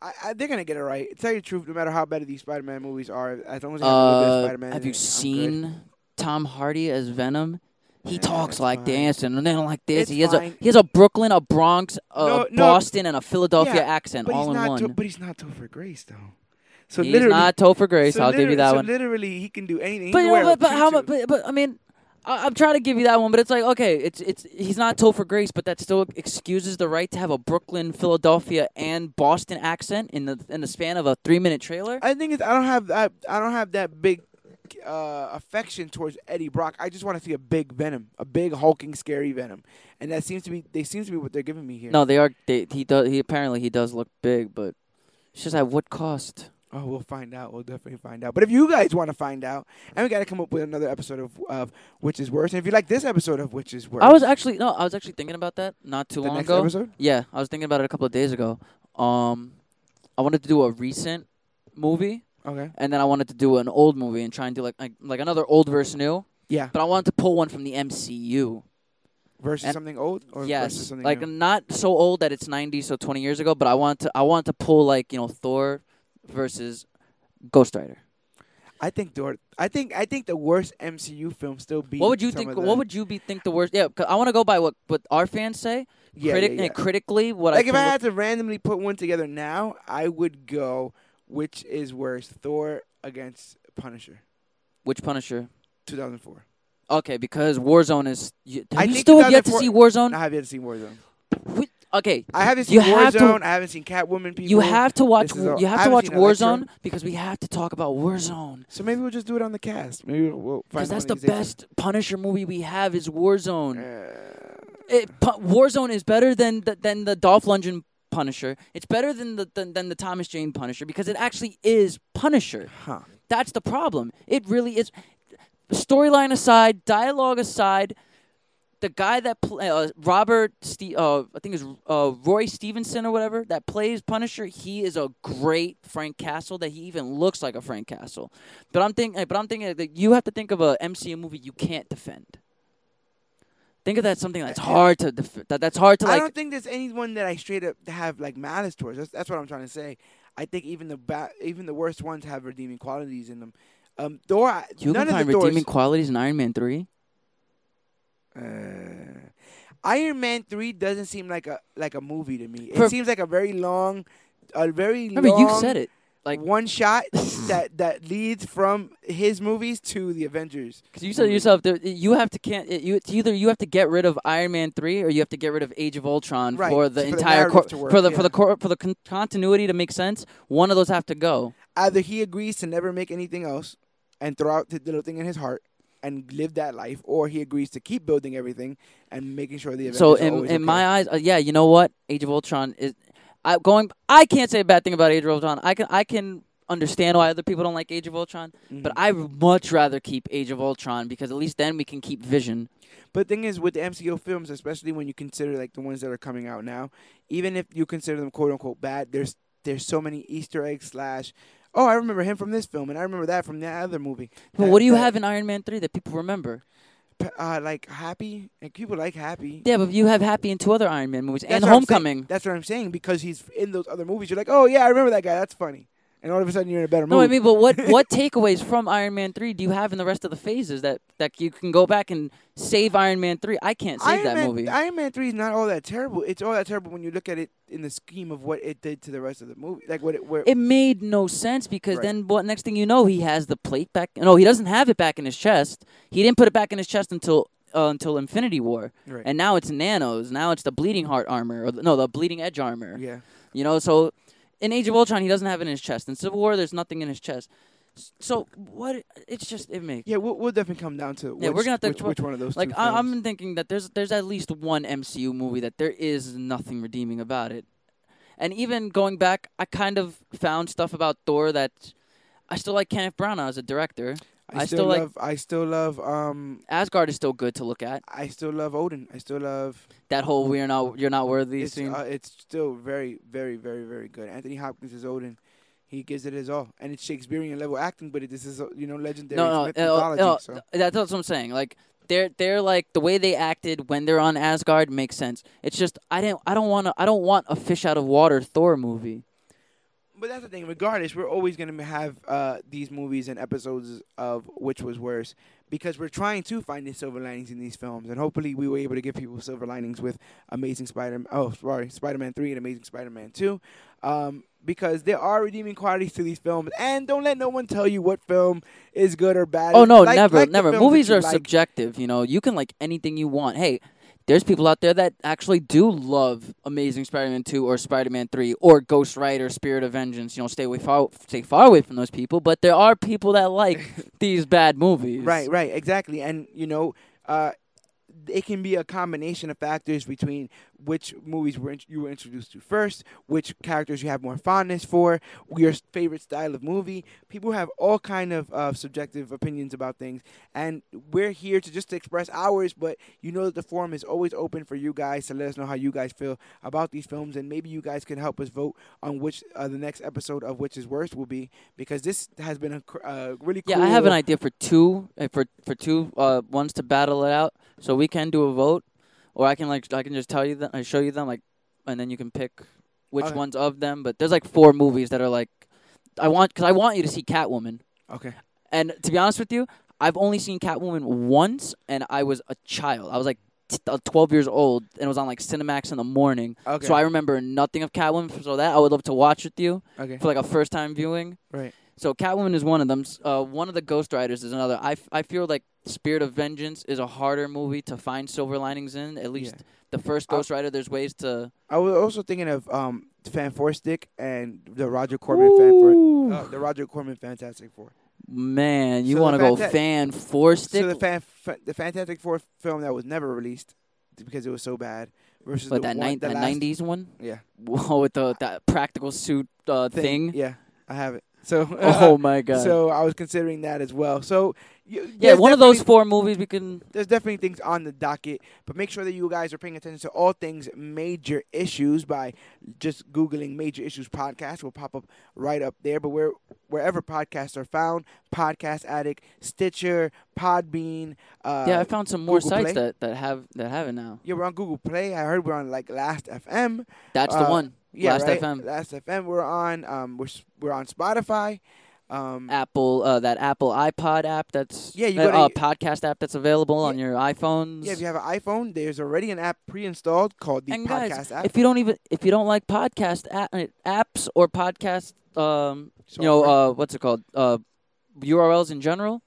I, I, they're gonna get it right. Tell you the truth, no matter how bad these Spider-Man movies are, as long as they have Uh, Spider-Man, have you seen Tom Hardy as Venom? He Yeah, talks it's like fine. this and then like this. It's he has a he has a Brooklyn, a Bronx, a No, no. Boston, and a Philadelphia Yeah, accent But all he's in not. one. To, but he's not Topher Grace though. So He's literally, not Topher Grace. so I'll give you literally- that so one. Literally, he can do anything. He But can you wear know, a but, but how tutu. But, but I mean, I, I'm trying to give you that one, but it's like okay, it's it's he's not Topher Grace, but that still excuses the right to have a Brooklyn, Philadelphia, and Boston accent in the in the span of a three minute trailer. I think it's, I don't have that. I don't have that big uh, affection towards Eddie Brock. I just want to see a big Venom, a big hulking, scary Venom, and that seems to be. They seems to be what they're giving me here. No, they are. They, he does. He apparently he does look big, but it's just at what cost? Oh, we'll find out. We'll definitely find out. But if you guys want to find out, and we got to come up with another episode of of which is worse. And if you like this episode of which is worse, I was actually no, I was actually thinking about that not too the long next ago. episode. Yeah, I was thinking about it a couple of days ago. Um, I wanted to do a recent movie, Okay. and then I wanted to do an old movie and try and do like like, like another old versus new. Yeah. But I wanted to pull one from the MCU. Versus And- something old or versus yes, something like new? not so old that it's 90, so 20 years ago. But I want to I want to pull like you know Thor versus Ghost Rider. I think Thor. I think I think the worst MCU film still be. What would you think? What would you be think the worst? Yeah, I want to go by what what our fans say. yeah, Critic yeah, yeah. critically, what like I if I had to randomly put one together now, I would go which is worse, Thor against Punisher, which Punisher. 2004. Okay, because Warzone is. You, have I you still have yet to 2004 see Warzone? I have yet to see Warzone. We- okay, I haven't seen You have to- Warzone. I haven't seen Catwoman. People. you have to watch. All- You have to watch seen Electro. Warzone because we have to talk about Warzone. So maybe we'll just do it on the cast. Maybe we'll- Because that's the best Punisher movie we have is Warzone. Uh, It, Pu- Warzone is better than the, than the Dolph Lundgren Punisher. It's better than the than, than the Thomas Jane Punisher because it actually is Punisher. huh. That's the problem. It really is. Storyline aside, dialogue aside, the guy that pl- uh, Robert, Ste- uh, I think is uh, Roy Stevenson or whatever that plays Punisher. He is a great Frank Castle. That he even looks like a Frank Castle. But I'm thinking, but I'm thinking that you have to think of a MCU movie you can't defend. Think of that something that's hard to def- that that's hard to like. I don't think there's anyone that I straight up have like malice towards. That's, that's what I'm trying to say. I think even the ba- even the worst ones have redeeming qualities in them. Um, Thor, I- you none can of find the Thors- redeeming qualities in Iron Man three. Uh, Iron Man three doesn't seem like a like a movie to me. It For- seems like a very long, a very Remember, long. you said it. Like- one shot that that leads from his movies to the Avengers. Because you said movie. yourself, you have to can't you it's either you have to get rid of Iron Man three or you have to get rid of Age of Ultron Right, for the for the entire narrative to work, for the yeah. for the cor- for the con- continuity to make sense. One of those have to go. Either he agrees to never make anything else and throw out the little thing in his heart and live that life, or he agrees to keep building everything and making sure the Avengers so are in always in okay. my eyes, uh, yeah, you know what? Age of Ultron is. I going. I can't say a bad thing about Age of Ultron. I can I can understand why other people don't like Age of Ultron, but Mhm. I would much rather keep Age of Ultron because at least then we can keep Vision. But the thing is, with the MCU films, especially when you consider like the ones that are coming out now, even if you consider them quote unquote bad, there's there's so many Easter eggs slash. Oh, I remember him from this film, and I remember that from that other movie. But That- what do you that- have in Iron Man three that people remember? Uh, like Happy, like people like Happy. Yeah, but you have Happy in two other Iron Man movies That's and. Homecoming. That's what I'm saying because he's in those other movies. You're like, oh yeah, I remember that guy. That's funny. And all of a sudden, you're in a better No. I mean, but what what takeaways from Iron Man three do you have in the rest of the phases that that you can go back and save Iron Man three? I can't save Iron that Man, movie. Iron Man three is not all that terrible. It's all that terrible when you look at it in the scheme of what it did to the rest of the movie. Like what it where it made no sense because Right. then what? Next thing you know, he has the plate back. No, he doesn't have it back in his chest. He didn't put it back in his chest until uh, until Infinity War, right. and now it's nanos. Now it's the bleeding heart armor, or the, no, the bleeding edge armor. yeah. You know, so in Age of Ultron, he doesn't have it in his chest. In Civil War, there's nothing in his chest. So what? It's just it makes. Yeah, we'll, we'll definitely come down to Yeah, we're gonna have to- which, which one of those Like two I, I'm thinking that there's there's at least one MCU movie that there is nothing redeeming about it, And even going back, I kind of found stuff about Thor that I still like Kenneth Branagh as a director. I, I still, still like- love. I still love. Um, Asgard is still good to look at. I still love Odin. I still love. That whole "we're not, you're not worthy" It's, scene. uh, it's still very, very, very, very good. Anthony Hopkins is Odin. He gives it his all, and it's Shakespearean level acting, but it, this is uh, you know legendary no, no, myth- mythology. no, so. that's what I'm saying. Like they're they're like the way they acted when they're on Asgard makes sense. It's just I didn't I don't want to I don't want a fish out of water Thor movie. But that's the thing. Regardless, we're always going to have uh, these movies and episodes of which was worse because we're trying to find the silver linings in these films, and hopefully, we were able to give people silver linings with Amazing Spider. Oh, sorry, Spider-Man Three and Amazing Spider-Man Two, um, because there are redeeming qualities to these films. And don't let no one tell you what film is good or bad. Oh no, Like- never, like never. Movies are like. subjective. You know, you can like anything you want. Hey, there's people out there that actually do love Amazing Spider-Man two or Spider-Man three or Ghost Rider: Spirit of Vengeance. You know, stay away far, stay far away from those people. But there are people that like these bad movies. Right, right, exactly. And you know, uh, it can be a combination of factors between which movies were you were introduced to first, which characters you have more fondness for, your favorite style of movie. People have all kind of uh, subjective opinions about things, and we're here to just express ours. But you know that the forum is always open for you guys to let us know how you guys feel about these films, and maybe you guys can help us vote on which uh, the next episode of which is worst will be, because this has been a cr- uh, really cool. Yeah, I have an idea for two uh, for for two uh, ones to battle it out. So we can do a vote, or I can like I can just tell you them, I show you them like, and then you can pick which Okay. ones of them. But there's like four movies that are like, I want because I want you to see Catwoman. Okay. And to be honest with you, I've only seen Catwoman once, and I was a child. I was like t- uh, 12 years old, and it was on like Cinemax in the morning. Okay. So I remember nothing of Catwoman. So that I would love to watch with you okay. for like a first time viewing. Right. So Catwoman is one of them. S- Uh, one of the Ghost Riders is another. I, f- I feel like Spirit of Vengeance is a harder movie to find silver linings in. At least Yeah. the first Ghost Rider, there's ways to. I was also thinking of um Fan Four Stick and the Roger Corman Fan Four, uh, the Roger Corman Fantastic Four. Man, you So want to go fan four stick? So the fan, fa- the Fantastic Four film that was never released because it was so bad versus but the that, one, the that last, 90s one? yeah Whoa, with the that practical suit uh, thing. Yeah, I have it. So Oh my god. so I was considering that as well. So yeah, one of those four movies we can. there's definitely things on the docket, but make sure that you guys are paying attention to all things major issues by just googling major issues podcast. Will pop up right up there. But where wherever podcasts are found, Podcast Addict, Stitcher, Podbean. Uh, yeah, I found some more Google sites Play? that, that have that have it now. yeah, we're on Google Play. I heard we're on like Last FM. That's the Uh, one. Yeah, Last right? FM. Last FM. We're on. Um, we're we're on Spotify. Um, Apple, uh, that Apple iPod app. That's Yeah, you uh, gotta- uh, podcast app that's available on your iPhones. yeah, if you have an iPhone, there's already an app pre-installed called the and Podcast guys, app. if you don't even if you don't like podcast a- apps or podcast, um, you know, uh, what's it called? Uh, URLs in general,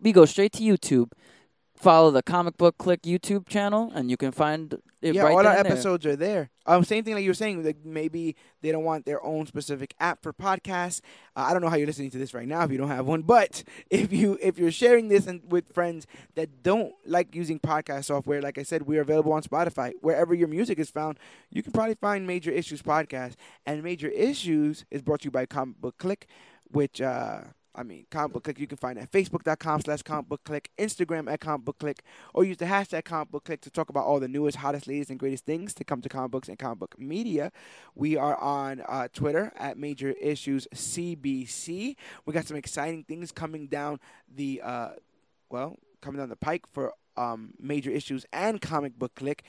we go straight to YouTube. Follow the Comic Book Click YouTube channel, and you can find it yeah, right all our and there. episodes are there. Um, same thing like you were saying. Like maybe they don't want their own specific app for podcasts. Uh, I don't know how you're listening to this right now if you don't have one. But if you if you're sharing this and with friends that don't like using podcast software, like I said, we're available on Spotify wherever your music is found. You can probably find Major Issues podcast. And Major Issues is brought to you by Comic Book Click, which. Uh, I mean, Comic Book Click, you can find at facebook.com slash Comic Book Click, Instagram at Comic Book Click, or use the hashtag Comic Book Click to talk about all the newest, hottest, latest, and greatest things to come to comic books and comic book media. We are on uh, Twitter at Major Issues CBC. We got some exciting things coming down the, uh, well, coming down the pike for um, Major Issues and Comic Book Click.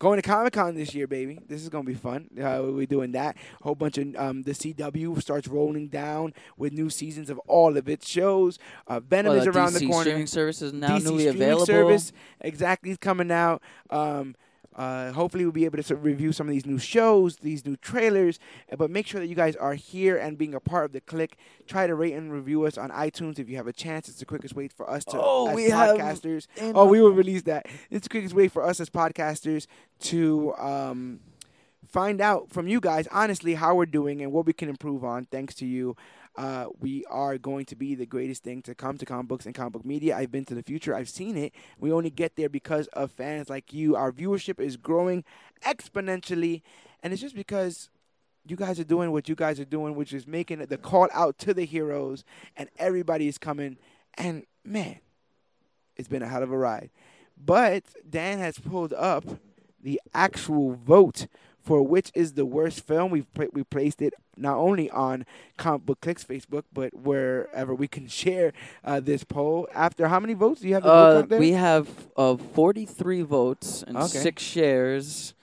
Going to Comic Con this year, baby. This is gonna be fun. Uh, we're doing that. A whole bunch of um, the CW starts rolling down with new seasons of all of its shows. Uh, Venom Well, is around DC the corner. streaming service is now DC newly streaming available. service exactly is coming out. Um, uh, hopefully, we'll be able to sort of review some of these new shows, these new trailers. uh, But make sure that you guys are here and being a part of the click. Try to rate and review us on iTunes if you have a chance. It's the quickest way for us to, Oh, as we have- podcasters. Oh, we will release that. It's the quickest way for us as podcasters to um, find out from you guys, honestly, how we're doing and what we can improve on. Thanks to you, uh, we are going to be the greatest thing to come to comic books and comic book media. I've been to the future. I've seen it. We only get there because of fans like you. Our viewership is growing exponentially, and it's just because you guys are doing what you guys are doing, which is making the call out to the heroes, and everybody is coming. And man, it's been a hell of a ride. But Dan has pulled up the actual vote for which is the worst film. We've pla- we placed it not only on Comic Book Clicks Facebook, but wherever we can share uh, this poll. After how many votes do you have? Uh, we have uh, 43 votes and Okay. six shares,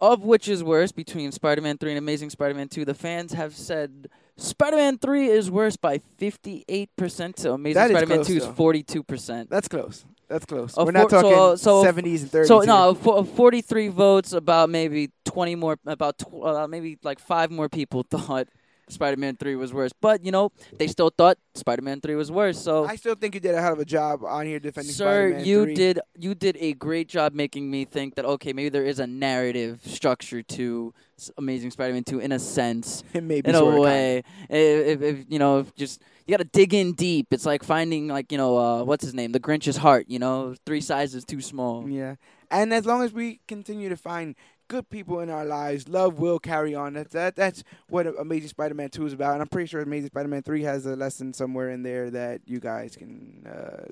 of which is worse between Spider-Man 3 and Amazing Spider-Man 2. The fans have said Spider-Man 3 is worse by 58%, so Amazing Spider-Man close, 2 is 42%. That's close. That's close. Uh, We're not for- so, talking uh, so- 70s and 30s. So here. no, for, 43 votes, about maybe 20 more, about tw- uh, maybe like five more people thought Spider-Man 3 was worse. But you know, they still thought Spider-Man 3 was worse. So I still think you did a hell of a job on here defending Sir, Spider-Man you 3. did you did a great job making me think that okay, maybe there is a narrative structure to Amazing Spider-Man 2 in a sense, Maybe in a way. If, if, if you know, if just you got to dig in deep. It's like finding like you know uh, what's his name, the Grinch's heart. You know, three sizes too small. Yeah. And as long as we continue to find good people in our lives, love will carry on. That's that, that's what Amazing Spider-Man 2 is about. And I'm pretty sure Amazing Spider-Man 3 has a lesson somewhere in there that you guys can uh,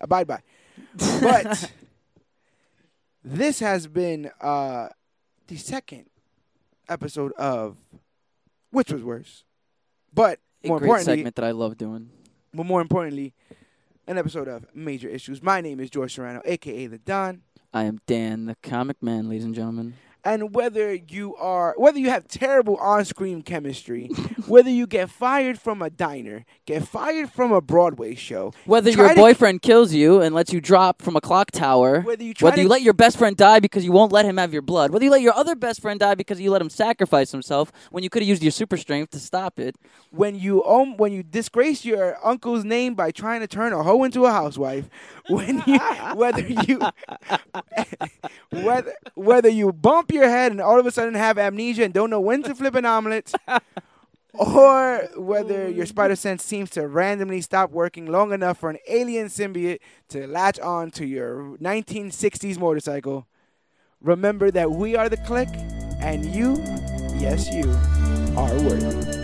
abide by. But this has been uh, the second episode of which was worse. But a more great importantly, segment that I love doing. but more importantly, an episode of Major Issues. My name is George Serrano, aka the Don. I am Dan, the comic man, ladies and gentlemen. And whether you are whether you have terrible on-screen chemistry whether you get fired from a diner get fired from a broadway show Whether your boyfriend kills you and lets you drop from a clock tower, whether you try whether you let your best friend die because you won't let him have your blood, whether you let your other best friend die because you let him sacrifice himself when you could have used your super strength to stop it. when you um, when you disgrace your uncle's name by trying to turn a hoe into a housewife when you whether you whether whether you bump your head and all of a sudden have amnesia and don't know when to flip an omelet, or whether your spider sense seems to randomly stop working long enough for an alien symbiote to latch on to your 1960s motorcycle. Remember that we are the click, and you, yes, you, are worthy.